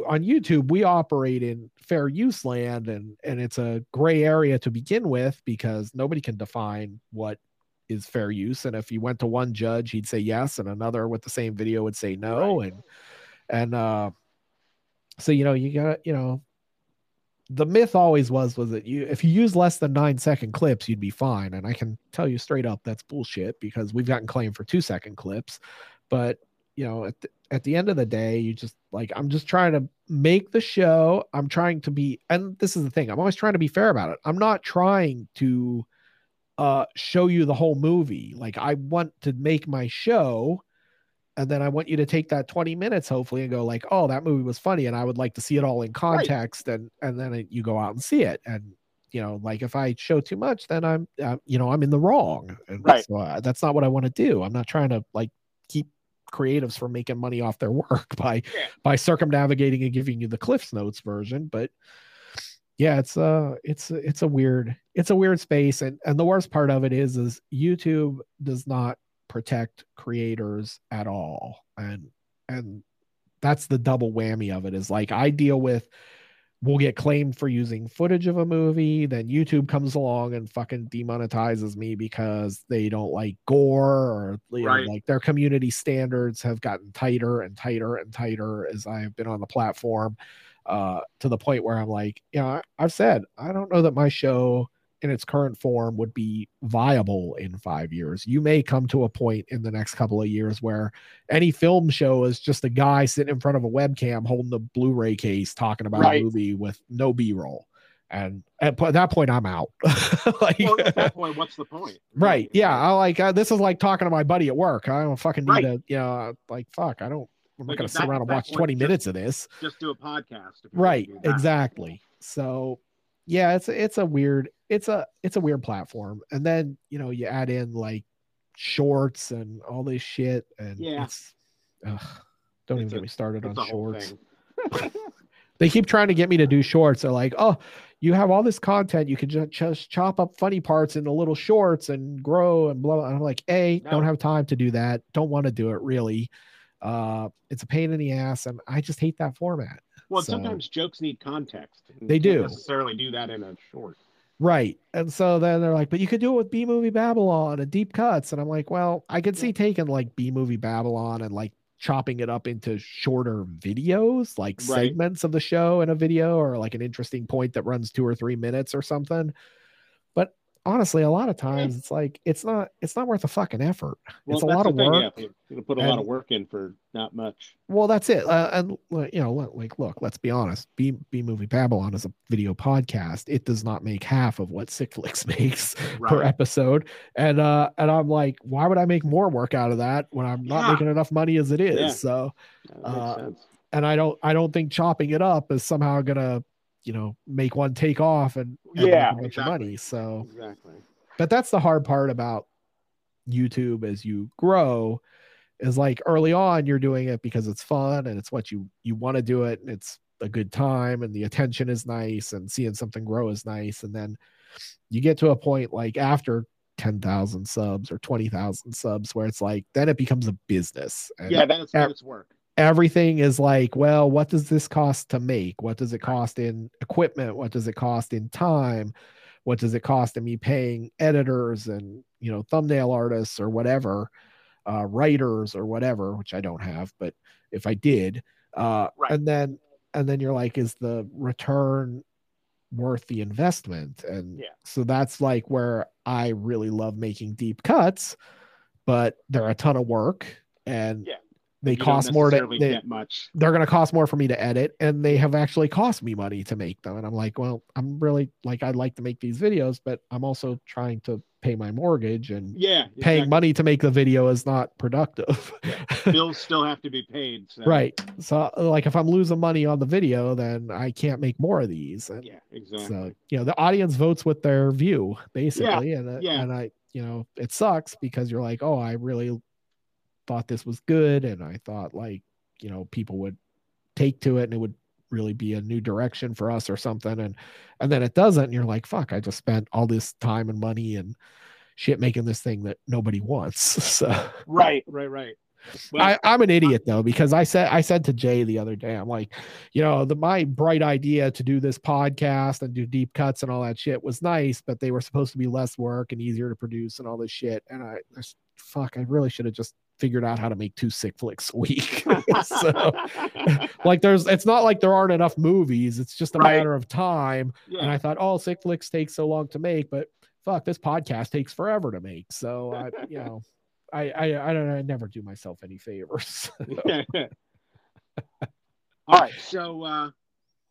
Speaker 2: on YouTube. We operate in fair use land, and and it's a gray area to begin with because nobody can define what is fair use. And if you went to one judge, he'd say yes, and another with the same video would say no, and and uh, so you know you got you know the myth always was was that you if you use less than nine second clips you'd be fine. And i can tell you straight up that's bullshit because we've gotten claimed for two second clips. But you know at the, at the end of the day you just like i'm just trying to make the show. I'm trying to be and this is the thing i'm always trying to be fair about it. I'm not trying to uh show you the whole movie. Like i want to make my show and then I want you to take that 20 minutes hopefully and go like, "Oh, that movie was funny and I would like to see it all in context." And and then it, you go out and see it and you know, like if I show too much, then I'm uh, you know, I'm in the wrong. And
Speaker 1: Right.
Speaker 2: so uh, that's not what I want to do. I'm not trying to like keep creatives from making money off their work by
Speaker 1: Yeah.
Speaker 2: by circumnavigating and giving you the Cliffs Notes version, but yeah, it's uh it's it's a weird it's a weird space and and the worst part of it is is YouTube does not protect creators at all. And and that's the double whammy of it is like i deal with we'll get claimed for using footage of a movie then youtube comes along and fucking demonetizes me because they don't like gore or you know, like their community standards have gotten tighter and tighter and tighter as i have been on the platform uh to the point where i'm like you know I, i've said i don't know that my show in its current form would be viable in five years. You may come to a point in the next couple of years where any film show is just a guy sitting in front of a webcam holding the Blu-ray case talking about
Speaker 1: Right.
Speaker 2: a movie with no B-roll. and at po- that point i'm out like
Speaker 1: Well, at that point, what's the point?
Speaker 2: right yeah i like uh, this is like talking to my buddy at work i don't fucking need
Speaker 1: Right.
Speaker 2: to you know like fuck i don't i'm not gonna sit around and watch
Speaker 1: point,
Speaker 2: 20
Speaker 1: just-
Speaker 2: minutes of this
Speaker 1: Just do a podcast.
Speaker 2: right
Speaker 1: gonna do that.
Speaker 2: exactly so yeah it's it's a weird it's a it's a weird platform and then you know you add in like shorts and all this shit and
Speaker 1: Yeah.
Speaker 2: it's ugh, don't even
Speaker 1: It's
Speaker 2: get me started on
Speaker 1: It's a
Speaker 2: shorts they keep trying to get me to do shorts they're like oh you have all this content you can ju- just chop up funny parts into little shorts and grow and blah, blah. And i'm like a
Speaker 1: No.
Speaker 2: don't have time to do that don't want to do it really uh it's a pain in the ass and i just hate that format
Speaker 1: Well,
Speaker 2: So-
Speaker 1: sometimes jokes need context.
Speaker 2: They do.
Speaker 1: necessarily do that in a short.
Speaker 2: Right. And so then they're like, but you could do it with B movie Babylon and deep cuts. And I'm like, well, I could see taking like B movie Babylon and like chopping it up into shorter videos, like
Speaker 1: Right.
Speaker 2: segments of the show in a video or like an interesting point that runs two or three minutes or something. Honestly, a lot of times it's like it's not it's not worth a fucking effort.
Speaker 1: Well,
Speaker 2: it's a lot of
Speaker 1: thing,
Speaker 2: work.
Speaker 1: Yeah, you- put a lot of work in for not much.
Speaker 2: Well, that's it. Uh, and you know, look- like, look, let's be honest. B B movie Babylon is a video podcast. It does not make half of what Sick Flicks makes per episode. And uh, and I'm like, why would I make more work out of that when I'm not
Speaker 1: Yeah.
Speaker 2: making enough money as it is?
Speaker 1: Yeah.
Speaker 2: So, Uh, and I don't, I don't think chopping it up is somehow gonna, you know, make one take off and, and make
Speaker 1: Yeah,
Speaker 2: bunch
Speaker 1: exactly.
Speaker 2: money. So,
Speaker 1: Exactly.
Speaker 2: but that's the hard part about YouTube as you grow is like early on you're doing it because it's fun and it's what you you want to do it and it's a good time and the attention is nice and seeing something grow is nice and then you get to a point like after 10,000 subs or 20,000 subs where it's like then it becomes a business and
Speaker 1: Yeah, then it's, then it's work.
Speaker 2: Everything is like, well, what does this cost to make? What does it cost in equipment? What does it cost in time? What does it cost in me paying editors and you know thumbnail artists or whatever, uh, writers or whatever, which I don't have, but if I did, uh,
Speaker 1: Right.
Speaker 2: and then and then you're like, is the return worth the investment? And
Speaker 1: Yeah.
Speaker 2: so that's like where I really love making deep cuts, but they're a ton of work and
Speaker 1: Yeah.
Speaker 2: They
Speaker 1: You
Speaker 2: cost more to they,
Speaker 1: get much.
Speaker 2: they're going to cost more for me to edit and they have actually cost me money to make them and i'm like well i'm really like i'd like to make these videos but i'm also trying to pay my mortgage and
Speaker 1: Yeah,
Speaker 2: paying money to make the video is not productive
Speaker 1: Bills still have to be paid. So.
Speaker 2: right so like if i'm losing money on the video then i can't make more of these and
Speaker 1: Yeah, exactly.
Speaker 2: so you know the audience votes with their view basically and uh,
Speaker 1: yeah.
Speaker 2: and i you know it sucks because you're like oh i really thought this was good and i thought like you know people would take to it and it would really be a new direction for us or something and and then it doesn't and you're like fuck i just spent all this time and money and shit making this thing that nobody wants so
Speaker 1: Right, right, right. Well,
Speaker 2: I, I'm an idiot though because I said I said to Jay the other day, I'm like, you know, the my bright idea to do this podcast and do deep cuts and all that shit was nice, but they were supposed to be less work and easier to produce and all this shit. And I just fuck, I really should have just figured out how to make two sick flicks a week. so like there's it's not like there aren't enough movies, it's just a
Speaker 1: Right.
Speaker 2: matter of time.
Speaker 1: yeah.
Speaker 2: And I thought, oh, sick flicks take so long to make, but fuck, this podcast takes forever to make. So I, you know, I I I don't I never do myself any favors.
Speaker 1: All right, so uh,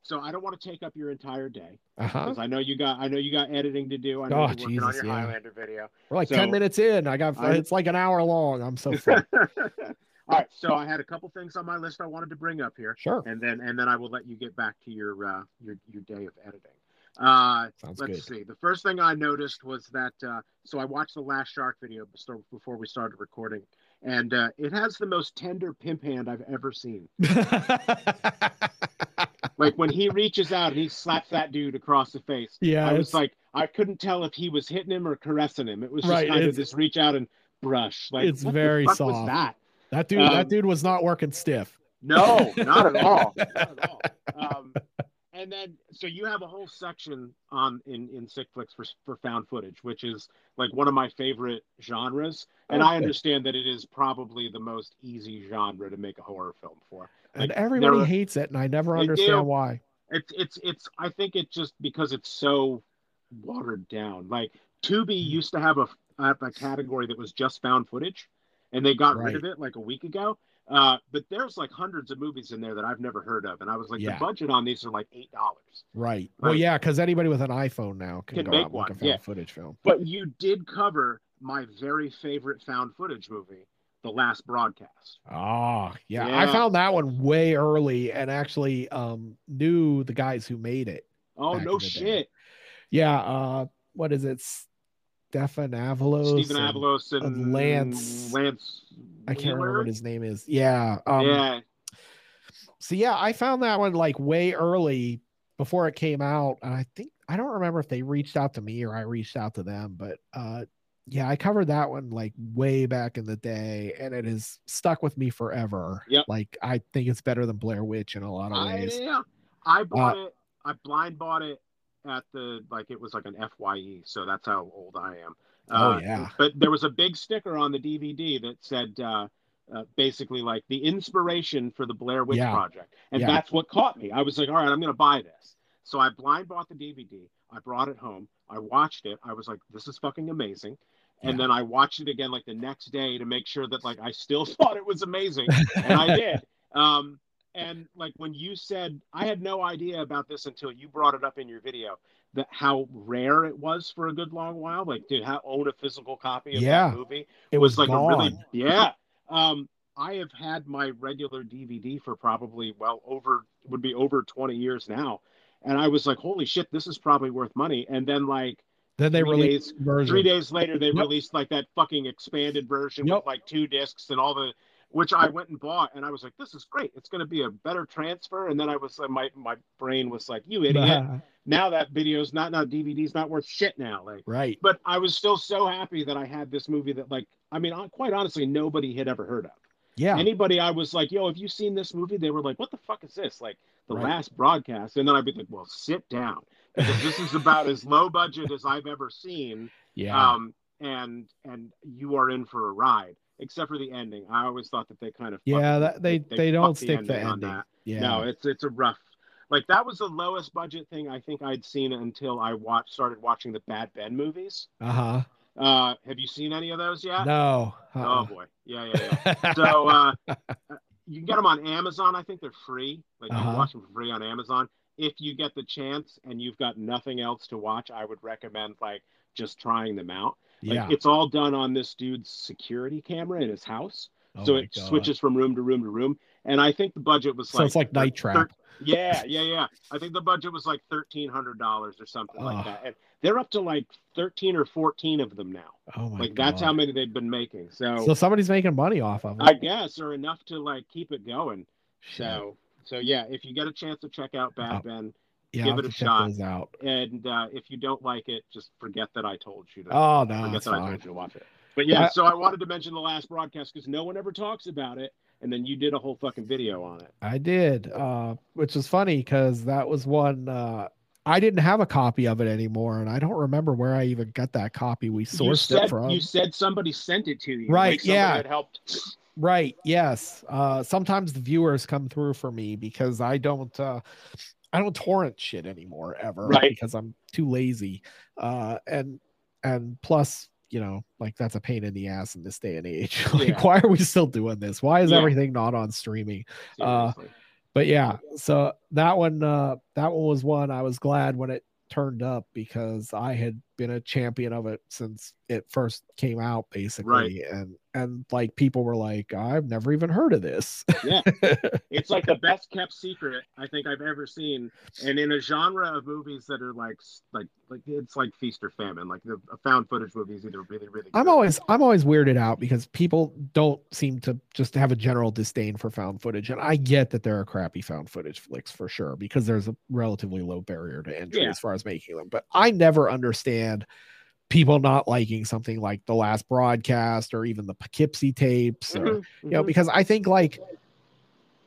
Speaker 1: so I don't want to take up your entire day
Speaker 2: uh-huh.
Speaker 1: I know you got I know you got editing to do. I know
Speaker 2: Oh,
Speaker 1: you're working on
Speaker 2: Jesus,
Speaker 1: your
Speaker 2: yeah.
Speaker 1: Highlander video.
Speaker 2: We're like
Speaker 1: So-
Speaker 2: 10 minutes in. I got
Speaker 1: I-
Speaker 2: it's like an hour long. I'm so.
Speaker 1: All right, so I had a couple things on my list I wanted to bring up here,
Speaker 2: sure.
Speaker 1: and then and then I will let you get back to your uh, your your day of editing. Uh,
Speaker 2: Sounds
Speaker 1: let's
Speaker 2: good.
Speaker 1: see. The first thing I noticed was that uh, so I watched the last shark video before before we started recording, and uh, it has the most tender pimp hand I've ever seen. Like when he reaches out and he slaps that dude across the face.
Speaker 2: yeah,
Speaker 1: I was like, I couldn't tell if he was hitting him or caressing him. It was just
Speaker 2: Right,
Speaker 1: kind of this reach out and brush. Like
Speaker 2: it's very soft.
Speaker 1: that?
Speaker 2: that dude
Speaker 1: um,
Speaker 2: that dude was not working stiff.
Speaker 1: No, not at all. Not at all. Um, and then, so you have a whole section on in in Sick Flicks for for found footage, which is like one of my favorite genres. And I understand that it is probably the most easy genre to make a horror film for.
Speaker 2: And
Speaker 1: like,
Speaker 2: everybody
Speaker 1: there are-
Speaker 2: hates it, and I never understand
Speaker 1: do.
Speaker 2: why.
Speaker 1: It's it's it's. I think it's just because it's so watered down. Like Tubi
Speaker 2: Hmm.
Speaker 1: used to have a a category that was just found footage, and they got
Speaker 2: Right.
Speaker 1: rid of it like a week ago. Uh, but there's like hundreds of movies in there that I've never heard of, and I was like,
Speaker 2: Yeah.
Speaker 1: the budget on these are like eight dollars.
Speaker 2: Right. Well, yeah, because anybody with an iPhone now can,
Speaker 1: Can
Speaker 2: go
Speaker 1: make
Speaker 2: out and make
Speaker 1: one, yeah.
Speaker 2: footage film.
Speaker 1: But you did cover my very favorite found footage movie, The Last Broadcast.
Speaker 2: Oh, yeah. I found that one way early and actually um knew the guys who made it.
Speaker 1: Oh no
Speaker 2: the day.
Speaker 1: shit!
Speaker 2: Yeah, uh what is it? Stefan Avalos.
Speaker 1: Stephen
Speaker 2: and-
Speaker 1: Avalos and
Speaker 2: Lance-
Speaker 1: Lance.
Speaker 2: I can't remember what his name is. Yeah. Um,
Speaker 1: yeah,
Speaker 2: So yeah, I found that one like way early before it came out. And I think I don't remember if they reached out to me or I reached out to them, but uh yeah, I covered that one like way back in the day and it has stuck with me forever.
Speaker 1: Yep.
Speaker 2: Like I think it's better than Blair Witch in a lot of
Speaker 1: I,
Speaker 2: ways.
Speaker 1: yeah. I bought
Speaker 2: Uh,
Speaker 1: it. I blind bought it at the like it was like an FYE, so that's how old I am.
Speaker 2: Oh,
Speaker 1: Uh,
Speaker 2: yeah.
Speaker 1: But there was a big sticker on the DVD that said uh, uh, basically like the inspiration for the Blair Witch
Speaker 2: Yeah.
Speaker 1: Project, and
Speaker 2: Yeah.
Speaker 1: that's what caught me. I was like, all right, I'm going to buy this. So I blind bought the DVD. I brought it home. I watched it. I was like, this is fucking amazing. And
Speaker 2: Yeah.
Speaker 1: then I watched it again like the next day to make sure that like I still thought it was amazing, and I did. Um, and like when you said, I had no idea about this until you brought it up in your video. That how rare it was for a good long while, like to have, own a physical copy of
Speaker 2: Yeah.
Speaker 1: that movie
Speaker 2: It was,
Speaker 1: like
Speaker 2: gone.
Speaker 1: a really yeah. Um, I have had my regular DVD for probably well over would be over twenty years now, and I was like, holy shit, this is probably worth money. And then like
Speaker 2: then they
Speaker 1: three
Speaker 2: released
Speaker 1: days-
Speaker 2: version.
Speaker 1: three days later, they released like that fucking expanded version with like two discs and all the. Which I went and bought, and I was like, "This is great. It's going to be a better transfer." And then I was like, my my brain was like, "You idiot! now that video's not now DVD's not worth shit now." Like,
Speaker 2: right.
Speaker 1: but I was still so happy that I had this movie that, like, I mean, quite honestly, nobody had ever heard of.
Speaker 2: Yeah.
Speaker 1: Anybody I was like, yo, have you seen this movie? They were like, what the fuck is this? Like, the
Speaker 2: Right.
Speaker 1: last broadcast. And then I'd be like, well, sit down. Because this is about as low budget as I've ever seen.
Speaker 2: yeah.
Speaker 1: Um, and and you are in for a ride, except for the ending. I always thought that they kind of
Speaker 2: yeah, that, they
Speaker 1: they
Speaker 2: they, don't
Speaker 1: the
Speaker 2: stick the
Speaker 1: ending on
Speaker 2: ending.
Speaker 1: that.
Speaker 2: Yeah.
Speaker 1: No, it's it's a rough. Like that was the lowest budget thing I think I'd seen until I watched started watching the Bad Ben movies.
Speaker 2: uh-huh.
Speaker 1: Uh, have you seen any of those yet?
Speaker 2: No.
Speaker 1: Oh
Speaker 2: uh-uh.
Speaker 1: boy, yeah, yeah, yeah. so uh, you can get them on Amazon. I think they're free. Like you
Speaker 2: Uh-huh.
Speaker 1: can watch them for free on Amazon. If you get the chance and you've got nothing else to watch, I would recommend like just trying them out. Like,
Speaker 2: yeah.
Speaker 1: it's all done on this dude's security camera in his house,
Speaker 2: Oh
Speaker 1: so it
Speaker 2: God.
Speaker 1: switches from room to room to room. And I think the budget was
Speaker 2: So
Speaker 1: like
Speaker 2: it's like
Speaker 1: thir-
Speaker 2: Night
Speaker 1: thir-
Speaker 2: Trap.
Speaker 1: yeah, yeah, yeah. I think the budget was like thirteen hundred dollars or something like that. And they're up to like thirteen or fourteen of them now.
Speaker 2: Oh my
Speaker 1: like that's how many they've been making.
Speaker 2: So somebody's making money off of it.
Speaker 1: I guess, or enough to like keep it going.
Speaker 2: Shit.
Speaker 1: So, so yeah, if you get a chance to check out Bad
Speaker 2: Oh,
Speaker 1: Ben,
Speaker 2: yeah,
Speaker 1: give
Speaker 2: I'll
Speaker 1: it a
Speaker 2: have to check
Speaker 1: shot.
Speaker 2: out.
Speaker 1: and uh, if you don't like it, just forget that I told you to.
Speaker 2: Oh no,
Speaker 1: forget that I
Speaker 2: fine.
Speaker 1: told you to watch it. But yeah,
Speaker 2: I-
Speaker 1: so I wanted to mention the last broadcast because no one ever talks about it, and then you did a whole fucking video on it.
Speaker 2: I did, uh, which was funny because that was one uh, I didn't have a copy of it anymore, and I don't remember where I even got that copy. We sourced
Speaker 1: said
Speaker 2: it from.
Speaker 1: you said somebody sent it to you,
Speaker 2: Right,
Speaker 1: Like
Speaker 2: yeah.
Speaker 1: helped.
Speaker 2: Right. Yes. Uh, sometimes the viewers come through for me because I don't. Uh, I don't torrent shit anymore ever.
Speaker 1: Right.
Speaker 2: Because I'm too lazy. Uh, and and plus, you know, like that's a pain in the ass in this day and age. like,
Speaker 1: Yeah.
Speaker 2: why are we still doing this? Why is
Speaker 1: Yeah.
Speaker 2: everything not on streaming? Uh, But yeah, so that one, uh, that one was one I was glad when it turned up because I had been a champion of it since it first came out, basically. And and like people were like, I've never even heard of this.
Speaker 1: Yeah. it's like the best kept secret I think I've ever seen, and in a genre of movies that are like like like it's like feast or famine. Like the found footage movies either really really.
Speaker 2: I'm always I'm always weirded out because people don't seem to just have a general disdain for found footage, and I get that there are crappy found footage flicks for sure because there's a relatively low barrier to entry
Speaker 1: Yeah.
Speaker 2: as far as making them. But I never understand people not liking something like the last broadcast or even the Poughkeepsie tapes, or
Speaker 1: Mhm,
Speaker 2: you know,
Speaker 1: mhm.
Speaker 2: because I think like.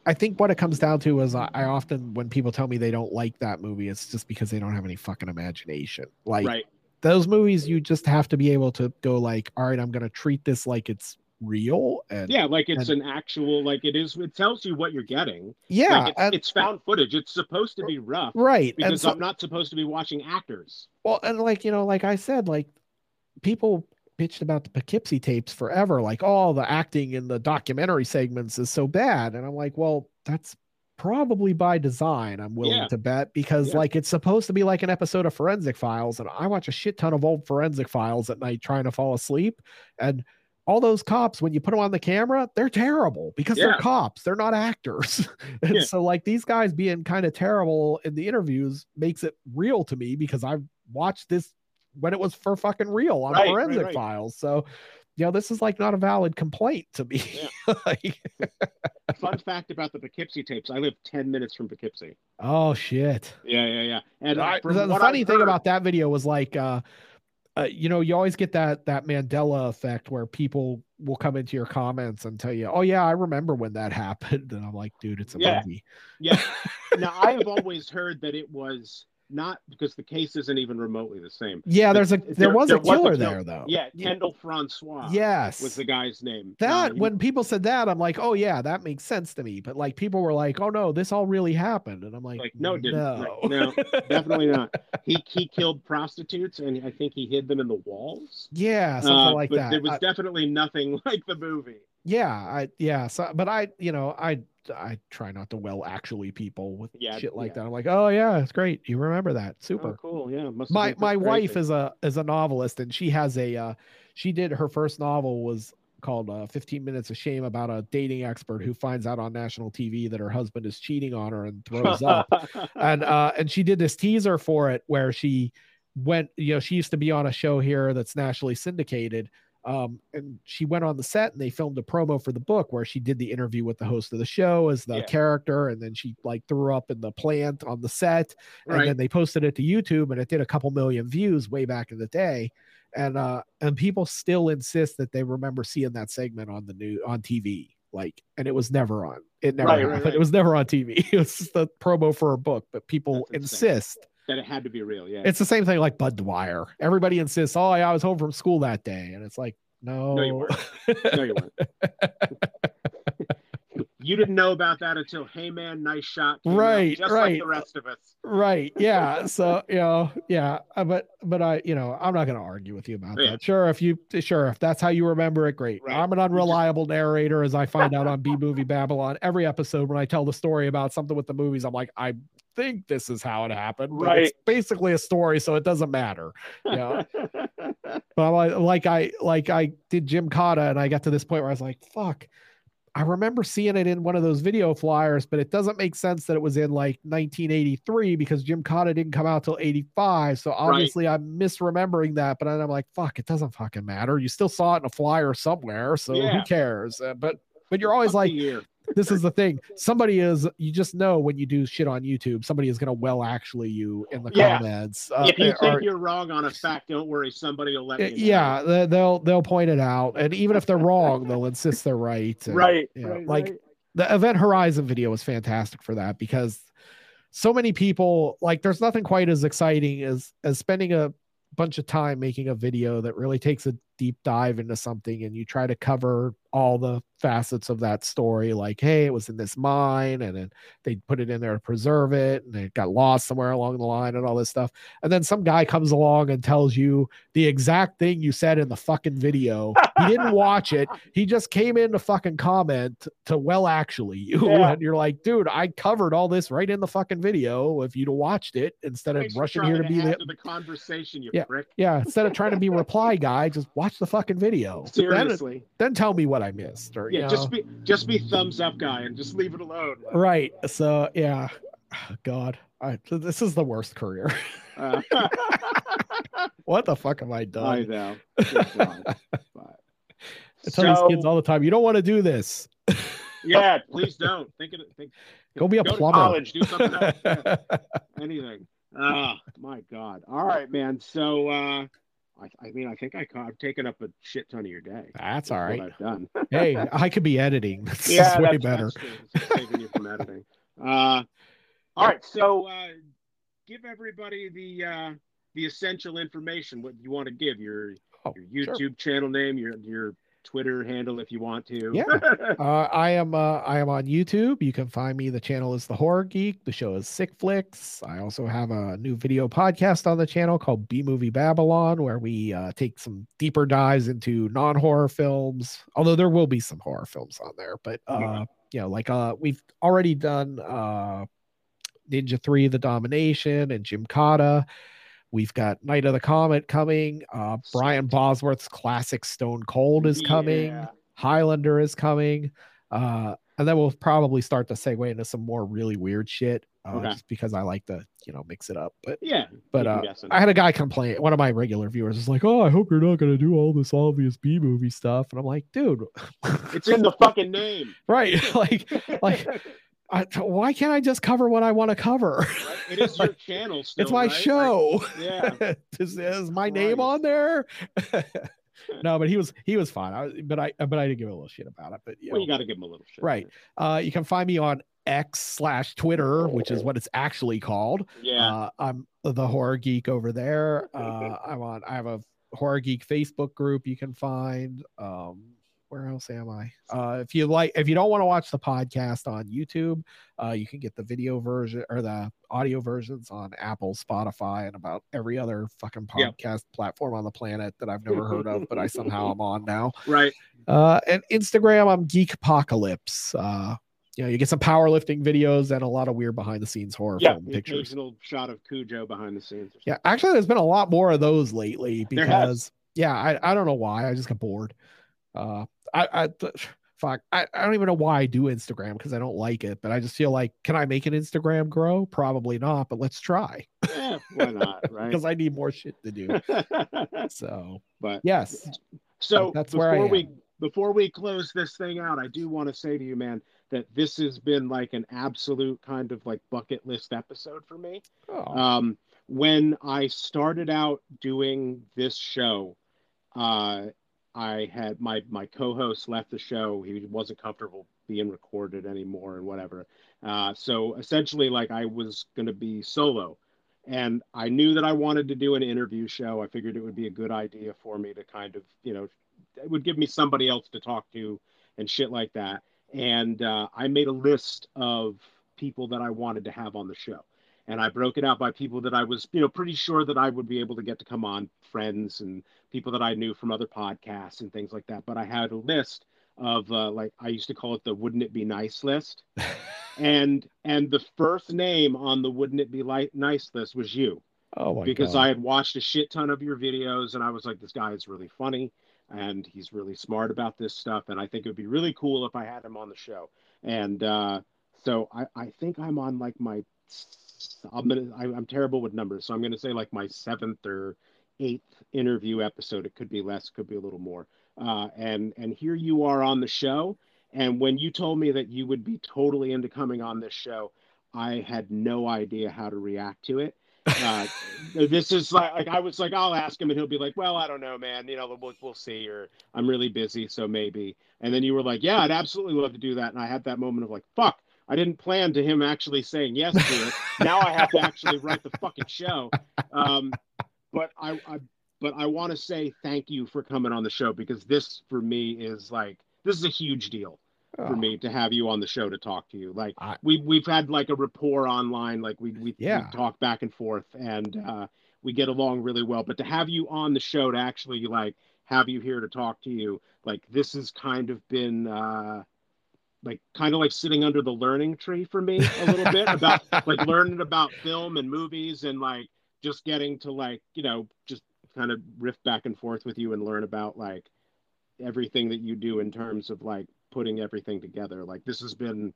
Speaker 2: I think what it comes down to is I, I often, when people tell me they don't like that movie, it's just because they don't have any fucking imagination. Like,
Speaker 1: right.
Speaker 2: those movies you just have to be able to go like all right i'm going to treat this like it's real and
Speaker 1: Yeah, like it's an actual like it is. It tells you what you're getting.
Speaker 2: yeah
Speaker 1: like it's,
Speaker 2: and-
Speaker 1: it's found footage. It's supposed to be rough
Speaker 2: right
Speaker 1: because
Speaker 2: so,
Speaker 1: I'm not supposed to be watching actors.
Speaker 2: well and like you know like i said like people bitched about the Poughkeepsie tapes forever. Like, oh, the acting in the documentary segments is so bad. And I'm like, well, that's probably by design, I'm willing
Speaker 1: Yeah.
Speaker 2: to bet, because
Speaker 1: Yeah.
Speaker 2: like it's supposed to be like an episode of Forensic Files. And I watch a shit ton of old Forensic Files at night trying to fall asleep. And all those cops, when you put them on the camera, they're terrible because
Speaker 1: Yeah.
Speaker 2: they're cops. They're not actors. and
Speaker 1: Yeah.
Speaker 2: so, like, these guys being kind of terrible in the interviews makes it real to me because I've watched this when it was for fucking real on
Speaker 1: Right, right,
Speaker 2: forensic
Speaker 1: right.
Speaker 2: files. So, you know, this is like not a valid complaint to me. Like,
Speaker 1: Fun fact about the Poughkeepsie tapes: I live ten minutes from Poughkeepsie.
Speaker 2: oh shit.
Speaker 1: Yeah, yeah, yeah. And
Speaker 2: I- the, funny thing about that video was like uh, uh you know you always get that that mandela effect where people will come into your comments and tell you oh yeah i remember when that happened and i'm like dude it's a
Speaker 1: Yeah.
Speaker 2: movie
Speaker 1: Yeah. now I have always heard that it was not because the case isn't even remotely the same.
Speaker 2: yeah there's a
Speaker 1: There-
Speaker 2: there was
Speaker 1: there
Speaker 2: a
Speaker 1: was a
Speaker 2: killer there though
Speaker 1: Yeah,
Speaker 2: Ye-
Speaker 1: Kendall Francois.
Speaker 2: yes
Speaker 1: was the guy's name.
Speaker 2: that
Speaker 1: Uh, he-
Speaker 2: when people said that i'm like oh yeah that makes sense to me but like people were like oh no this all really happened and i'm like,
Speaker 1: like no, it didn't.
Speaker 2: no
Speaker 1: Like, no, definitely not. He he killed prostitutes and I think he hid them in the walls.
Speaker 2: yeah something
Speaker 1: Uh,
Speaker 2: like
Speaker 1: but
Speaker 2: that
Speaker 1: There was
Speaker 2: I-
Speaker 1: definitely nothing like the movie.
Speaker 2: yeah i yeah so but i you know i i try not to well actually people with
Speaker 1: Yeah,
Speaker 2: shit like
Speaker 1: yeah.
Speaker 2: that i'm like oh yeah it's great you remember that super
Speaker 1: Oh, cool. Yeah.
Speaker 2: My my
Speaker 1: crazy.
Speaker 2: wife is a is a novelist and she has a uh she did her first novel was called uh, 15 minutes of shame about a dating expert who finds out on national tv that her husband is cheating on her and throws up and uh and she did this teaser for it where she went you know she used to be on a show here that's nationally syndicated um and she went on the set and they filmed a promo for the book where she did the interview with the host of the show as the
Speaker 1: Yeah.
Speaker 2: character and then she like threw up in the plant on the set and then they posted it to youtube and it did a couple million views way back in the day. And uh and people still insist that they remember seeing that segment on the new on tv like and it was never on. It never
Speaker 1: Right, right, right.
Speaker 2: it was never on tv it was just a promo for a book but people
Speaker 1: That's
Speaker 2: insist
Speaker 1: that it had to be real. Yeah.
Speaker 2: it's the same thing like Budd Dwyer everybody insists oh yeah, i was home from school that day and it's like no
Speaker 1: No, you weren't. no, you weren't. you didn't know about that until "Hey Man, nice shot." came out,
Speaker 2: Right,
Speaker 1: just
Speaker 2: right.
Speaker 1: like the rest of us.
Speaker 2: right yeah so you know yeah uh, but but i you know i'm not going to argue with you about
Speaker 1: Yeah.
Speaker 2: that sure if you sure if that's how you remember it great
Speaker 1: Right.
Speaker 2: i'm an unreliable narrator as i find out on b movie babylon every episode when i tell the story about something with the movies i'm like i think this is how it happened but it's basically a story so it doesn't matter yeah but I'm like, like i like i did Gymkata and i got to this point where i was like fuck I remember seeing it in one of those video flyers, but it doesn't make sense that it was in like 1983 because Gymkata didn't come out till 85. So obviously I'm misremembering that, but then I'm like, fuck, it doesn't fucking matter. You still saw it in a flyer somewhere, so
Speaker 1: Yeah.
Speaker 2: who cares? Uh, but but you're always
Speaker 1: Fuck
Speaker 2: like. This is the thing. Somebody is you just know when you do shit on YouTube, somebody is gonna well actually you in the
Speaker 1: Yeah.
Speaker 2: comments. Uh,
Speaker 1: if you
Speaker 2: or-
Speaker 1: think you're wrong on a fact, don't worry. Somebody will let
Speaker 2: uh,
Speaker 1: you. know.
Speaker 2: yeah, they- they'll they'll point it out, and even if they're wrong, they'll insist they're right. and,
Speaker 1: Right.
Speaker 2: you know,
Speaker 1: right,
Speaker 2: like
Speaker 1: right.
Speaker 2: the event horizon video was fantastic for that because so many people like there's nothing quite as exciting as as spending a bunch of time making a video that really takes a deep dive into something and you try to cover all the facets of that story like hey it was in this mine and then they put it in there to preserve it and it got lost somewhere along the line and all this stuff and then some guy comes along and tells you the exact thing you said in the fucking video he didn't watch it he just came in to fucking comment to well actually you
Speaker 1: Yeah.
Speaker 2: and you're like dude i covered all this right in the fucking video if you'd have watched it instead of rushing here to be the
Speaker 1: the conversation, you
Speaker 2: Yeah.
Speaker 1: prick.
Speaker 2: yeah instead of trying to be reply guy just watch the fucking video then,
Speaker 1: Seriously.
Speaker 2: then tell me what i missed or
Speaker 1: Yeah,
Speaker 2: know.
Speaker 1: just be just be thumbs up guy and just leave it alone.
Speaker 2: right so yeah god I, this is the worst career
Speaker 1: Uh,
Speaker 2: what the fuck have i done
Speaker 1: I know. Good God. But-
Speaker 2: I tell these kids all the time, you don't want to do this.
Speaker 1: yeah, please don't. Think of it. Think,
Speaker 2: Go be a
Speaker 1: to
Speaker 2: plumber.
Speaker 1: college, do something else. Yeah, anything. Ah, my God. All right, man. So, uh, I, I mean, I think I, I've taken up a shit ton of your day.
Speaker 2: That's
Speaker 1: That's
Speaker 2: all.
Speaker 1: I've done.
Speaker 2: hey, I could be editing. This
Speaker 1: yeah,
Speaker 2: way
Speaker 1: that's,
Speaker 2: better.
Speaker 1: That's saving you from editing. Uh, all right, so uh, give everybody the uh, the essential information. What you want to give your
Speaker 2: Oh,
Speaker 1: your
Speaker 2: sure.
Speaker 1: YouTube channel name, your your Twitter handle if you want to.
Speaker 2: Yeah. Uh, I am uh, I am on YouTube. You can find me. The channel is the Horror Geek. The show is Sick Flicks. I also have a new video podcast on the channel called B Movie Babylon, where we uh, take some deeper dives into non horror films. Although there will be some horror films on there, but uh,
Speaker 1: Yeah.
Speaker 2: you know, like uh, we've already done uh, Ninja Three: The Domination and Gymkata. We've got Night of the Comet coming. Uh, Brian Bosworth's classic Stone Cold is coming.
Speaker 1: Yeah.
Speaker 2: Highlander is coming. Uh, and then we'll probably start to segue into some more really weird shit. Uh,
Speaker 1: Okay.
Speaker 2: just because I like to, you know, mix it up. But
Speaker 1: Yeah.
Speaker 2: But, uh. I had a guy complain. One of my regular viewers was like, "Oh, I hope you're not going to do all this obvious B movie stuff." And I'm like, "Dude,
Speaker 1: it's in the fucking name.
Speaker 2: right? like, like, I, why can't I just cover what I want to cover?
Speaker 1: It is your channel still.
Speaker 2: it's my
Speaker 1: right?
Speaker 2: Show.
Speaker 1: yeah.
Speaker 2: is, is my name on there? no, but he was he was fine. I, but I but I did give a little shit about it. But you
Speaker 1: Well,
Speaker 2: know,
Speaker 1: you got to give him a little shit.
Speaker 2: Right. Uh, you can find me on X slash Twitter, which is what it's actually called.
Speaker 1: Yeah.
Speaker 2: Uh, I'm the horror geek over there. Uh, I'm on. I have a horror geek Facebook group you can find. Um, where else am I? Uh, if you like, if you don't want to watch the podcast on YouTube, uh, you can get the video version or the audio versions on Apple, Spotify, and about every other fucking
Speaker 1: Yep.
Speaker 2: podcast platform on the planet that I've never heard of, but I somehow am on now.
Speaker 1: right.
Speaker 2: Uh, and Instagram, I'm Geek Apocalypse. Uh, you know, you get some powerlifting videos and a lot of weird behind the scenes horror
Speaker 1: Yeah.
Speaker 2: film pictures.
Speaker 1: occasional shot of Cujo behind the scenes.
Speaker 2: Yeah, actually, there's been a lot more of those lately because yeah, I, I don't know why. I just got bored. Uh, I I fuck. I, I don't even know why I do Instagram because I don't like it, but I just feel like, can I make an Instagram grow? Probably not, but let's try.
Speaker 1: Yeah, why not? Right.
Speaker 2: because I need more shit to do. So
Speaker 1: but
Speaker 2: yes,
Speaker 1: So
Speaker 2: That's where I
Speaker 1: before
Speaker 2: am.
Speaker 1: we before we close this thing out, I do want to say to you, man, that this has been like an absolute kind of like bucket list episode for me.
Speaker 2: oh,
Speaker 1: Um, when I started out doing this show, uh, I had my my co-host left the show. He wasn't comfortable being recorded anymore and whatever. Uh, so essentially, like I was going to be solo, and I knew that I wanted to do an interview show. I figured it would be a good idea for me to kind of, you know, it would give me somebody else to talk to and shit like that. And uh, I made a list of people that I wanted to have on the show and I broke it out by people that I was, you know, pretty sure that I would be able to get to come on, friends and people that I knew from other podcasts and things like that. But I had a list of uh, like I used to call it the "Wouldn't it be nice" list, and and the first name on the "Wouldn't it be like nice" list was you
Speaker 2: oh my
Speaker 1: because
Speaker 2: God.
Speaker 1: I had watched a shit ton of your videos and I was like, this guy is really funny and he's really smart about this stuff. And I think it would be really cool if I had him on the show. And uh, so I, I think I'm on like my, I'm gonna, I, I'm terrible with numbers. So I'm going to say like my seventh or eighth interview episode. It could be less, could be a little more. Uh, and, and here you are on the show. And when you told me that you would be totally into coming on this show, I had no idea how to react to it uh, this is like, like I was like, I'll ask him, and he'll be like, "Well, I don't know, man. You know, we'll, we'll see." Or I'm really busy, so maybe. And then you were like, "Yeah, I'd absolutely love to do that." And I had that moment of like, "Fuck." I didn't plan to him actually saying yes to it. now I have to actually write the fucking show. Um, but I, I but I want to say thank you for coming on the show because this for me is like this is a huge deal for
Speaker 2: Oh,
Speaker 1: me to have you on the show to talk to you. Like
Speaker 2: I-
Speaker 1: we we've had like a rapport online, like we we,
Speaker 2: Yeah.
Speaker 1: we talk back and forth, and uh, we get along really well. But to have you on the show to actually like have you here to talk to you, like this has kind of been uh, like kind of like sitting under the learning tree for me a little bit about like learning about film and movies and like just getting to like you know just kind of riff back and forth with you and learn about like everything that you do in terms of like putting everything together. Like this has been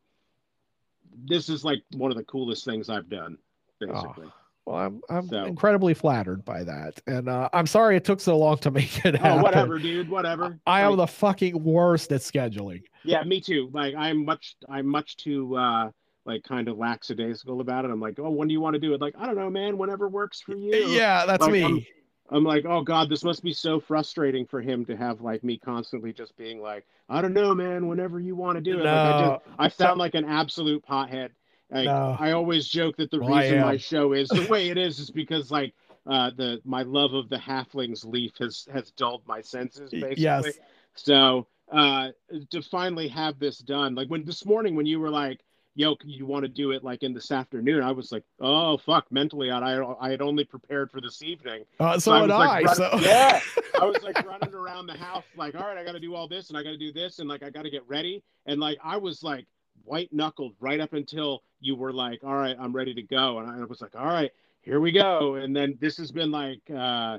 Speaker 1: this is like one of the coolest things i've done basically ah.
Speaker 2: Well, I'm I'm
Speaker 1: So-
Speaker 2: incredibly flattered by that, and uh, I'm sorry it took so long to make it
Speaker 1: oh
Speaker 2: happen.
Speaker 1: whatever dude whatever
Speaker 2: I am
Speaker 1: Like,
Speaker 2: the fucking worst at scheduling.
Speaker 1: yeah me too like i'm much i'm much too uh like kind of lackadaisical about it i'm like oh when do you want to do it like i don't know man whenever works for you
Speaker 2: Yeah, that's
Speaker 1: Like,
Speaker 2: me.
Speaker 1: I'm- I'm like, oh god, this must be so frustrating for him to have like me constantly just being like, I don't know, man. Whenever you want to do it, like, I,
Speaker 2: No.
Speaker 1: just, I sound like an absolute pothead. Like,
Speaker 2: No.
Speaker 1: I always joke that the
Speaker 2: Well,
Speaker 1: reason my show is the way it is is because like uh, the my love of the halflings leaf has has dulled my senses basically.
Speaker 2: yes.
Speaker 1: So uh, to finally have this done, like when this morning when you were like, "Yo, you want to do it like in this afternoon?" I was like, "Oh fuck!" Mentally, I I had only prepared for this evening.
Speaker 2: Uh, so, so I had I.
Speaker 1: Like,
Speaker 2: so
Speaker 1: yeah, I was like running around the house, like, "All right, I got to do all this, and I got to do this, and like I got to get ready," and like I was like white knuckled right up until you were like, "All right, I'm ready to go," and I was like, "All right, here we go," and then this has been like. uh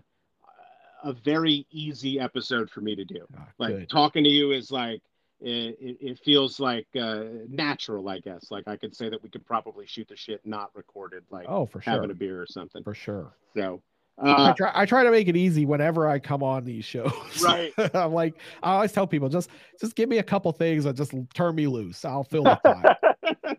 Speaker 1: a very easy episode for me to do. Oh, like good. talking to you is like it, it, feels like uh, natural, I guess. Like I could say that we could probably shoot the shit not recorded, like
Speaker 2: oh for sure
Speaker 1: having a beer or something.
Speaker 2: For sure.
Speaker 1: So
Speaker 2: uh, I try I try to make it easy whenever I come on these shows.
Speaker 1: Right.
Speaker 2: I'm like I always tell people just just give me a couple things and just turn me loose. I'll fill the time.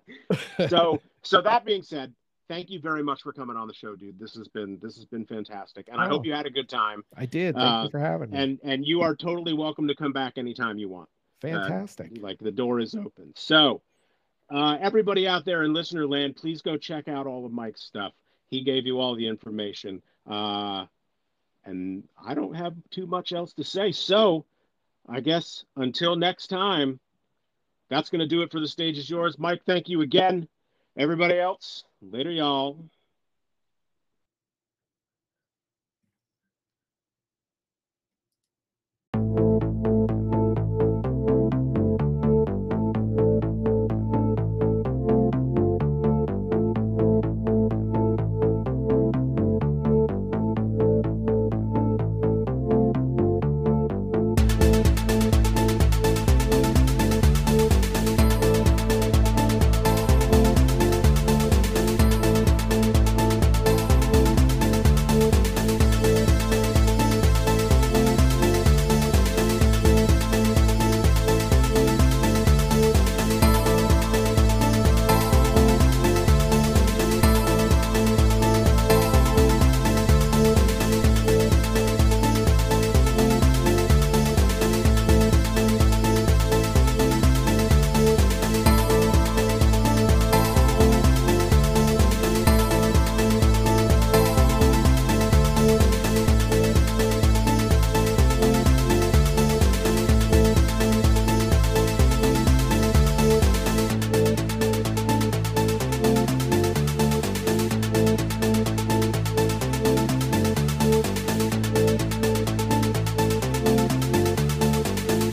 Speaker 1: so so that being said, thank you very much for coming on the show, dude. This has been this has been fantastic, and oh, I hope you had a good time.
Speaker 2: I did. Thank uh, you for having me.
Speaker 1: And and you are totally welcome to come back anytime you want.
Speaker 2: Fantastic.
Speaker 1: Uh, like the door is open. So, uh, everybody out there in listener land, please go check out all of Mike's stuff. He gave you all the information. Uh, and I don't have too much else to say. So, I guess until next time, that's going to do it for the stage is yours. Mike, thank you again. Everybody else, later, y'all.